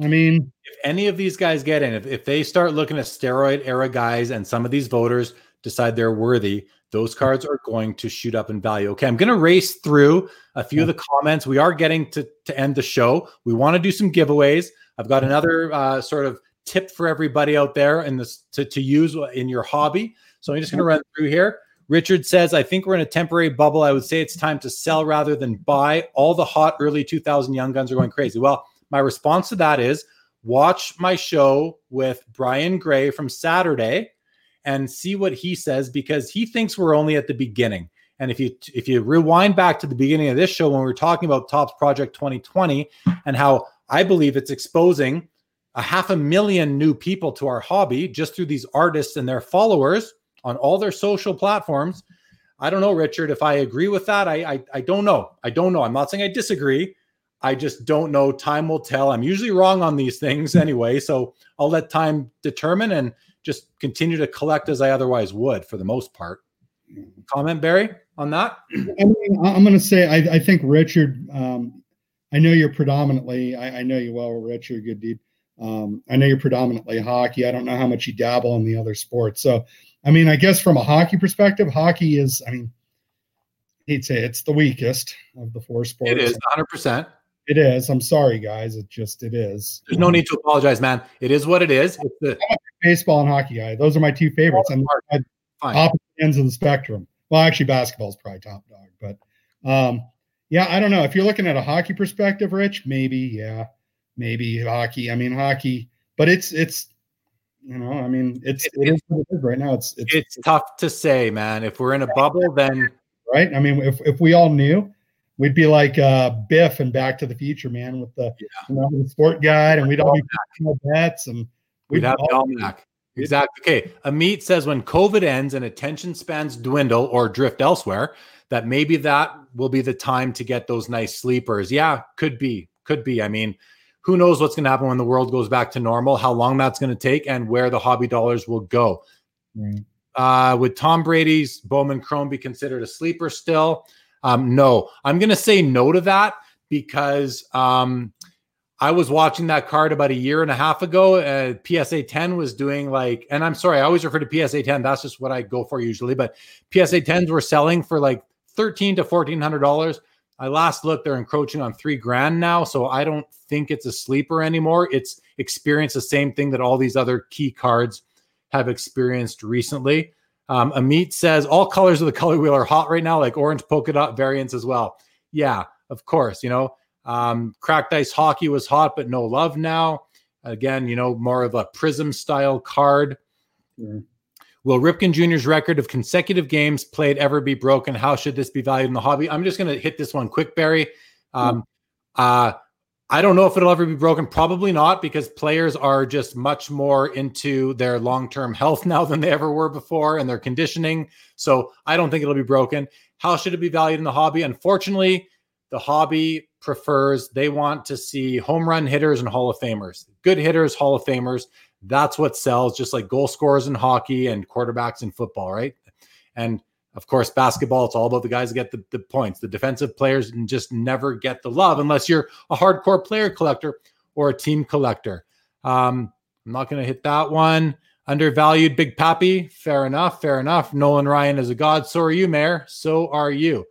i mean if any of these guys get in if, if they start looking at steroid era guys and some of these voters decide they're worthy, those cards are going to shoot up in value. Okay, I'm going to race through a few of the comments. We are getting to, to end the show. We want to do some giveaways. I've got another uh, sort of tip for everybody out there in this to, to use in your hobby. So I'm just going to run through here. Richard says, I think we're in a temporary bubble. I would say it's time to sell rather than buy. All the hot early 2000 young guns are going crazy. Well, my response to that is watch my show with Brian Gray from Saturday and see what he says because he thinks we're only at the beginning. And if you if you rewind back to the beginning of this show when we were talking about Topps Project 2020 and how I believe it's exposing a half a million new people to our hobby just through these artists and their followers on all their social platforms. I don't know, Richard, if I agree with that. I, I I don't know. I don't know. I'm not saying I disagree. I just don't know. Time will tell. I'm usually wrong on these things anyway, so I'll let time determine. And just continue to collect as I otherwise would for the most part. Comment, Barrie, on that? I mean, I'm going to say I, I, think Richard. Um, I know you're predominantly. I, I, know you well, Richard. Good deed. Um, I know you're predominantly hockey. I don't know how much you dabble in the other sports. So, I mean, I guess from a hockey perspective, hockey is. I mean, he'd say it's the weakest of the four sports. It is 100. percent it is. I'm sorry, guys. It just it is. There's no need to apologize, man. It is what it is. It's the baseball and hockey guy. Those are my two favorites. And opposite ends of the spectrum. Well, actually, basketball is probably top dog, but um, yeah, I don't know. If you're looking at a hockey perspective, Rich, maybe, yeah, maybe hockey. I mean, hockey, but it's it's you know, I mean, it's it, it is what it is right now. It's, it's it's tough to say, man. If we're in a bubble, then right. I mean, if if we all knew we'd be like uh, Biff and Back to the Future, man, with the, yeah. you know, the sport guide, and we'd all be bets and we'd, we'd have the almanac. Exactly. Okay. Amit says when COVID ends and attention spans dwindle or drift elsewhere, that maybe that will be the time to get those nice sleepers. Yeah, could be. Could be. I mean, who knows what's going to happen when the world goes back to normal, how long that's going to take, and where the hobby dollars will go. Mm. Uh, would Tom Brady's Bowman Chrome be considered a sleeper still? Um, no, I'm going to say no to that because um, I was watching that card about a year and a half ago. Uh, PSA 10 was doing like, and I'm sorry, I always refer to PSA 10. That's just what I go for usually. But PSA 10s were selling for like 13 to 1400 dollars. I last looked, they're encroaching on three grand now. So I don't think it's a sleeper anymore. It's experienced the same thing that all these other key cards have experienced recently. Um, Amit says all colors of the color wheel are hot right now, like orange polka dot variants as well. Yeah, of course. You know, um, cracked ice hockey was hot, but no love now. Again, you know, more of a Prizm style card. Will Ripken Jr.'s record of consecutive games played ever be broken? How should this be valued in the hobby? I'm just going to hit this one quick, Barrie. Um, uh, I don't know if it'll ever be broken. Probably not, because players are just much more into their long term health now than they ever were before and their conditioning. So I don't think it'll be broken. How should it be valued in the hobby? Unfortunately, the hobby prefers, they want to see home run hitters and Hall of Famers, good hitters, Hall of Famers. That's what sells, just like goal scorers in hockey and quarterbacks in football, right? And of course, basketball, it's all about the guys that get the, the points. The defensive players just never get the love unless you're a hardcore player collector or a team collector. Um, I'm not going to hit that one. Undervalued Big Papi. Fair enough. Fair enough. Nolan Ryan is a god. So are you, Mayor. So are you.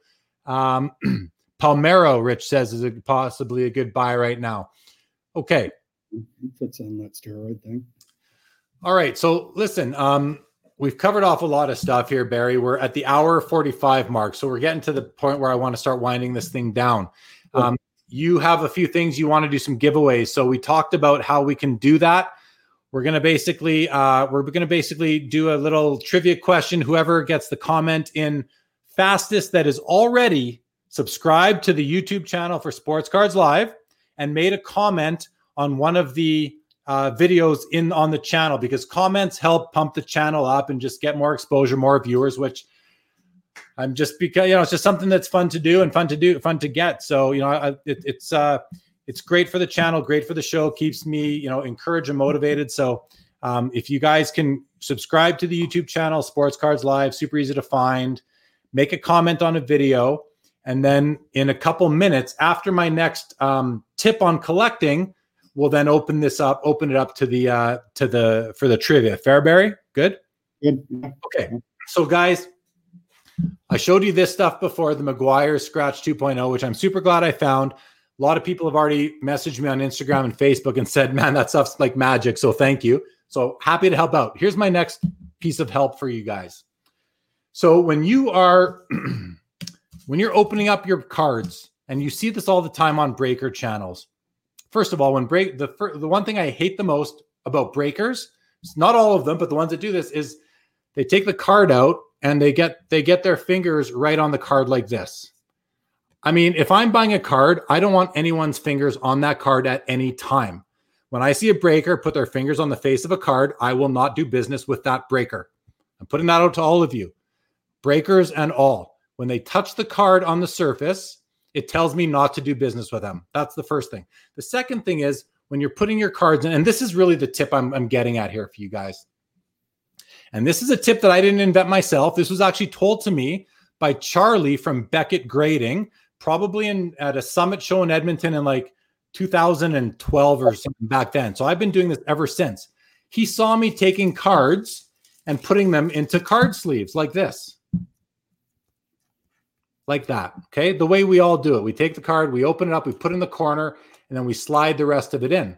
Um, Palmeiro, Rich says, is a, possibly a good buy right now. Okay. He Fits on that steroid thing. All right. So listen, um, we've covered off a lot of stuff here, Barrie. We're at the hour 45 mark. So we're getting to the point where I want to start winding this thing down. Um, you have a few things you want to do some giveaways. So we talked about how we can do that. We're to basically uh, we're going to basically do a little trivia question. Whoever gets the comment in fastest that is already subscribed to the YouTube channel for Sports Cards Live and made a comment on one of the uh, videos in on the channel because comments help pump the channel up and just get more exposure, more viewers, which I'm just because you know it's just something that's fun to do and fun to do, fun to get. So you know, I, it, it's uh, it's great for the channel, great for the show, keeps me you know encouraged and motivated. So um, if you guys can subscribe to the YouTube channel, Sports Cards Live, super easy to find. Make a comment on a video, and then in a couple minutes after my next um, tip on collecting we'll then open this up, open it up to the uh to the for the trivia. Fairberry, good? Good. Okay. So guys, I showed you this stuff before, the Meguiar Scratch 2.0, which I'm super glad I found. A lot of people have already messaged me on Instagram and Facebook and said, man, that stuff's like magic. So thank you. So happy to help out. Here's my next piece of help for you guys. So when you are when you're opening up your cards, and you see this all the time on breaker channels, first of all, when break the the one thing I hate the most about breakers, it's not all of them, but the ones that do this is they take the card out and they get they get their fingers right on the card like this. I mean, if I'm buying a card, I don't want anyone's fingers on that card at any time. When I see a breaker put their fingers on the face of a card, I will not do business with that breaker. I'm putting that out to all of you, breakers and all. When they touch the card on the surface, it tells me not to do business with them. That's the first thing. The second thing is when you're putting your cards in, and this is really the tip I'm, I'm getting at here for you guys. And this is a tip that I didn't invent myself. This was actually told to me by Charlie from Beckett Grading, probably in at a summit show in Edmonton in like 2012 or something back then. So I've been doing this ever since. He saw me taking cards and putting them into card sleeves like this like that. Okay. The way we all do it. We take the card, we open it up, we put it in the corner, and then we slide the rest of it in.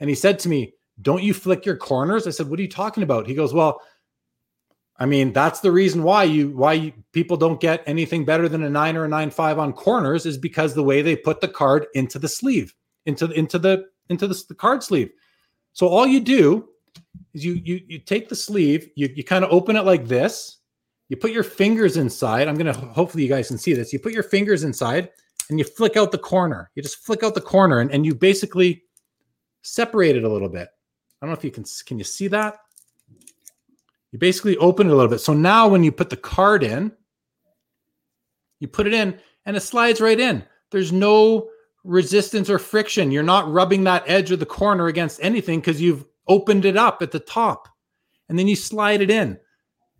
And he said to me, Don't you flick your corners? I said, What are you talking about? He goes, Well, I mean, that's the reason why you why you, people don't get anything better than a nine or a nine five on corners is because the way they put the card into the sleeve, into the into the into the, the card sleeve. So all you do is you you you take the sleeve, you you kind of open it like this, you put your fingers inside. I'm going to hopefully you guys can see this. You put your fingers inside and you flick out the corner. You just flick out the corner and, and you basically separate it a little bit. I don't know if you can can you see that? You basically open it a little bit. So now when you put the card in, you put it in and it slides right in. There's no resistance or friction. You're not rubbing that edge of the corner against anything because you've opened it up at the top. And then you slide it in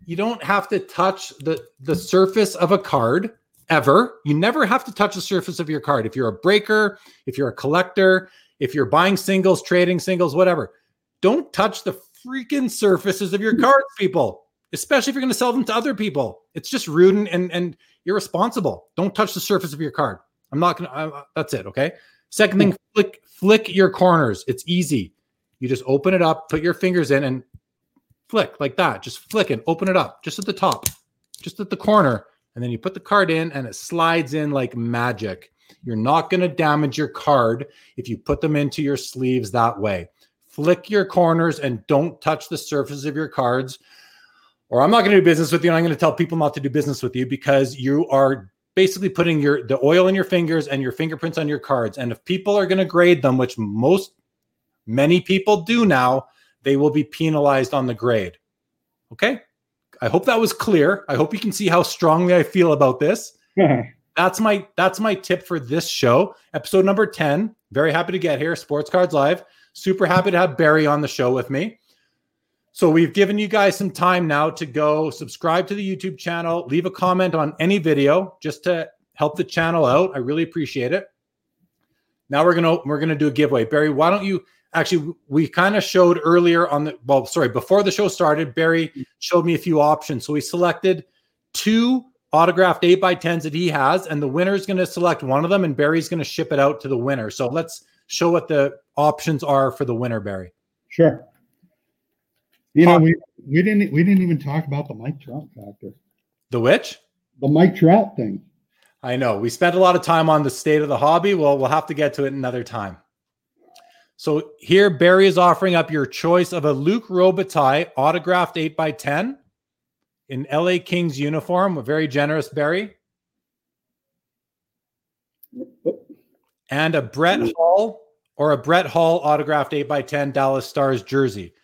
you don't have to touch the the surface of a card ever. You never have to touch the surface of your card. If you're a breaker, if you're a collector, if you're buying singles, trading singles, whatever, don't touch the freaking surfaces of your hmm. cards, people. Especially if you're going to sell them to other people. It's just rude and, and, and irresponsible. Don't touch the surface of your card. I'm not gonna. I, that's it. Okay. Second thing, hmm. flick flick your corners. It's easy. You just open it up, put your fingers in, and flick like that. Just flick it. Open it up, just at the top, just at the corner, and then you put the card in, and it slides in like magic. You're not going to damage your card if you put them into your sleeves that way. Flick your corners and don't touch the surface of your cards. Or I'm not going to do business with you. And I'm going to tell people not to do business with you because you are basically putting your the oil in your fingers and your fingerprints on your cards. And if people are going to grade them, which most many people do now, they will be penalized on the grade. Okay? I hope that was clear. I hope you can see how strongly I feel about this. that's my that's my tip for this show, episode number 10. Very happy to get here, Sports Cards Live. Super happy to have Barrie on the show with me. So we've given you guys some time now to go subscribe to the YouTube channel, leave a comment on any video just to help the channel out. I really appreciate it. Now we're gonna we're gonna do a giveaway. Barrie, why don't you actually we kind of showed earlier on the well, sorry, before the show started, Barrie mm-hmm. showed me a few options. So we selected two autographed eight by tens that he has, and the winner is going to select one of them, and Barrie's going to ship it out to the winner. So let's show what the options are for the winner, Barrie. Sure. You know, we, we didn't we didn't even talk about the Mike Trout factor. The which? The Mike Trout thing. I know. We spent a lot of time on the state of the hobby. Well, we'll have to get to it another time. So here, Barrie is offering up your choice of a Luc Robitaille autographed 8 by 10 in LA Kings uniform. A very generous Barrie. And a Brett Hull or a Brett Hull autographed 8 by 10 Dallas Stars jersey.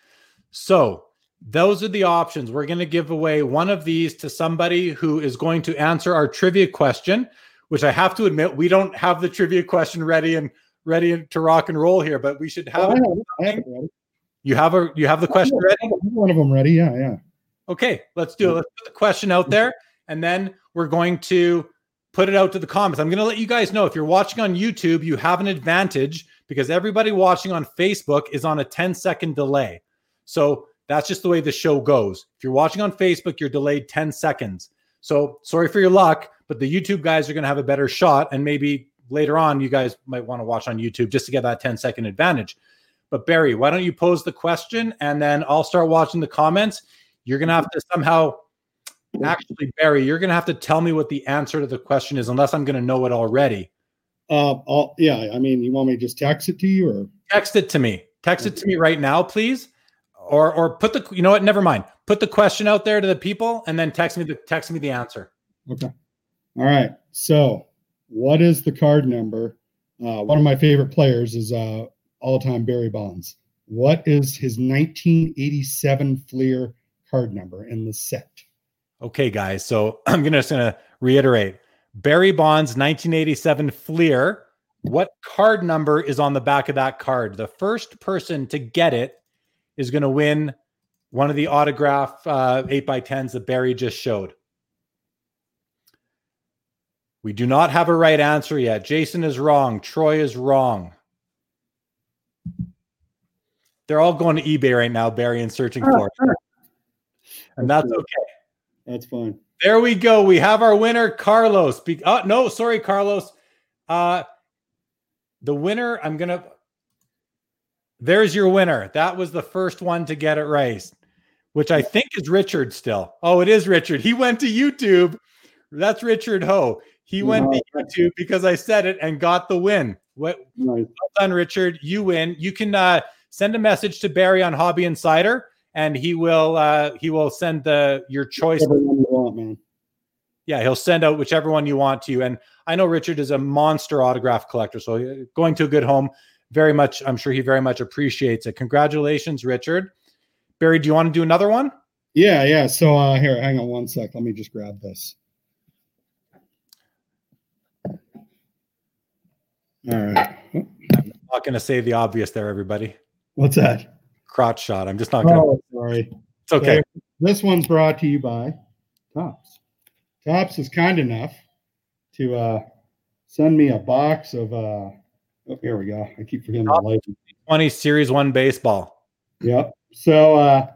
So those are the options. We're going to give away one of these to somebody who is going to answer our trivia question, which I have to admit, we don't have the trivia question ready and ready to rock and roll here, but we should have, oh, I have, I have You have a you have the question ready? One of them ready. Yeah, yeah. Okay, let's do it. Let's put the question out there, and then we're going to put it out to the comments. I'm going to let you guys know if you're watching on YouTube, you have an advantage because everybody watching on Facebook is on a 10 second delay. So that's just the way the show goes. If you're watching on Facebook, you're delayed 10 seconds. So sorry for your luck, but the YouTube guys are going to have a better shot. And maybe later on, you guys might want to watch on YouTube just to get that 10 second advantage. But Barrie, why don't you pose the question and then I'll start watching the comments. You're going to have to somehow actually, Barrie, you're going to have to tell me what the answer to the question is, unless I'm going to know it already. Uh, I'll, yeah. I mean, you want me to just text it to you or text it to me? Text it to me right now, please or or put the you know what never mind put the question out there to the people and then text me the text me the answer okay all right so what is the card number? Uh, one of my favorite players is uh, all-time barry bonds. What is his 1987 fleer card number in the set? Okay guys so i'm gonna just gonna reiterate. Barry bonds 1987 fleer. What card number is on the back of that card? The first person to get it is going to win one of the autograph uh, 8 by 10s that Barrie just showed. We do not have a right answer yet. Jason is wrong. Troy is wrong. They're all going to eBay right now, Barrie, and searching for it. And that's okay. That's fine. There we go. We have our winner, Carlos. Be- oh, no, sorry, Carlos. Uh, the winner, I'm going to there's your winner. That was the first one to get it right, which I think is Richard still. Oh, it is Richard. He went to YouTube. That's Richard Ho. He went to YouTube because I said it and got the win. What, nice. Well done, Richard. You win. You can uh, send a message to Barrie on Hobby Insider, and he will uh, he will send the your choice. Want, man. Yeah, he'll send out whichever one you want to you. And I know Richard is a monster autograph collector, so uh, going to a good home very much, I'm sure he very much appreciates it. Congratulations, Richard. Barrie, do you want to do another one? Yeah, yeah. So uh here, hang on one sec. Let me just grab this. All right. I'm not going to say the obvious there, everybody. What's that? Crotch shot. I'm just not going to. Oh, sorry. It's okay. So this one's brought to you by Topps. Topps is kind enough to uh, send me a box of uh, Oh, here we go. I keep forgetting the light. 20 Series One baseball. Yep. So uh,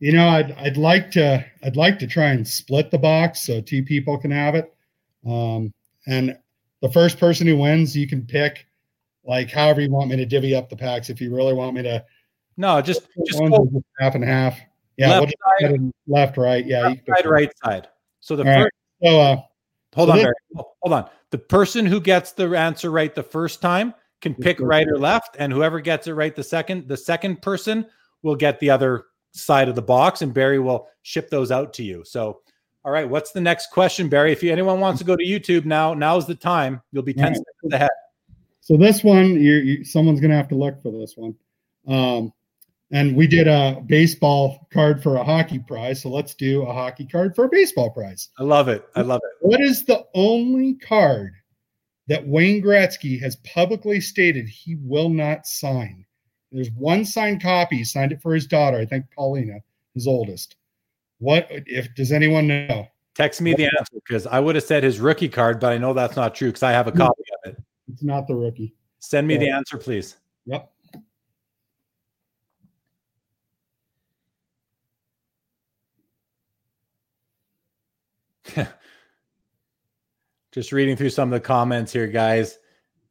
you know, I'd I'd like to I'd like to try and split the box so two people can have it. Um, and the first person who wins, you can pick like however you want me to divvy up the packs. If you really want me to, no, just just go half and half. Yeah, left, we'll side, left, right. Yeah, left side, right side. So the All first. Right. So, uh, hold so on, this, hold on. The person who gets the answer right the first time can pick right or left, and whoever gets it right the second, the second person will get the other side of the box, and Barrie will ship those out to you. So, all right, what's the next question, Barrie? If you, anyone wants to go to YouTube now, now's the time. You'll be ten right. seconds ahead. So this one, you, you someone's going to have to look for this one. Um, and we did a baseball card for a hockey prize. So let's do a hockey card for a baseball prize. I love it. I love it. What is the only card that Wayne Gretzky has publicly stated he will not sign? There's one signed copy. He signed it for his daughter, I think Paulina, his oldest. What if does anyone know? Text me the answer because I would have said his rookie card, but I know that's not true because I have a copy of it. It's not the rookie. Send me the answer, please. Yep. Just reading through some of the comments here, guys.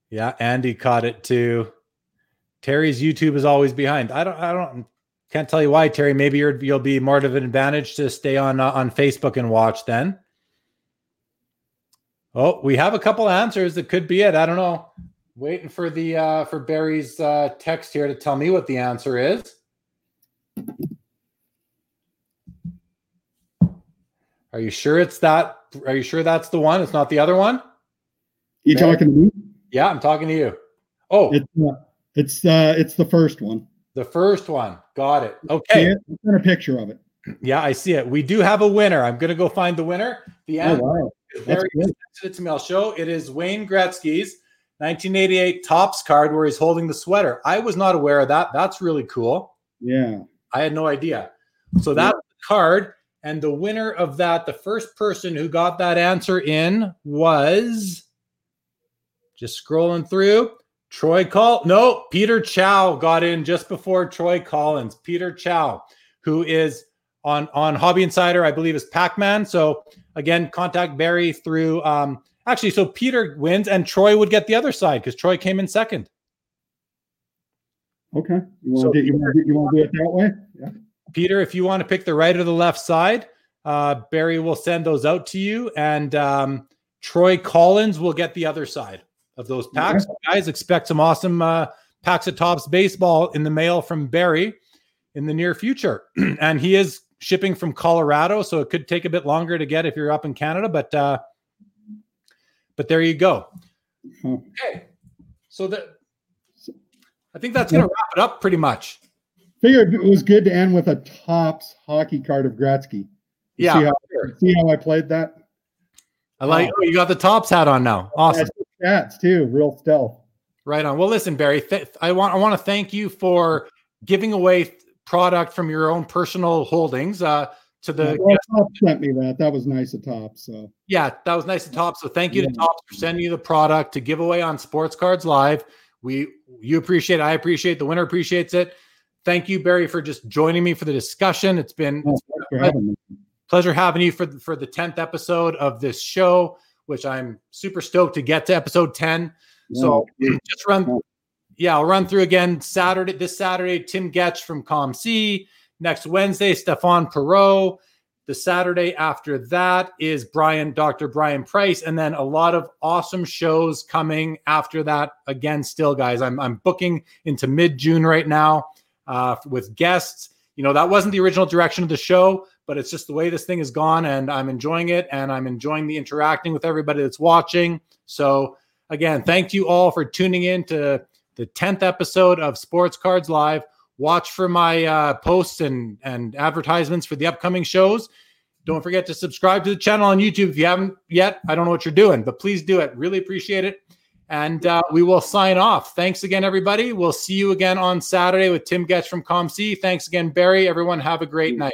Yeah, Andy caught it too. Terry's YouTube is always behind. I don't. I don't. Can't tell you why, Terry. Maybe you will be more of an advantage to stay on uh, on Facebook and watch then. Oh, we have a couple answers. That could be it. I don't know. Waiting for the uh, for Barrie's uh, text here to tell me what the answer is. Are you sure it's that? Are you sure that's the one? It's not the other one. You talking to me? Yeah, I'm talking to you. Oh, it's uh, it's uh, it's the first one. The first one. Got it. Okay. I've got a picture of it. Yeah, I see it. We do have a winner. I'm going to go find the winner. The oh, wow. Very it to me. I'll show. It is Wayne Gretzky's 1988 Topps card where he's holding the sweater. I was not aware of that. That's really cool. Yeah. I had no idea. So that yeah. card and the winner of that, the first person who got that answer in was just scrolling through. Troy Call. No, Peter Chow got in just before Troy Collins. Peter Chow, who is on on Hobby Insider, I believe is Pac-Man. So again, contact Barrie through um actually so Peter wins and Troy would get the other side because Troy came in second. Okay. You want so to you want to do it that way? Yeah. Peter, if you want to pick the right or the left side, uh, Barrie will send those out to you, and um, Troy Collins will get the other side of those packs. Yeah. Guys, expect some awesome uh, packs of Topps baseball in the mail from Barrie in the near future, and he is shipping from Colorado, so it could take a bit longer to get if you're up in Canada, but uh, but there you go. Okay, so that I think that's going to wrap it up pretty much figured it was good to end with a Topps hockey card of Gretzky. Yeah, see how, sure. see how, I played that. I like. Oh, you got the Topps hat on now. Awesome. Hats too, real stealth. Right on. Well, listen, Barrie. Th- I want I want to thank you for giving away product from your own personal holdings. Uh, to the well, Topps sent me that. That was nice of Top. So yeah, that was nice of Topps. So thank you yeah. to Topps for sending you the product to give away on Sports Cards Live. We you appreciate it. I appreciate it. the winner appreciates it. Thank you, Barrie, for just joining me for the discussion. It's been, oh, it's been having pleasure having you for the, for the 10th episode of this show, which I'm super stoked to get to episode 10. Yeah. So just run, yeah, I'll run through again Saturday, this Saturday, Tim Getsch from COMC. Next Wednesday, Stefan Perot. The Saturday after that is Brian, Dr. Brian Price, and then a lot of awesome shows coming after that. Again, still, guys, I'm I'm booking into mid June right now uh, with guests. You know, that wasn't the original direction of the show, but it's just the way this thing has gone, and I'm enjoying it, and I'm enjoying the interacting with everybody that's watching. So, again, thank you all for tuning in to the 10th episode of Sports Cards Live. Watch for my uh, posts and, and advertisements for the upcoming shows. Don't forget to subscribe to the channel on YouTube if you haven't yet. I don't know what you're doing, but please do it. Really appreciate it. And uh, we will sign off. Thanks again, everybody. We'll see you again on Saturday with Tim Getsch from COMC. Thanks again, Barrie. Everyone, have a great night.